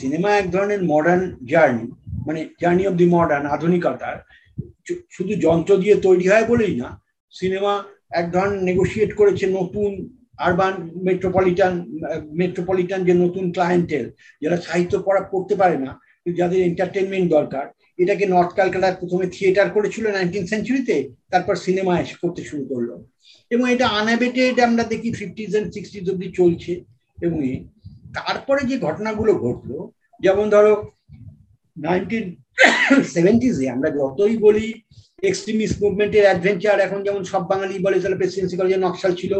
সিনেমা এক ধরনের মডার্ন জার্নি মানে জার্নি অফ দি মডার্ন আধুনিকতার। শুধু যন্ত্র দিয়ে তৈরি হয় বলেই না সিনেমা এক ধরনের নেগোসিয়েট করেছে নতুন আরবান মেট্রোপলিটান মেট্রোপলিটান যে নতুন ক্লায়েন্টের যারা সাহিত্য পড়া পড়তে পারে না যাদের এন্টারটেনমেন্ট দরকার। এটাকে নর্থ ক্যালকাটার প্রথমে থিয়েটার করেছিল নাইনটিন সেঞ্চুরিতে তারপর সিনেমা এসে করতে শুরু করল। এবং এটা আনএবেটেড আমরা দেখি ফিফটিজ অ্যান্ড সিক্সটিজ অব্দি চলছে, এবং তারপরে যে ঘটনাগুলো ঘটলো, যেমন ধরো নাইনটিন সেভেন্টিজে আমরা যতই বলি এক্সট্রিমিস্ট মুভমেন্টের অ্যাডভেঞ্চার এখন যেমন সব বাঙালি বলে তাহলে প্রেসিডেন্সি কলেজে নকশাল ছিল,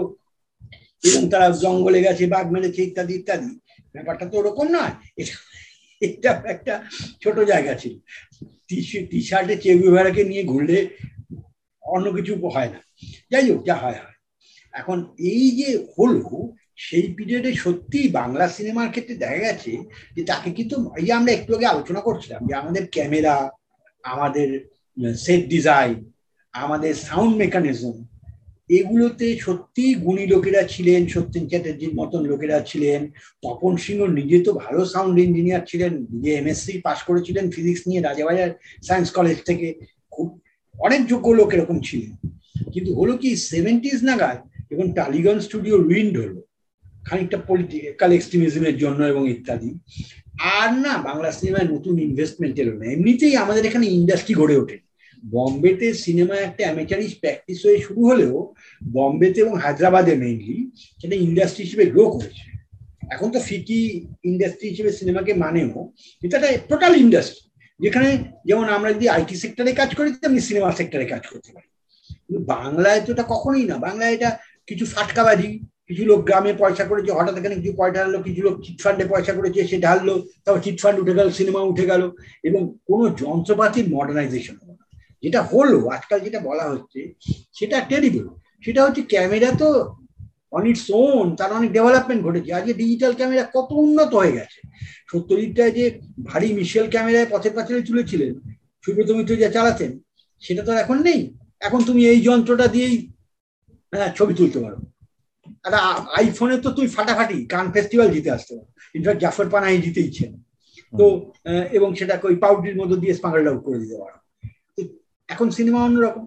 এবং তারা জঙ্গলে গেছে, বাঘ মেরেছে ইত্যাদি ইত্যাদি। ব্যাপারটা তো ওরকম নয়, এটা একটা ছোট জায়গা ছিল। টি শার্টে চেগুভারাকে নিয়ে ঘুরলে অন্য কিছু হয় না। যাই হোক যা হয় হয়। এখন এই যে হলো, সেই পিরিয়ডে সত্যি বাংলা সিনেমার ক্ষেত্রে দেখা গেছে যে তাকে কিন্তু এই আমরা একটু আগে আলোচনা করছিলাম যে আমাদের ক্যামেরা, আমাদের সেট ডিজাইন আমাদের সাউন্ড মেকানিজম এগুলোতে সত্যি গুণী লোকেরা ছিলেন, সত্যেন চ্যাটার্জির মতন লোকেরা ছিলেন। তপন সিংহ নিজে তো ভালো সাউন্ড ইঞ্জিনিয়ার ছিলেন, নিজে এমএসসি পাশ করেছিলেন ফিজিক্স নিয়ে রাজাবাজার সায়েন্স কলেজ থেকে। খুব অনেক যোগ্য লোক এরকম ছিলেন। কিন্তু হলো কি সেভেন্টিজ নাগাদ এবং টালিগঞ্জ স্টুডিও রুইন্ড হলো, খানিকটা পলিটিক্যাল এক্সট্রিমিজমের জন্য এবং ইত্যাদি, আর না, বাংলা সিনেমায় নতুন ইনভেস্টমেন্ট এলো না। এমনিতেই আমাদের এখানে ইন্ডাস্ট্রি গড়ে ওঠে। বম্বেতে সিনেমা একটা অ্যামেচারিস প্র্যাকটিস হয়ে শুরু হলেও, বম্বেতে এবং হায়দ্রাবাদে মেইনলি সেটা ইন্ডাস্ট্রি হিসেবে গ্রো করেছে। এখন তো ফিকি ইন্ডাস্ট্রি হিসেবে সিনেমাকে মানেও এটা একটা টোটাল ইন্ডাস্ট্রি যেখানে যেমন আমরা যদি আইটি সেক্টরে কাজ করি, তেমনি সিনেমা সেক্টরে কাজ করতে পারি। কিন্তু বাংলায় তো এটা কখনোই না। বাংলায় এটা কিছু ফাটকাবাজি, কিছু লোক গ্রামে পয়সা করেছে, হঠাৎ এখানে কিছু পয়সা ঢাললো কিছু লোক চিটফান্ডে পয়সা করেছে সে ঢাললো তারপর চিটফান্ড উঠে গেল, সিনেমা উঠে গেল, এবং কোনো যন্ত্রপাতির মডার্নাইজেশন হলো না। যেটা হলো, আজকাল যেটা বলা হচ্ছে, সেটা টেরিবল সেটা হচ্ছে ক্যামেরা তো অন ইটস ওন তার অনেক ডেভেলপমেন্ট ঘটেছে। আজকে ডিজিটাল ক্যামেরা কত উন্নত হয়ে গেছে। সত্যজিৎটায় যে ভারী মিশেল ক্যামেরায় পথের পাঁচালে তুলেছিলেন, সুব্রত মিত্র যা চালাতেন, সেটা তো এখন নেই। এখন তুমি এই যন্ত্রটা দিয়েই হ্যাঁ ছবি তুলতে পারো। একটা আইফোনে তো তুই ফাটাফাটি কান ফেস্টিভ্যাল জিতে আসতে পারো। ইনফ্যাক্ট জাফর পানাই জিতে ইচ্ছেন তো এবং সেটা ওই পাউডির মধ্যে দিয়ে স্পাঙ্গল করে দিতে পারো। এখন সিনেমা অন্যরকম।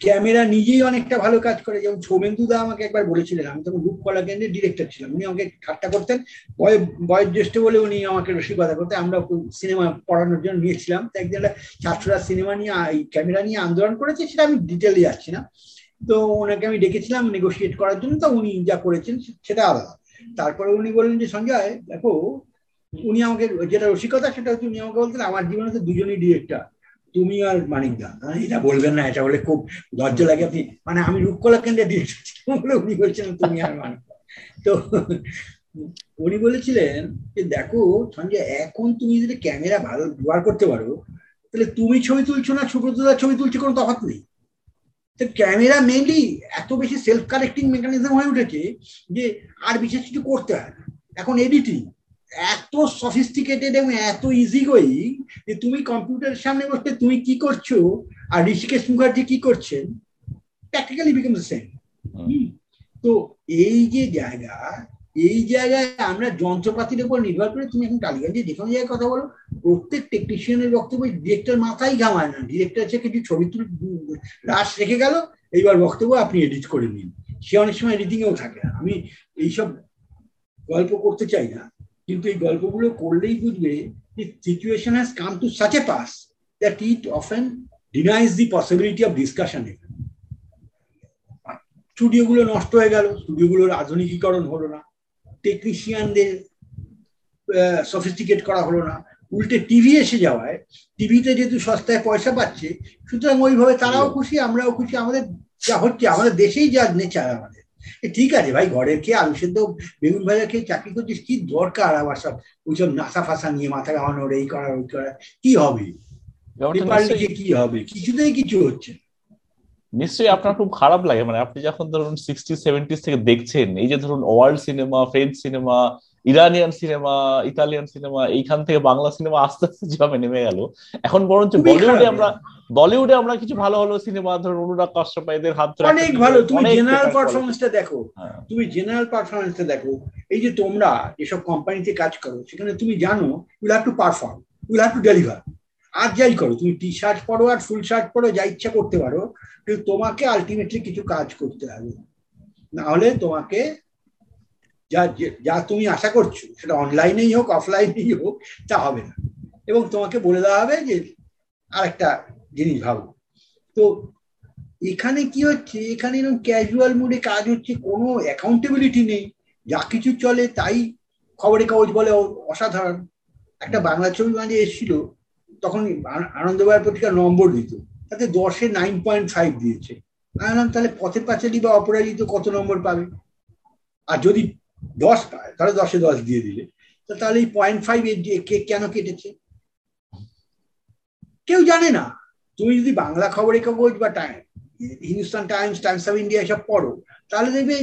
ক্যামেরা নিজেই অনেকটা ভালো কাজ করে। যেমন সৌমেন্দু দা আমাকে একবার বলেছিলেন, আমি তখন রূপকলা কেন্দ্রের ডিরেক্টর ছিলাম। উনি আমাকে ঠাট্টা করতেন। বয়- বয়োজ্যেষ্ঠ বলে উনি আমাকে রসিকতা করতেন। আমরা সিনেমা পড়ানোর জন্য নিয়েছিলাম। তো একদিন ছাত্ররা সিনেমা নিয়ে ক্যামেরা নিয়ে আন্দোলন করেছে, সেটা আমি ডিটেলে যাচ্ছি না। তো ওনাকে আমি ডেকেছিলাম নেগোসিয়েট করার জন্য। তো উনি যা করেছেন সেটা আলাদা। তারপরে উনি বললেন যে, সঞ্জয়, দেখো, উনি আমাকে, যেটা রসিকতা, সেটা হচ্ছে উনি আমাকে বলতেন, আমার জীবনে তো দুজনই ডিরেক্টর তুমি আর মানিক দা এটা বলবেন না, এটা বলে খুব লজ্জা লাগে। আপনি মানে আমি রূপকলা কেন্দ্রে বলে উনি বলছিলেন তুমি আর মানিক তো উনি বলেছিলেন যে, দেখো, সঞ্জয়, এখন তুমি যদি ক্যামেরা ভালো, ব্যবহার করতে পারো, তাহলে তুমি ছবি তুলছো না সুব্রতদার ছবি তুলছো কোনো তফাৎ নেই? তো ক্যামেরা মেনলি এত বেশি সেলফ কালেক্টিং মেকানিজম হয়ে উঠেছে যে, আর বিশেষ কিছু করতে হয় না। এখন এডিটিং এত সফিস্টিকেটেড এবং এত ইজি গোয়িং যে তুমি কম্পিউটারের সামনে বসে তুমি কি করছ? আর ঋষিকেশ মুখার্জি কি করছেন? প্র্যাকটিক্যালি বিকাম সেম তো এই যে জায়গা এই জায়গায় আমরা যন্ত্রপাতির উপর নির্ভর করে তুমি এখন টালিগঞ্জে যে কোনো জায়গায় কথা বলো প্রত্যেক টেকনিশিয়ানের বক্তব্য ডিরেক্টর মাথায় ঘামায় না। ডিরেক্টর সে কিছু ছবি তুলে রাস রেখে গেল এইবার বক্তব্য আপনি এডিট করে নিন। সে অনেক সময় এডিটিং এও থাকে আমি এইসব গল্প করতে চাই না। কিন্তু এই গল্পগুলো করলেই বুঝবে যে situation has come to such a pass that it often denies the possibility of discussion স্টুডিওগুলো নষ্ট হয়ে গেল স্টুডিওগুলোর আধুনিকীকরণ হলো না টেকনিশিয়ানদের সফিস্টিকেট করা হলো না উল্টে টিভি এসে যাওয়ায় টিভিতে যেহেতু সস্তায় পয়সা পাচ্ছে সুতরাং ওইভাবে তারাও খুশি আমরাও খুশি আমাদের যা হচ্ছে আমাদের দেশেই যা নেচার আমাদের। ঠিক আছে ভাই ঘরের খেয়ে আলু সেদ্ধ বেগুন ভাজা খেয়ে চাকরি করছিস কি দরকার আবার সব? ওইসব নাসা ফাসা নিয়ে মাথা ঘামানোর এই করার ওই করার কি হবে? কি হবে? কিছুতেই কিছু হচ্ছে নিশ্চয়ই আপনার খুব খারাপ লাগে মানে আপনি যখন ধরুন সিক্সটি সেভেন্টিস থেকে দেখছেন এই যে ধরুন world cinema French cinema Iranian cinema Italian cinema এইখান থেকে বাংলা সিনেমা আস্তে আস্তে যেভাবে নেমে গেল এখন বরঞ্চ বলিউডে আমরা বলিউডে আমরা কিছু ভালো ভালো সিনেমা ধরুন অনুরাগ কাশ্যপ এদের হাত ধরে অনেক ভালো তুমি জেনারেল পারফরমেন্সটা দেখো। হ্যাঁ। তুমি জেনারেল পারফরমেন্সটা দেখো। এই যে তোমরা যেসব কোম্পানিতে কাজ করো সেখানে তুমি জানো you'll have to perform you'll have to deliver আর যাই করো তুমি টি শার্ট পরো আর ফুল শার্ট পরো যা ইচ্ছা করতে পারো কিন্তু তোমাকে আলটিমেটলি কিছু কাজ করতে হবে। না হলে তোমাকে যা যা তুমি আশা করছ, সেটা অনলাইনেই হোক অফলাইনেই হোক, তা হবে না। এবং তোমাকে বলে দেওয়া হবে যে, আরেকটা জিনিস ভাবো। তো এখানে কি হচ্ছে, এখানে এরকম ক্যাজুয়াল মুডে কাজ হচ্ছে, কোনো অ্যাকাউন্টেবিলিটি নেই। যা কিছু চলে, তাই খবরে কাগজ বলে অসাধারণ। একটা বাংলা ছবি মাঝে এসেছিল, তখন আনন্দবাজার পত্রিকা নম্বর দিত। তাতে দশে নাইন পয়েন্ট ফাইভ দিয়েছে। আমি তাহলে পথের পাঁচালি বা অপরাজিত কত নম্বর পাবে? আর যদি দশ পায় তাহলে দশে দশ দিয়ে দিলে। তাহলে এই পয়েন্ট ফাইভ কে কেন কেটেছে? কেউ জানে না। তুমি যদি বাংলা খবরের কাগজ বা Time Hindustan Times Times of India এসব পড়ো, তাহলে দেখবে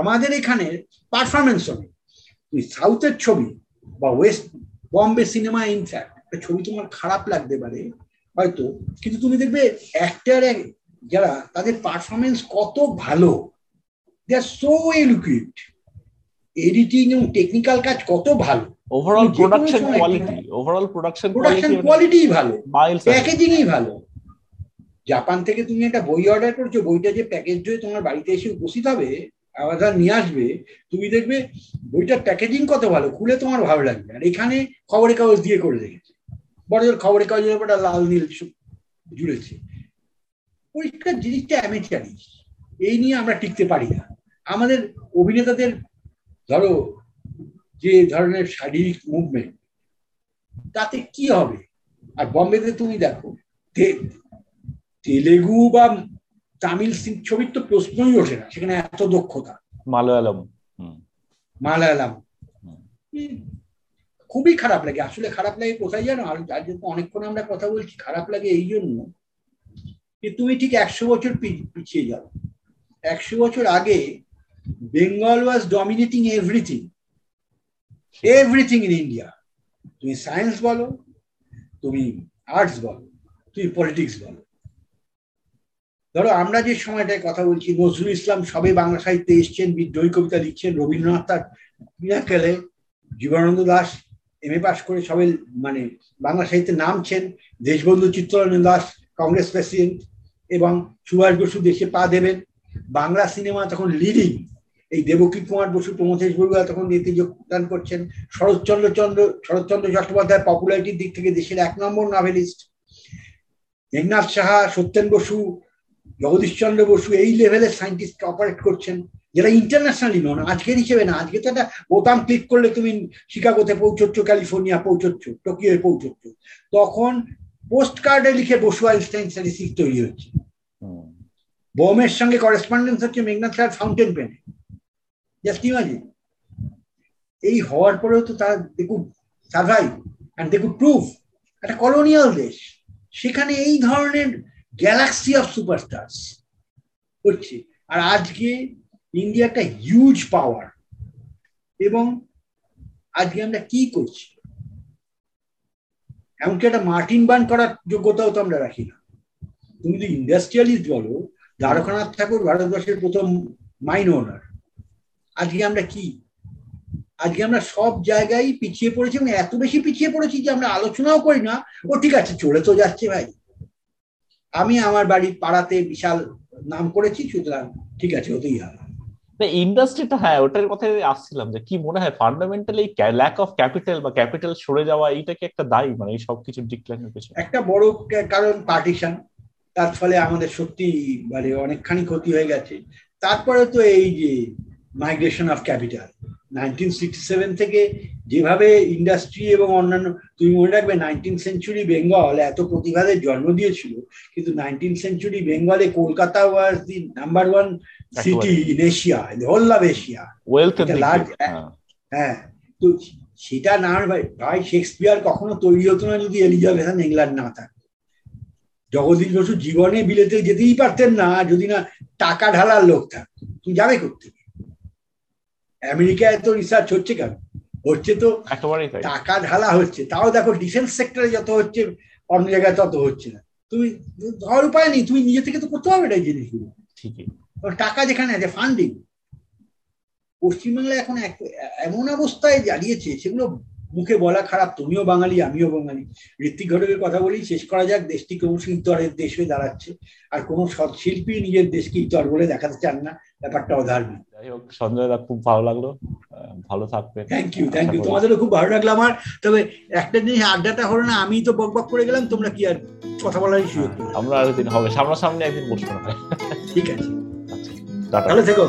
আমাদের এখানে পারফরমেন্স হবে। তুমি সাউথের ছবি বা ওয়েস্ট, বম্বে সিনেমা ইনফ্যাক্ট একটা ছবি তোমার খারাপ লাগতে পারে, হয়তো। কিন্তু তুমি দেখবে অ্যাক্টার যারা তাদের পারফরমেন্স কত ভালো they are so eloquent editing এবং টেকনিক্যাল কাজ কত ভালো। Overall production quality overall production production quality quality ভালো প্যাকেজিংই ভালো। জাপান থেকে তুমি একটা বই অর্ডার করছ বইটা যে প্যাকেজ হয়ে তোমার বাড়িতে এসে উপস্থিত হবে আবার নিয়ে আসবে তুমি দেখবে বইটার প্যাকেজিং কত ভালো খুলে তোমার ভালো লাগবে। আর এখানে খবরের কাগজ দিয়ে করে রেখেছে। বড় জোর খবরের কাগজের উপর লাল নীল জুড়েছে পরিষ্কার জিনিসটা অ্যামেচারি এই নিয়ে আমরা টিকতে পারি না। আমাদের অভিনেতাদের ধরো যে ধরনের শারীরিক মুভমেন্ট তাতে কি হবে? আর বম্বেতে তুমি দেখো তেলেগু বা তামিল ছবির তো প্রশ্নই ওঠে না সেখানে এত দক্ষতা। মালয়ালম মালায়ালাম। খুবই খারাপ লাগে। আসলে খারাপ লাগে কোথায় জানো? আর যার জন্য অনেকক্ষণ আমরা কথা বলছি। খারাপ লাগে এই জন্য যে তুমি ঠিক একশো বছর পিছিয়ে যাও। একশো বছর আগে Bengal was dominating everything everything in India তুমি সায়েন্স বলো, তুমি আর্টস বলো, তুমি পলিটিক্স বলো। ধরো আমরা যে সময়টায় কথা বলছি, নজরুল ইসলাম সবে বাংলা সাহিত্যে এসছেন, বিদ্রোহী কবিতা লিখছেন, রবীন্দ্রনাথ তার মিরাকেলে Jibanananda Das M A pass করে সবাই মানে বাংলা সাহিত্যে নামছেন, দেশবন্ধু চিত্তরঞ্জন দাস কংগ্রেস প্রেসিডেন্ট এবং সুভাষ বসু দেশে পা দেবেন। বাংলা সিনেমা তখন লিডিং এই দেবকী কুমার বসু প্রমথেশ বড়ুয়া তখন এতে যোগদান করছেন। শরৎচন্দ্র চন্দ্র শরৎচন্দ্র চট্টোপাধ্যায় পপুলারিটির দিক থেকে দেশের এক নম্বর নভেলিস্ট মেঘনাথ সাহা সত্যেন বসু জগদীশচন্দ্র বসু এই লেভেলের সাইন্টিস্ট অপারেট করছেন যেটা ইন্টারন্যাশনালি নন আজকের হিসেবে না আজকে তো একটা বোতাম ক্লিক করলে তুমি শিকাগোতে পৌঁছচ্ছ ক্যালিফোর্নিয়া পৌঁছচ্ছ টোকিওয়ে পৌঁছচ্ছ। তখন পোস্ট কার্ডে লিখে বসু আইনস্টাইন স্ট্যাটিস্টিক তৈরি হচ্ছে। বোমের সঙ্গে করেসপন্ডেন্স হচ্ছে মেঘনাথ সাহার ফাউন্টেন পেনে জাস্ট ইমাজিন এই হওয়ার পরেও তো তার দেখুন সার্ভাইভ অ্যান্ড দেখুন প্রুফ একটা কলোনিয়াল দেশ। সেখানে এই ধরনের গ্যালাক্সি অফ সুপারস্টার্স হচ্ছে। আর আজকে ইন্ডিয়া একটা হিউজ পাওয়ার এবং আজকে আমরা কি করছি? এমনকি একটা মার্টিন বান করার যোগ্যতাও তো আমরা রাখি না। তুমি যদি ইন্ডাস্ট্রিয়ালিস্ট বলো, দ্বারকানাথ ঠাকুর ভারতবর্ষের প্রথম মাইন ওনার আজকে আমরা কি? আজকে আমরা সব জায়গায় পিছিয়ে পড়েছি এবং এত বেশি পিছিয়ে পড়েছি যে আমরা আলোচনাও করি না। ও ঠিক আছে চলে তো যাচ্ছে ভাই। আমি আমার বাড়ির পাড়াতে বিশাল নাম করেছি সুতরাং ঠিক আছে ওতেই হবে। ইন্ডাস্ট্রিটা হ্যাঁ ওটার কথাই আসছিলাম যে কি মনে হয় ফান্ডামেন্টালি ল্যাক অফ ক্যাপিটাল বা ক্যাপিটাল সরে যাওয়া এইটা কি একটা দায়ী? মানে এই সব কিছু ডিক্লাইনের পেছনে। একটা বড় কারণ পার্টিশন তার ফলে আমাদের সত্যি মানে অনেকখানি ক্ষতি হয়ে গেছে। তারপরে তো এই যে migration of capital nineteen sixty seven থেকে যেভাবে ইন্ডাস্ট্রি এবং অন্যান্য তুমি মনে রাখবে নাইনটিন সেঞ্চুরি বেঙ্গল এত প্রতিভাদের জন্ম দিয়েছিল কিন্তু নাইনটিন সেঞ্চুরি বেঙ্গলে Kolkata was the number one city in Asia in whole of Asia হ্যাঁ তো সেটা না ভাই শেক্সপিয়ার কখনো তৈরি হতো না যদি এলিজাবেথ ইংল্যান্ড না থাকে জগদীশ বসু জীবনে বিলেতে যেতেই পারতেন না যদি না টাকা ঢালার লোক থাকতো। তুমি যাবে করতে আমেরিকায় তো রিসার্চ হচ্ছে কেন? হচ্ছে তো টাকা ঢালা হচ্ছে। তাও দেখো ডিফেন্স সেক্টরে যত হচ্ছে অন্য জায়গায় তত হচ্ছে না। তুমি ধর উপায় নেই তুমি নিজে থেকে তো করতে হবে না এই জিনিসগুলো। টাকা যেখানে আছে ফান্ডিং পশ্চিমবাংলায় এখন এমন অবস্থায় দাঁড়িয়েছে সেগুলো মুখে বলা খারাপ। তুমিও বাঙালি আমিও বাঙালি। ঋত্বিক ঘটকের কথা বলি শেষ করা যাক দেশটি ক্রমশ ইতরের দেশ হয়ে দাঁড়াচ্ছে। আর কোনো শিল্পী নিজের দেশকে ইতর বলে দেখাতে চান না। ব্যাপারটা অধার্মিক। যাই হোক সঞ্জয় দা খুব ভালো লাগল। ভালো থাকবে। থ্যাংক ইউ থ্যাংক ইউ তোমাদেরও খুব ভালো লাগল আমার। তবে একটা জিনিস আড্ডাটা হলো না আমি তো বক বক করে গেলাম তোমরা কি আর কথা বলার সুযোগ আমরা আরেকদিন হবে। সামনাসামনি একদিন বসবো ঠিক আছে। ভালো থেকো।